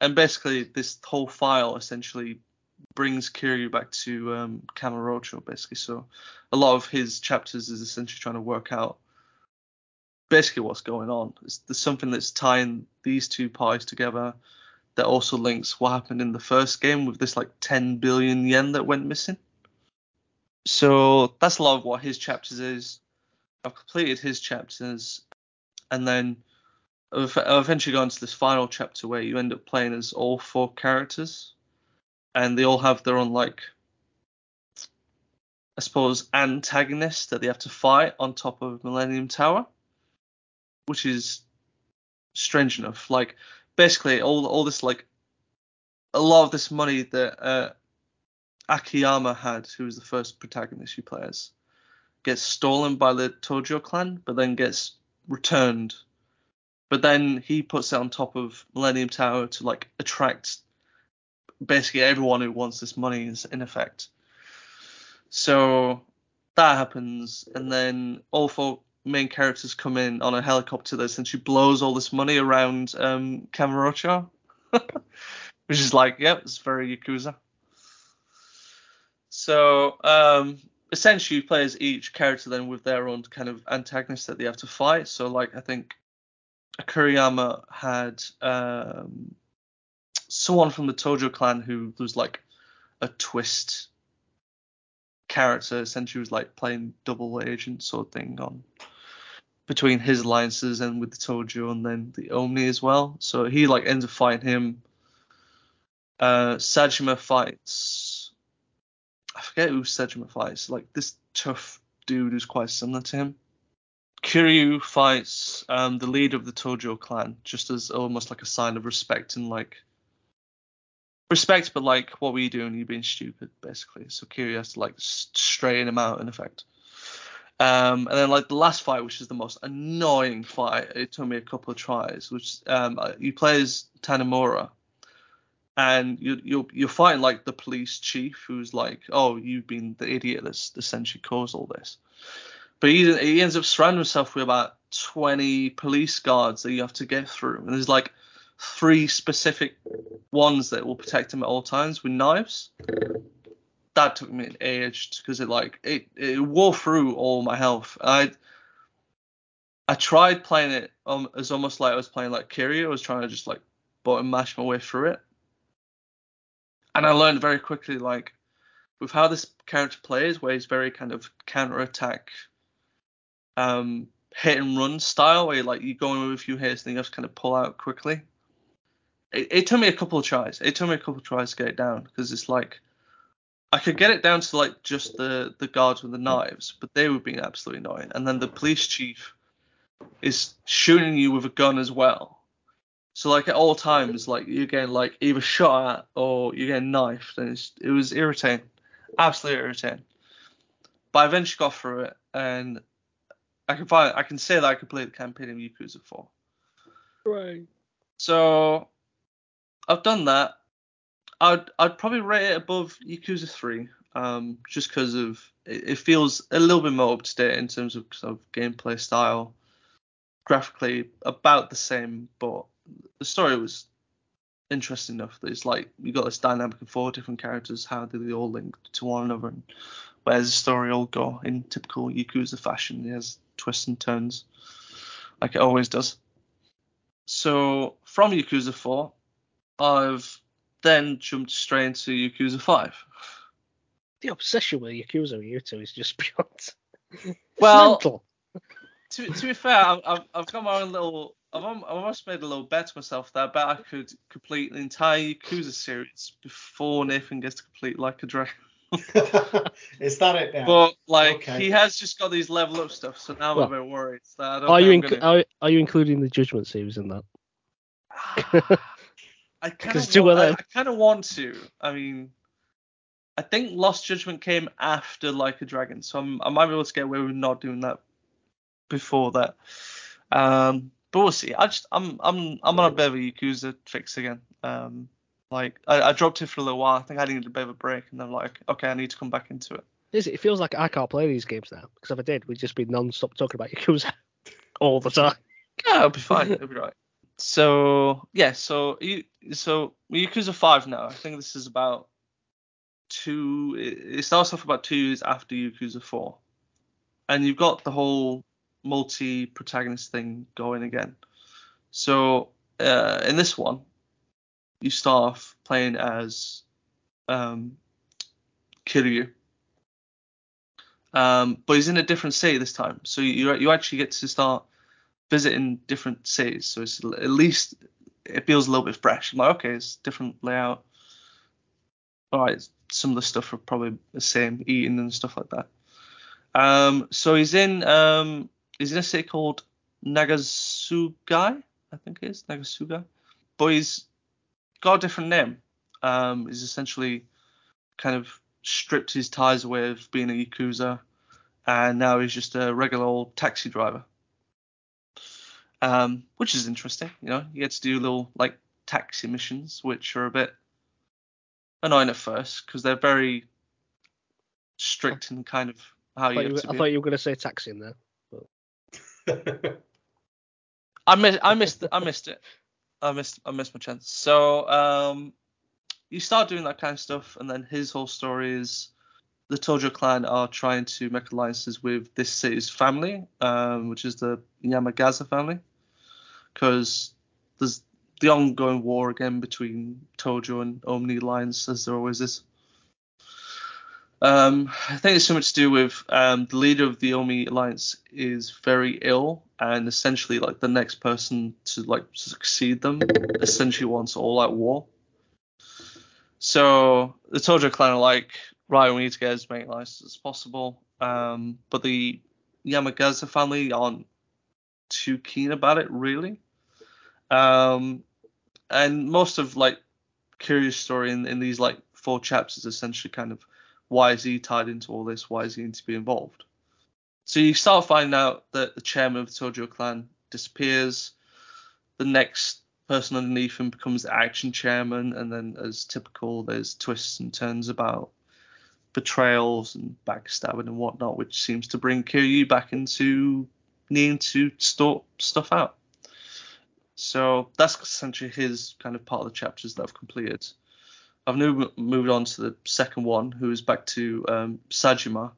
And basically, this whole file essentially brings Kiryu back to um, Kamurocho, basically. So a lot of his chapters is essentially trying to work out basically what's going on. It's, there's something that's tying these two parties together that also links what happened in the first game with this like 10 billion yen that went missing. So that's a lot of what his chapters is. I've completed his chapters, and then I've eventually gone to this final chapter where you end up playing as all four characters, and they all have their own like, I suppose, antagonist that they have to fight on top of Millennium Tower, which is strange enough. Like basically all all this like a lot of this money that uh, Akiyama had, who was the first protagonist you play as, gets stolen by the Tojo clan, but then gets returned. But then he puts it on top of Millennium Tower to like attract basically everyone who wants this money is in effect. So that happens, and then all four main characters come in on a helicopter this and she blows all this money around um, Kamurocho, which is like, yep, it's very Yakuza. So um, essentially, players each character then with their own kind of antagonist that they have to fight. So like I think Kuriyama had um, someone from the Tojo clan who was like a twist character. Essentially, was like playing double agent sort of thing on between his alliances and with the Tojo and then the Omi as well. So he like ends up fighting him. Uh, Saejima fights. I forget who Saejima fights. Like this tough dude who's quite similar to him. Kiryu fights um, the leader of the Tojo clan just as almost like a sign of respect and like respect, but like what were you doing? You're being stupid, basically. So Kiryu has to like straighten him out in effect. Um, and then like the last fight, which is the most annoying fight, it took me a couple of tries. Which um, uh, you play as Tanimura, and you, you're you're fighting like the police chief, who's like, oh, you've been the idiot that's essentially caused all this. But he, he ends up surrounding himself with about 20 police guards that you have to get through, and there's like three specific ones that will protect him at all times with knives that took me an age because it like it it wore through all my health. I I tried playing it um as almost like I was playing like Kiryu. I was trying to just like button mash my way through it, and I learned very quickly like with how this character plays, where he's very kind of counter attack, um, hit and run style, where like you go in with a few hits and then you just kind of pull out quickly. It, it took me a couple of tries. It took me a couple of tries to get it down because it's like I could get it down to like just the the guards with the knives, but they were being absolutely annoying. And then the police chief is shooting you with a gun as well. So like at all times, like you're getting like either shot at or you're getting knifed, and it was irritating, absolutely irritating. But I eventually got through it, and I can find I can say that I completed the campaign in Yakuza 4. Right. So I've done that. I'd I'd probably rate it above Yakuza 3, um, just because of it, it feels a little bit more up to date in terms of of gameplay style. Graphically, about the same, but the story was interesting enough that it's like you got this dynamic of four different characters. How do they all link to one another, and where's the story all go in typical Yakuza fashion? It has twists and turns, like it always does. So from Yakuza 4, I've then jumped straight into Yakuza 5. The obsession with Yakuza with you two is just beyond. It's Well- mental. To, to be fair, I've, I've, I've got my own little. I've, I've almost made a little bet to myself that I bet I could complete the entire Yakuza series before Nathan gets to complete Like a Dragon. Is that it now? But like Okay. he has just got these level up stuff, so now Well, I'm a bit worried. So I don't Are you inc- gonna- are, are you including the Judgment series in that? I kind of want, I. I kind of want to. I mean, I think Lost Judgment came after Like a Dragon, so I'm, I might be able to get away with not doing that before that. Um, but we'll see. I just I'm I'm I'm on a bit of a Yakuza fix again. Um, like I, I dropped it for a little while. I think I needed a bit of a break, and I'm like, okay, I need to come back into it. Is it? It feels like I can't play these games now because if I did, we'd just be non-stop talking about Yakuza all the time. Yeah, it'll be fine. It'll be right. So yeah, so you so Yakuza Five now. I think this is about two. It starts off about two years after Yakuza Four, and you've got the whole multi-protagonist thing going again. So uh, in this one, you start off playing as um, Kiryu. Um, but he's in a different city this time, so you you actually get to start visiting different cities, so it's at least it feels a little bit fresh. I'm like, okay, it's different layout. All right, some of the stuff are probably the same, eating and stuff like that. Um, so he's in um, he's in a city called Nagasugai, I think it is Nagasugai, but he's got a different name. Um, he's essentially kind of stripped his ties away of being a yakuza, and now he's just a regular old taxi driver um, which is interesting. You know, you get to do little like taxi missions, which are a bit annoying at first because they're very strict and kind of how I you thought have you, to I thought you were going to say taxi in there. I missed, I missed, it, I missed it. I missed, I missed my chance. So um, you start doing that kind of stuff, and then his whole story is the Tojo clan are trying to make alliances with this city's family, um, which is the Yamagasa family, because there's the ongoing war again between Tojo and Omi alliance, as there always is. Um, I think it's so much to do with um, the leader of the Omi alliance is very ill, and essentially, like the next person to like succeed them, essentially wants all out war. So the Tojo clan are like, right, we need to get as many alliances as possible. Um, but the Yamagasa family aren't too keen about it, really. Um, and most of like Kiryu's story in, in these like four chapters essentially kind of why is he tied into all this? Why is he need to be involved? So you start finding out that the chairman of the Tojo clan disappears. The next person underneath him becomes the action chairman, and then as typical, there's twists and turns about betrayals and backstabbing and whatnot, which seems to bring Kiryu back into needing to sort stuff out. So that's essentially his kind of part of the chapters that I've completed. I've now moved on to the second one, who is back to um, Saejima,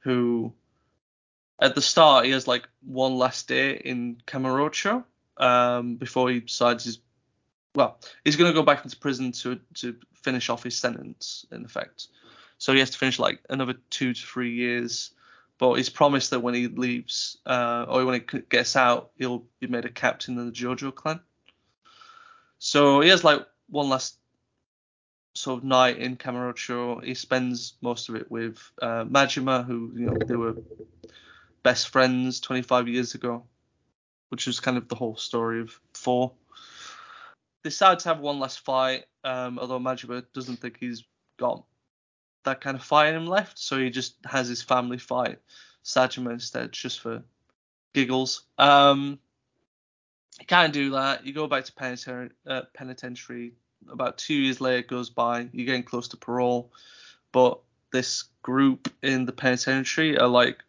who at the start he has like one last day in Kamurocho um, before he decides he's well, he's going to go back into prison to to finish off his sentence in effect. So he has to finish like another two to three years. But he's promised that when he leaves, uh, or when he gets out, he'll be made a captain in the Tojo clan. So he has like one last sort of night in Kamurocho. He spends most of it with uh, Majima, who you know they were best friends 25 years ago, which was kind of the whole story of four. They decided to have one last fight, um, although Majima doesn't think he's got that kind of fight in him left, so he just has his family fight Saejima instead, just for giggles. Um, can't do that. You go back to penitentiary. Uh, penitentiary. About two years later goes by. You're getting close to parole, but this group in the penitentiary are like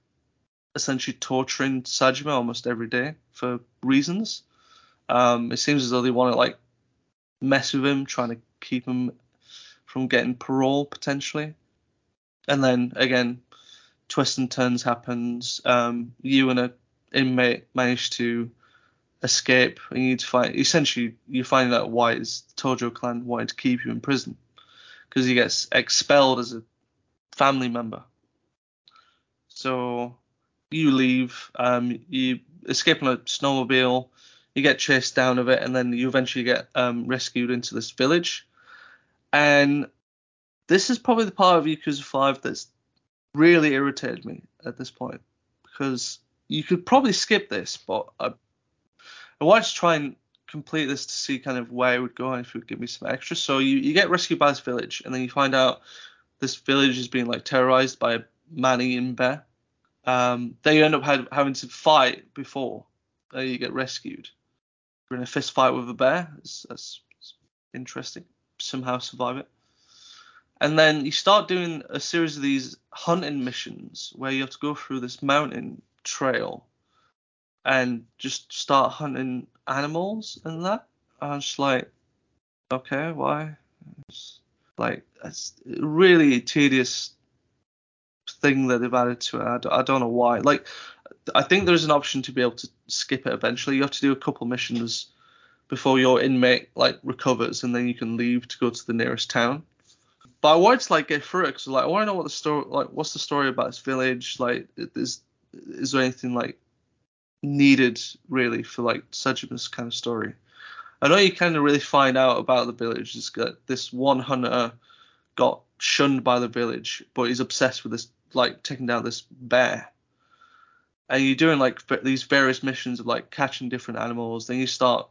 essentially torturing Saejima almost every day for reasons. Um, it seems as though they want to like mess with him, trying to keep him from getting parole potentially. And then again, twists and turns happens. Um, you and a inmate manage to escape, and you need to find. Essentially, you find out why it's Tojo clan wanted to keep you in prison because he gets expelled as a family member. So you leave, um, you escape on a snowmobile, you get chased down of it, and then you eventually get um, rescued into this village. And this is probably the part of Yakuza 5 that's really irritated me at this point because you could probably skip this, but I, I wanted to try and complete this to see kind of where it would go and if it would give me some extra. So you, you get rescued by this village, and then you find out this village is being like terrorized by a man-eating bear. Um, they end up had, having to fight before uh, you get rescued. You're in a fist fight with a bear. It's, that's interesting. Somehow survive it. And then you start doing a series of these hunting missions where you have to go through this mountain trail and just start hunting animals and that. I was like, okay, why? It's like it's really tedious thing that they've added to it. I don't, I don't know why. Like, I think there's an option to be able to skip it eventually. You have to do a couple missions before your inmate like recovers, and then you can leave to go to the nearest town. But I wanted to like get through it because like I want to know what the story like. What's the story about this village? Like, is is there anything like needed really for like such a kind of story? I know you kind of really find out about the village. Is that this one hunter got shunned by the village, but he's obsessed with this like taking down this bear. And you're doing like these various missions of like catching different animals. Then you start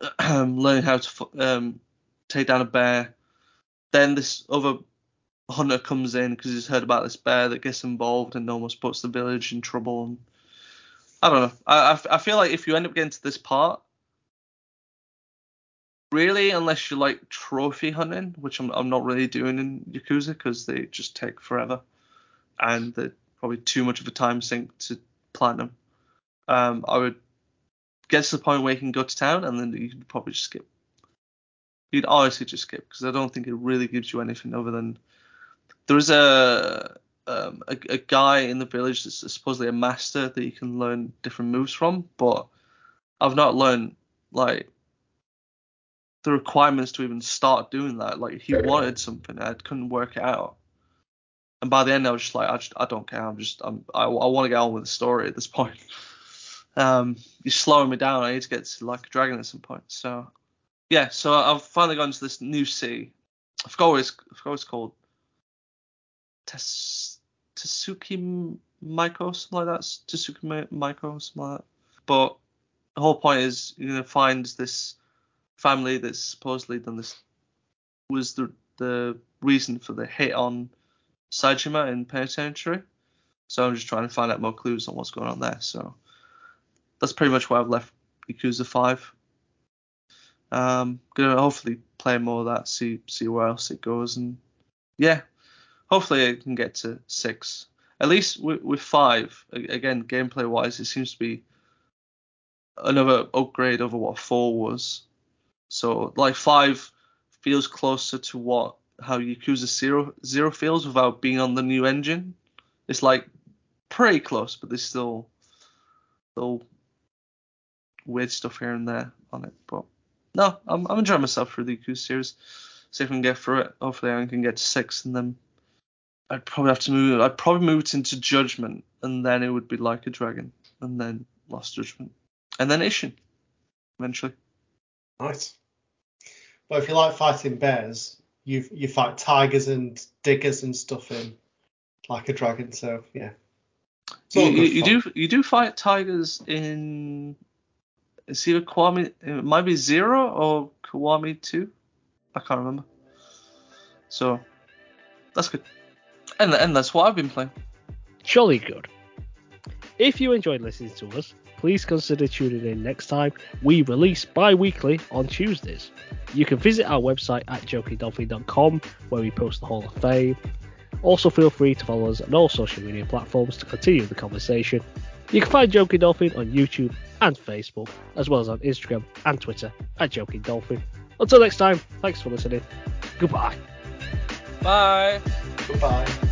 learning how to um, take down a bear. Then this other hunter comes in because he's heard about this bear that gets involved and almost puts the village in trouble. And I don't know. I, I feel like if you end up getting to this part, really, unless you like trophy hunting, which I'm, I'm not really doing in Yakuza because they just take forever and they're probably too much of a time sink to platinum. Um, I would get to the point where you can go to town and then you can probably just skip. You'd honestly just skip because I don't think it really gives you anything other than there is a, um, a a guy in the village that's supposedly a master that you can learn different moves from, but I've not learned like the requirements to even start doing that. Like he wanted something, I couldn't work it out. And by the end, I was just like, I just, I don't care. I'm just, I'm, I, I want to get on with the story at this point. Um, you're slowing me down. I need to get to like a dragon at some point. So, yeah. So I've finally gone to this new sea. I forgot what it's, I forgot what it's called. Tes, Tsuki Maiko, something like that. Tsuki Maiko, something like that. But the whole point is you're gonna find this family that's supposedly done this was the the reason for the hit on Saejima in Penitentiary. So I'm just trying to find out more clues on what's going on there. So that's pretty much where I've left Yakuza 5. Um, gonna hopefully play more of that, see see where else it goes, and yeah, hopefully I can get to six. At least with, with five, again, gameplay wise, it seems to be another upgrade over what four was. So like five feels closer to what how Yakuza Zero Zero feels without being on the new engine. It's like pretty close, but there's still still weird stuff here and there on it. But no, I'm I'm enjoying myself through the Yakuza series. See if I can get through it. Hopefully I can get to six and then I'd probably have to move I'd probably move it into Judgment and then it would be like a dragon and then Lost Judgment. And then Ishin eventually. Nice. But if you like fighting bears, you you fight tigers and diggers and stuff in like a dragon. So yeah. You, you, you, do you do fight tigers in it's either Kiwami it might be zero or Kiwami two. I can't remember. So that's good. And and that's what I've been playing. Surely good. If you enjoyed listening to us, please consider tuning in next time. We release bi weekly on Tuesdays. You can visit our website at jokingdolphin.com where we post the Hall of Fame. Also, feel free to follow us on all social media platforms to continue the conversation. You can find Joking Dolphin on YouTube and Facebook, as well as on Instagram and Twitter at Joking Dolphin. Until next time, thanks for listening. Goodbye. Bye. Goodbye.